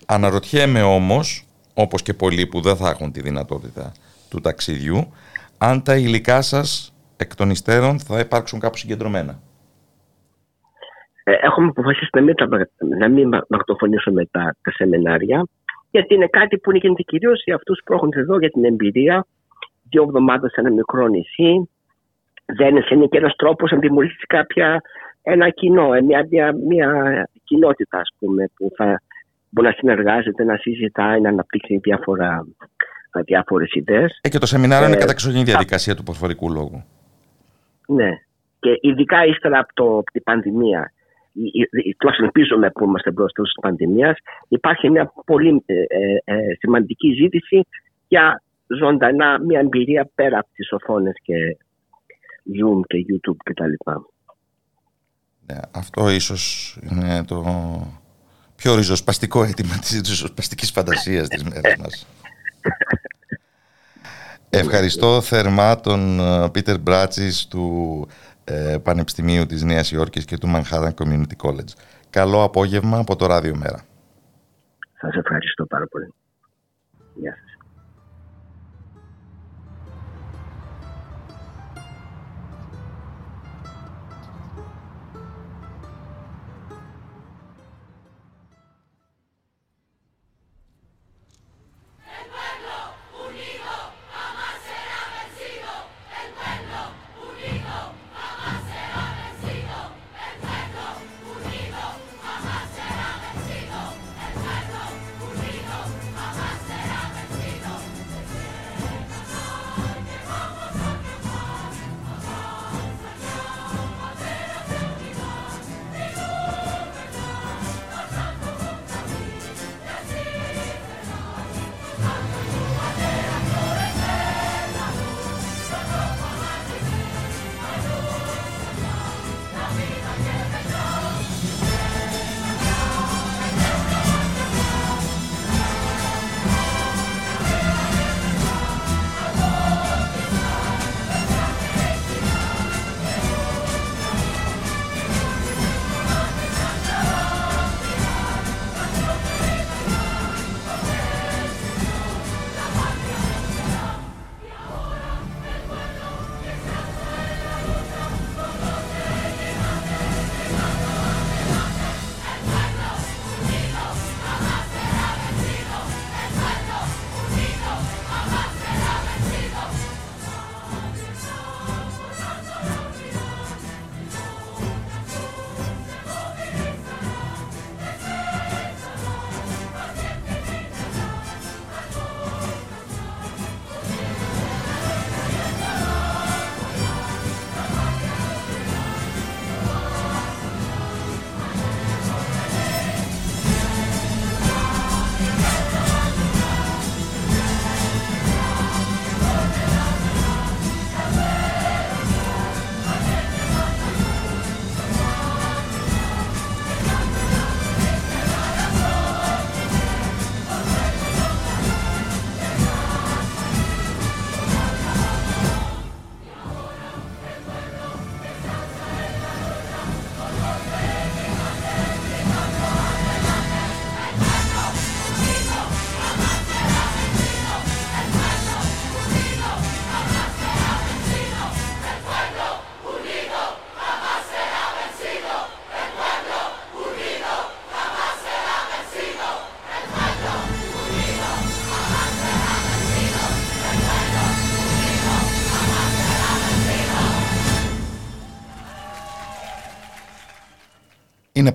Αναρωτιέμαι όμως, όπως και πολλοί που δεν θα έχουν τη δυνατότητα του ταξιδιού, αν τα υλικά σας εκ των υστέρων θα υπάρξουν κάπου συγκεντρωμένα. Ε, έχουμε αποφασίσει να μην, να μην μαγνητοφωνήσουμε τα, τα σεμινάρια γιατί είναι κάτι που γίνεται κυρίως για αυτούς που έρχονται εδώ για την εμπειρία. Δύο εβδομάδες σε ένα μικρό νησί. Δεν είναι και ένα τρόπος να δημιουργήσει κάποια ένα κοινό, ε, μια, μια, μια κοινότητα ας πούμε, που θα μπορεί να συνεργάζεται, να συζητάει, να αναπτύξει διάφορα, διάφορες ιδέες. Ε, και το σεμινάριο ε, είναι καταξιογενή διαδικασία του προφορικού λόγου. Ναι. Και ειδικά ύστερα από, το, από την πανδημία τουλάχιστον ελπίζουμε που είμαστε μπροστά της πανδημίας, υπάρχει μια πολύ ε, ε, ε, σημαντική ζήτηση για ζωντανά μια εμπειρία πέρα από τις οθόνες και Zoom και YouTube κτλ. Ναι, αυτό ίσως είναι το πιο ριζοσπαστικό αίτημα της ριζοσπαστικής φαντασίας της μέρας *laughs* μας. Ευχαριστώ θερμά τον Πίτερ Μπράτσις του ε, Πανεπιστημίου της Νέας Υόρκης και του Manhattan Community College. Καλό απόγευμα από το Ράδιο Μέρα. Σας ευχαριστώ πάρα πολύ. Γεια σας.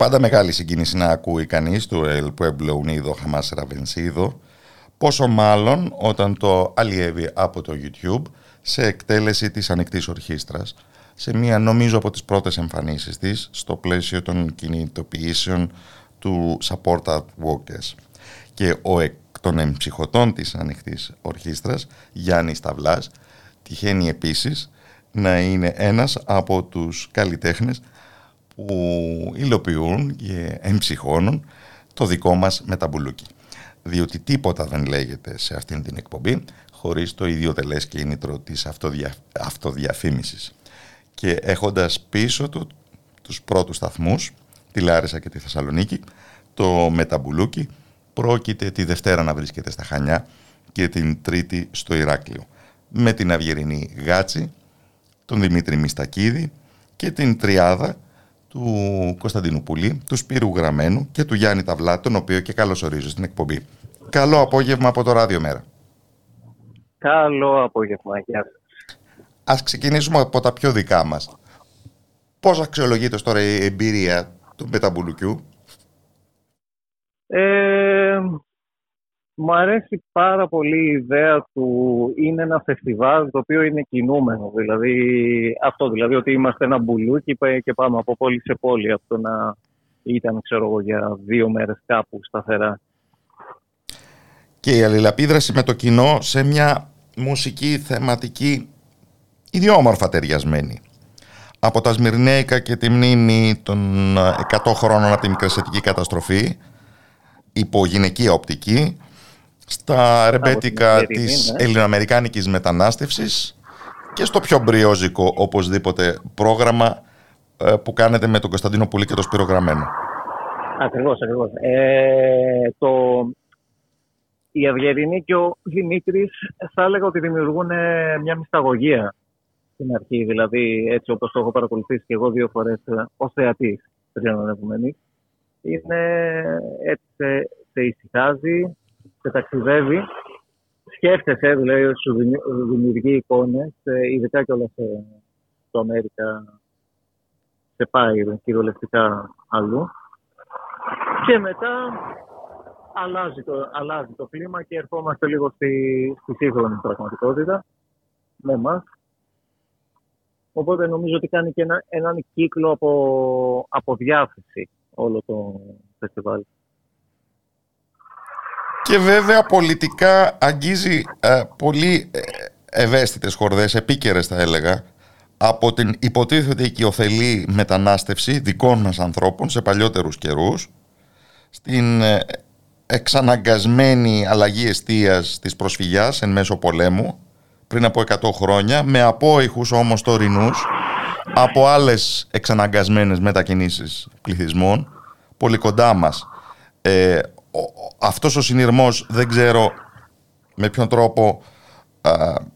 Πάντα μεγάλη συγκίνηση να ακούει κανείς του El Pueblo Unido Jamás Ravencido, πόσο μάλλον όταν το αλλιεύει από το YouTube σε εκτέλεση της ανοιχτής ορχήστρας, σε μία νομίζω από τις πρώτες εμφανίσεις της στο πλαίσιο των κινητοποιήσεων του Support Walkers. Και ο εκ των εμψυχωτών της ανοιχτής ορχήστρας, Γιάννης Σταυλάς, τυχαίνει επίσης να είναι ένας από τους καλλιτέχνες που υλοποιούν και εμψυχώνουν το δικό μας μεταμπουλούκι. Διότι τίποτα δεν λέγεται σε αυτήν την εκπομπή χωρίς το ίδιο τελές κίνητρο της αυτοδια... αυτοδιαφήμισης. Και έχοντας πίσω του τους πρώτους σταθμούς, τη Λάρισα και τη Θεσσαλονίκη, το μεταμπουλούκι πρόκειται τη Δευτέρα να βρίσκεται στα Χανιά και την Τρίτη στο Ηράκλειο. Με την Αυγερινή Γάτση, τον Δημήτρη Μιστακίδη και την Τριάδα του Κωνσταντίνου Πουλή, του Σπύρου Γραμμένου και του Γιάννη Ταυλά, τον οποίο και καλωσορίζω στην εκπομπή. Καλό απόγευμα από το Ράδιο Μέρα. Καλό απόγευμα, γεια σας. Ας ξεκινήσουμε από τα πιο δικά μας. Πώς αξιολογείται τώρα η εμπειρία του Μεταμπουλουκιού; Ε, μου αρέσει πάρα πολύ η ιδέα του είναι ένα φεστιβάλ το οποίο είναι κινούμενο. Δηλαδή αυτό, δηλαδή ότι είμαστε ένα μπουλούκι και πάμε από πόλη σε πόλη. Αυτό να ήταν, ξέρω εγώ, για δύο μέρες κάπου σταθερά. Και η αλληλαπίδραση με το κοινό σε μια μουσική θεματική ιδιόμορφα ταιριασμένη. Από τα Σμυρνέικα και τη μνήμη των 100 χρόνων από τη μικρασιατική καταστροφή, υπό γυναικεία οπτική, στα ρεμπέτικα της ναι. ελληνοαμερικάνικης μετανάστευσης και στο πιο μπριόζικο οπωσδήποτε πρόγραμμα ε, που κάνετε με τον Κωνσταντίνο Πουλή και το Σπύρο Γραμμένο. Ακριβώς, ακριβώς. Ε, το, η Αυγερινή και ο Δημήτρης θα έλεγα ότι δημιουργούν μια μυσταγωγία στην αρχή, δηλαδή έτσι όπως το έχω παρακολουθήσει και εγώ δύο φορές ε, ως θεατής τριών Είναι έτσι, σε ησυχάζει, σε ταξιδεύει, σκέφτεσαι, δηλαδή σου δημιουργεί εικόνες, ε, ειδικά και όλα στο Αμέρικα σε πάει κυριολεκτικά αλλού. Και μετά αλλάζει το, αλλάζει το κλίμα και ερχόμαστε λίγο στη, στη σύγχρονη πραγματικότητα με εμάς. Οπότε νομίζω ότι κάνει και ένα, έναν κύκλο από, από διάθεση όλο το φεστιβάλ. Και βέβαια πολιτικά αγγίζει ε, πολύ ε, ευαίσθητες χορδές, επίκαιρες θα έλεγα, από την υποτίθεται οικειοθελή μετανάστευση δικών μας ανθρώπων σε παλιότερους καιρούς, στην ε, εξαναγκασμένη αλλαγή εστίας της προσφυγιάς εν μέσω πολέμου πριν από 100 χρόνια με απόϊχους όμως τωρινούς από άλλες εξαναγκασμένες μετακινήσεις πληθυσμών πολύ κοντά μας. Ε, αυτός ο συνειρμός δεν ξέρω με ποιον τρόπο α,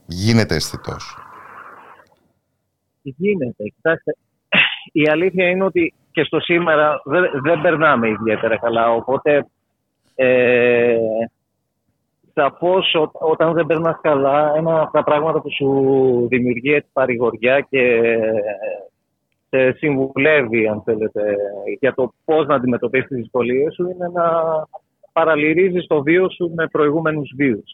γίνεται αισθητός. Γίνεται. Κοιτάξτε, η αλήθεια είναι ότι και στο σήμερα δεν, δεν περνάμε ιδιαίτερα καλά. Οπότε ε, σαφώς όταν δεν περνάς καλά, ένα από τα πράγματα που σου δημιουργεί έτσι παρηγοριά και σε συμβουλεύει, αν θέλετε, για το πώς να αντιμετωπίσεις τις δυσκολίες σου, είναι να παραλυρίζεις το βίο σου με προηγούμενους βίους.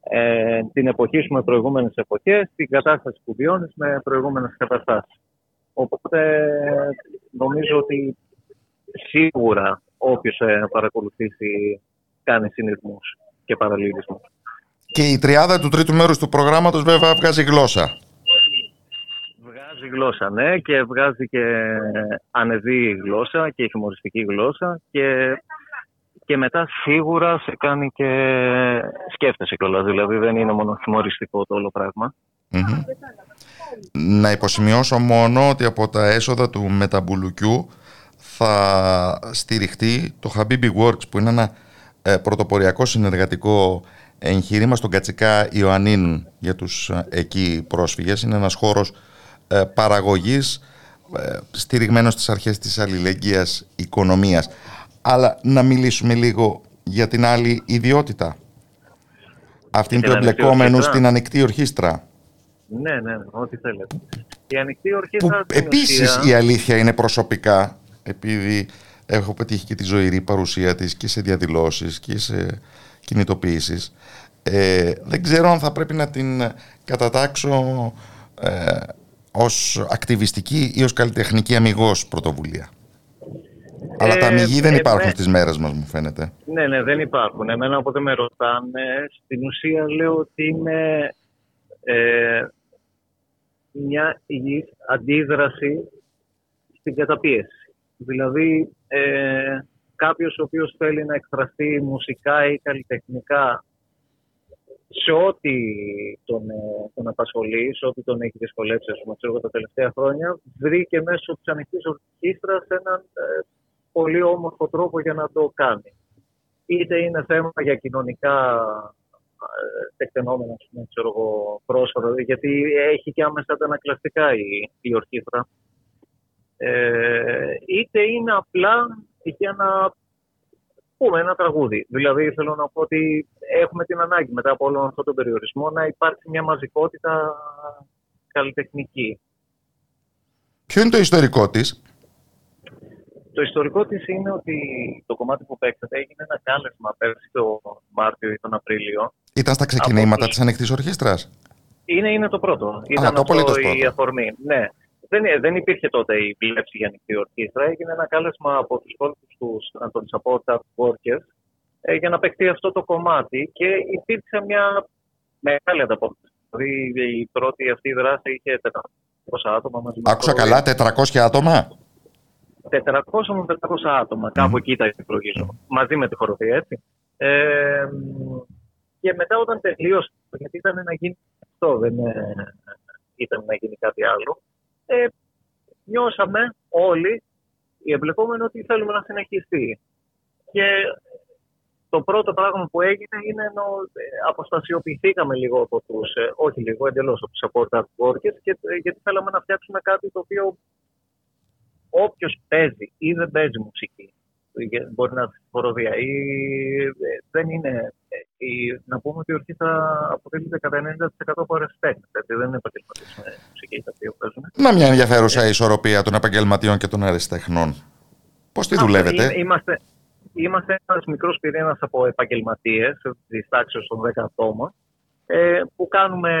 Ε, την εποχή σου με προηγούμενες εποχές, την κατάσταση που βιώνεις με προηγούμενες καταστάσεις. Οπότε νομίζω ότι σίγουρα όποιος ε, παρακολουθήσει κάνει συνειρμούς και παραλυρισμού. Και η τριάδα του τρίτου μέρους του προγράμματος βέβαια βγάζει γλώσσα. Βγάζει γλώσσα, ναι, και βγάζει και ανεβή γλώσσα και χιουμοριστική γλώσσα και, και μετά σίγουρα σε κάνει και σκέφτεσαι κιόλας. Δηλαδή δεν είναι μόνο χιουμοριστικό το όλο Να υποσημειώσω μόνο ότι από τα έσοδα του μεταμπουλουκιού θα στηριχτεί το Habibi Works που είναι ένα ε, πρωτοποριακό συνεργατικό εγχείρημα στον Κατσικά Ιωαννίν για τους ε, εκεί πρόσφυγες. Είναι ένας χώρος ε, παραγωγής ε, στηριγμένος στις αρχές της αλληλεγγύας οικονομίας. Αλλά να μιλήσουμε λίγο για την άλλη ιδιότητα. Αυτήν του εμπλεκόμενους στην ανοιχτή ορχήστρα. Ναι, ναι, ό,τι θέλετε. Η ανοιχτή ορχήστρα... Που επίσης η αλήθεια είναι προσωπικά επειδή έχω πετύχει και τη ζωηρή παρουσία της και σε διαδηλώσεις και σε κινητοποιήσεις. Ε, δεν ξέρω αν θα πρέπει να την κατατάξω ε, ως ακτιβιστική ή ως καλλιτεχνική αμυγός πρωτοβουλία. Αλλά τα αμυγή δεν υπάρχουν στις μέρες μας μου φαίνεται. Ναι, ναι, δεν υπάρχουν. Εμένα όποτε με ρωτάνε, στην ουσία λέω ότι είναι ε, μια υγιής αντίδραση στην καταπίεση. Δηλαδή, ε, κάποιος ο οποίος θέλει να εκφραστεί μουσικά ή καλλιτεχνικά σε ό,τι τον, ε, τον απασχολεί, σε ό,τι τον έχει δυσκολέψει ας πούμε, τα τελευταία χρόνια, βρήκε μέσω της ανοιχτής ορχήστρας έναν ε, πολύ όμορφο τρόπο για να το κάνει. Είτε είναι θέμα για κοινωνικά ε, τεκτενόμενα, ξέρω εγώ, πρόσφατα, γιατί έχει και άμεσα τα ανακλαστικά η, η ορχήστρα. Ε, είτε είναι απλά για να πούμε ένα τραγούδι. Δηλαδή θέλω να πω ότι έχουμε την ανάγκη μετά από όλο αυτόν τον περιορισμό να υπάρξει μια μαζικότητα καλλιτεχνική. Ποιο είναι το ιστορικό της; Το ιστορικό της είναι ότι το κομμάτι που παίξατε έγινε ένα κάλεσμα πέρσι το Μάρτιο ή τον Απρίλιο. Ήταν στα ξεκινήματα της ανοιχτής ορχήστρας; Είναι, είναι το πρώτο. Ήταν το αυτό η αφορμή. Ναι δεν, δεν υπήρχε τότε η πλεύση για ανοιχτή ορχήστρα. Έγινε ένα κάλεσμα από τους κόλπους τους, των support workers, ε, για να παιχτεί αυτό το κομμάτι και υπήρξε μια μεγάλη ανταπόκριση. Δηλαδή η πρώτη αυτή δράση είχε 400 άτομα. Μαζί Άκουσα καλά, 400 άτομα; 400 με 500 άτομα, κάπου εκεί τα υπολογίζω, μαζί με τη χοροδία, έτσι. Ε, και μετά όταν τελείωσε, γιατί ήταν να γίνει αυτό, δεν ε, ήταν να γίνει κάτι άλλο, ε, νιώσαμε όλοι οι εμπλεκόμενοι ότι θέλουμε να συνεχιστεί. Και το πρώτο πράγμα που έγινε είναι να ε, αποστασιοποιηθήκαμε λίγο από τους, ε, όχι λίγο, εντελώς από τους support workers, και, ε, γιατί θέλαμε να φτιάξουμε κάτι το οποίο όποιος παίζει ή δεν παίζει μουσική, μπορεί να φοροδία ή δεν είναι να πούμε ότι η ορχήστρα αποτελείται κατά 90% από αεραστέχνε. Δεν είναι επαγγελματίε με μουσική τα οποία παίζουν. Να μια ενδιαφέρουσα ισορροπία των επαγγελματιών και των αεραστεχνών. Πώς τη δουλεύετε, Είμαστε, είμαστε ένας μικρός πυρήνας από επαγγελματίες τη τάξη των 10 ατόμων ε, που κάνουμε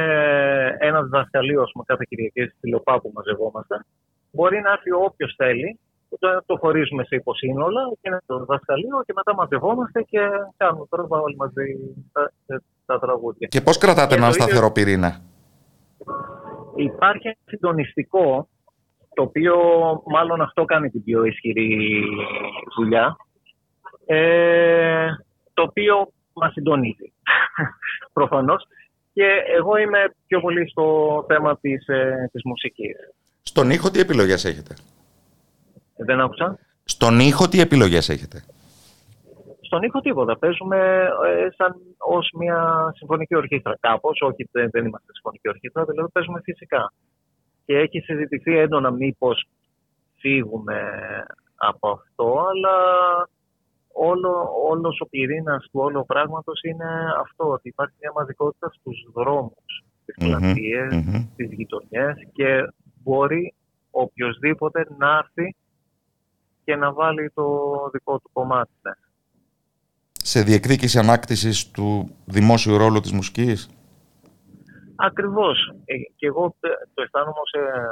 ένα διδασκαλείο κάθε Κυριακή στη Λοπά που μαζευόμαστε. Μπορεί να έρθει όποιος θέλει το, το χωρίζουμε σε υποσύνολα και είναι το διδασκαλείο και μετά μαζευόμαστε και κάνουμε τώρα όλοι μαζί τα, τα τραγούδια. Και πώς κρατάτε έναν σταθερό πυρήνα; Υπάρχει ένα συντονιστικό, το οποίο μάλλον αυτό κάνει την πιο ισχυρή δουλειά, ε, το οποίο μας συντονίζει, *laughs* προφανώς. Και εγώ είμαι πιο πολύ στο θέμα της, ε, της μουσικής. Στον ήχο τι επιλογές έχετε; Δεν άκουσα. Στον ήχο τι επιλογές έχετε; Στον ήχο τίποτα. Παίζουμε ε, σαν ως μια συμφωνική ορχήστρα κάπως. Όχι δεν είμαστε συμφωνική ορχήστρα, δηλαδή παίζουμε φυσικά. Και έχει συζητηθεί έντονα μήπως φύγουμε από αυτό, αλλά όλο, όλος ο πυρήνας του όλου πράγματος είναι αυτό, ότι υπάρχει μια μαζικότητα στους δρόμους, στις πλατείες, mm-hmm. στις γειτονιές και μπορεί οποιοδήποτε να έρθει και να βάλει το δικό του κομμάτι. Ναι. Σε διεκδίκηση ανάκτησης του δημόσιου ρόλου της μουσικής; Ακριβώς. Ε, και εγώ το αισθάνομαι ως, ε,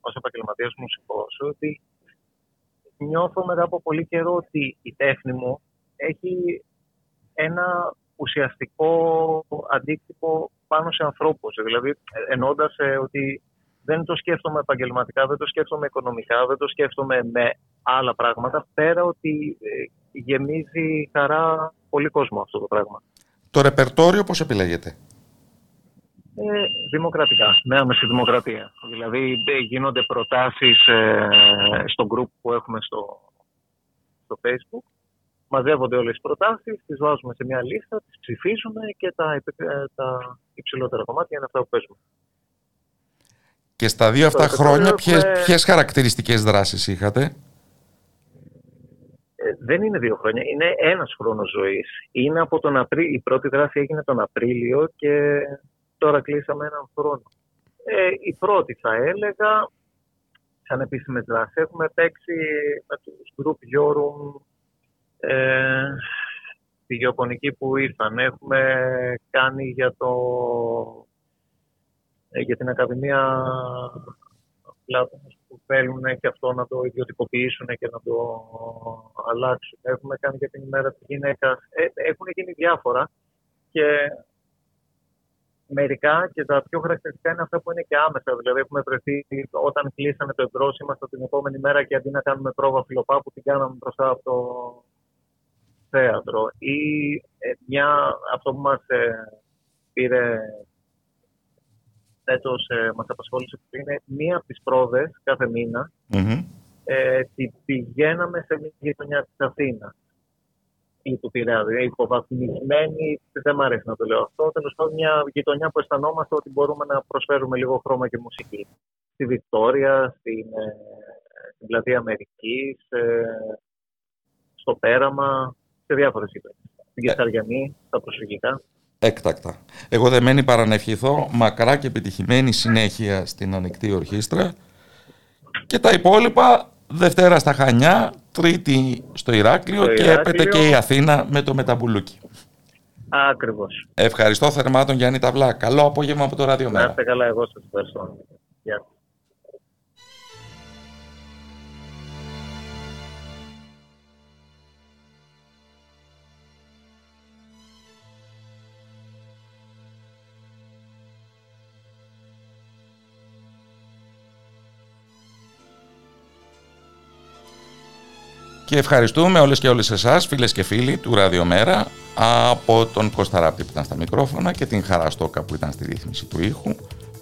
ως επαγγελματίας μουσικός ότι νιώθω μετά από πολύ καιρό ότι η τέχνη μου έχει ένα ουσιαστικό αντίκτυπο πάνω σε ανθρώπους. Δηλαδή, εννοώντας ε, ότι δεν το σκέφτομαι επαγγελματικά, δεν το σκέφτομαι οικονομικά, δεν το σκέφτομαι με άλλα πράγματα, πέρα ότι ε, γεμίζει χαρά πολύ κόσμο αυτό το πράγμα. Το ρεπερτόριο πώς επιλέγεται; Ε, δημοκρατικά, με άμεση δημοκρατία. Δηλαδή ε, γίνονται προτάσεις ε, στο group που έχουμε στο, στο facebook, μαζεύονται όλες οι προτάσεις, τις βάζουμε σε μια λίστα, τις ψηφίζουμε και τα, τα υψηλότερα κομμάτια είναι αυτά που παίζουμε. Και στα δύο αυτά χρόνια ποιες, ποιες χαρακτηριστικές δράσεις είχατε; Ε, δεν είναι δύο χρόνια, είναι ένας χρόνος ζωής. Είναι από τον Απρί... Η πρώτη δράση έγινε τον Απρίλιο και τώρα κλείσαμε έναν χρόνο. Ε, η πρώτη θα έλεγα σαν επίσημες δράσεις. Έχουμε παίξει με τους Group Yorum ε, τη γεωπονική που ήρθαν. Έχουμε κάνει για, το, ε, για την Ακαδημία Πλάτωνας που θέλουν και αυτό να το ιδιωτικοποιήσουν και να το αλλάξουν. Έχουμε κάνει για την ημέρα της γυναίκας. Ε, έχουν γίνει διάφορα και μερικά και τα πιο χαρακτηριστικά είναι αυτά που είναι και άμεσα. Δηλαδή, έχουμε βρεθεί όταν κλείσαμε το εμπρός, ήμασταν την επόμενη μέρα και αντί να κάνουμε πρόβα φιλοπάπου, την κάναμε μπροστά από το θέατρο. Ή ε, μια, αυτό που μας ε, πήρε φέτος, ε, μας απασχόλησε είναι μία από τις πρόβε κάθε Ε, πηγαίναμε σε μια γειτονιά της Αθήνα ή του Πειραιά, δηλαδή υποβαθμισμένη, δεν μου αρέσει να το λέω αυτό. Τέλος πάντων, μια γειτονιά που αισθανόμαστε ότι μπορούμε να προσφέρουμε λίγο χρώμα και μουσική. Στη Βικτόρια, στην, ε, στην πλατεία Αμερικής, στο Πέραμα, σε διάφορες γειτονιές. Στην Κεσαριανή, στα προσφυγικά. Έκτακτα. Εγώ δεν μένει παρά να ευχηθώ μακρά και επιτυχημένη συνέχεια στην ανοιχτή ορχήστρα και τα υπόλοιπα Δευτέρα στα Χανιά, Τρίτη στο Ηράκλειο και έπεται και η Αθήνα με το Μεταμπουλούκι. Ακριβώς. Ευχαριστώ θερμά τον Γιάννη Ταβλά. Καλό απόγευμα από το Ράδιο Μέρα. Να είστε καλά, εγώ σας ευχαριστώ. Γεια. Και ευχαριστούμε όλες και όλες εσάς, φίλες και φίλοι του Ραδιομέρα, από τον Κώστα Ράπτη που ήταν στα μικρόφωνα και την Χαραστόκα που ήταν στη ρύθμιση του ήχου.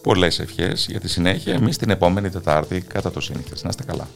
Πολλές ευχές για τη συνέχεια. Εμείς την επόμενη Τετάρτη κατά το σύνηθες. Να είστε καλά.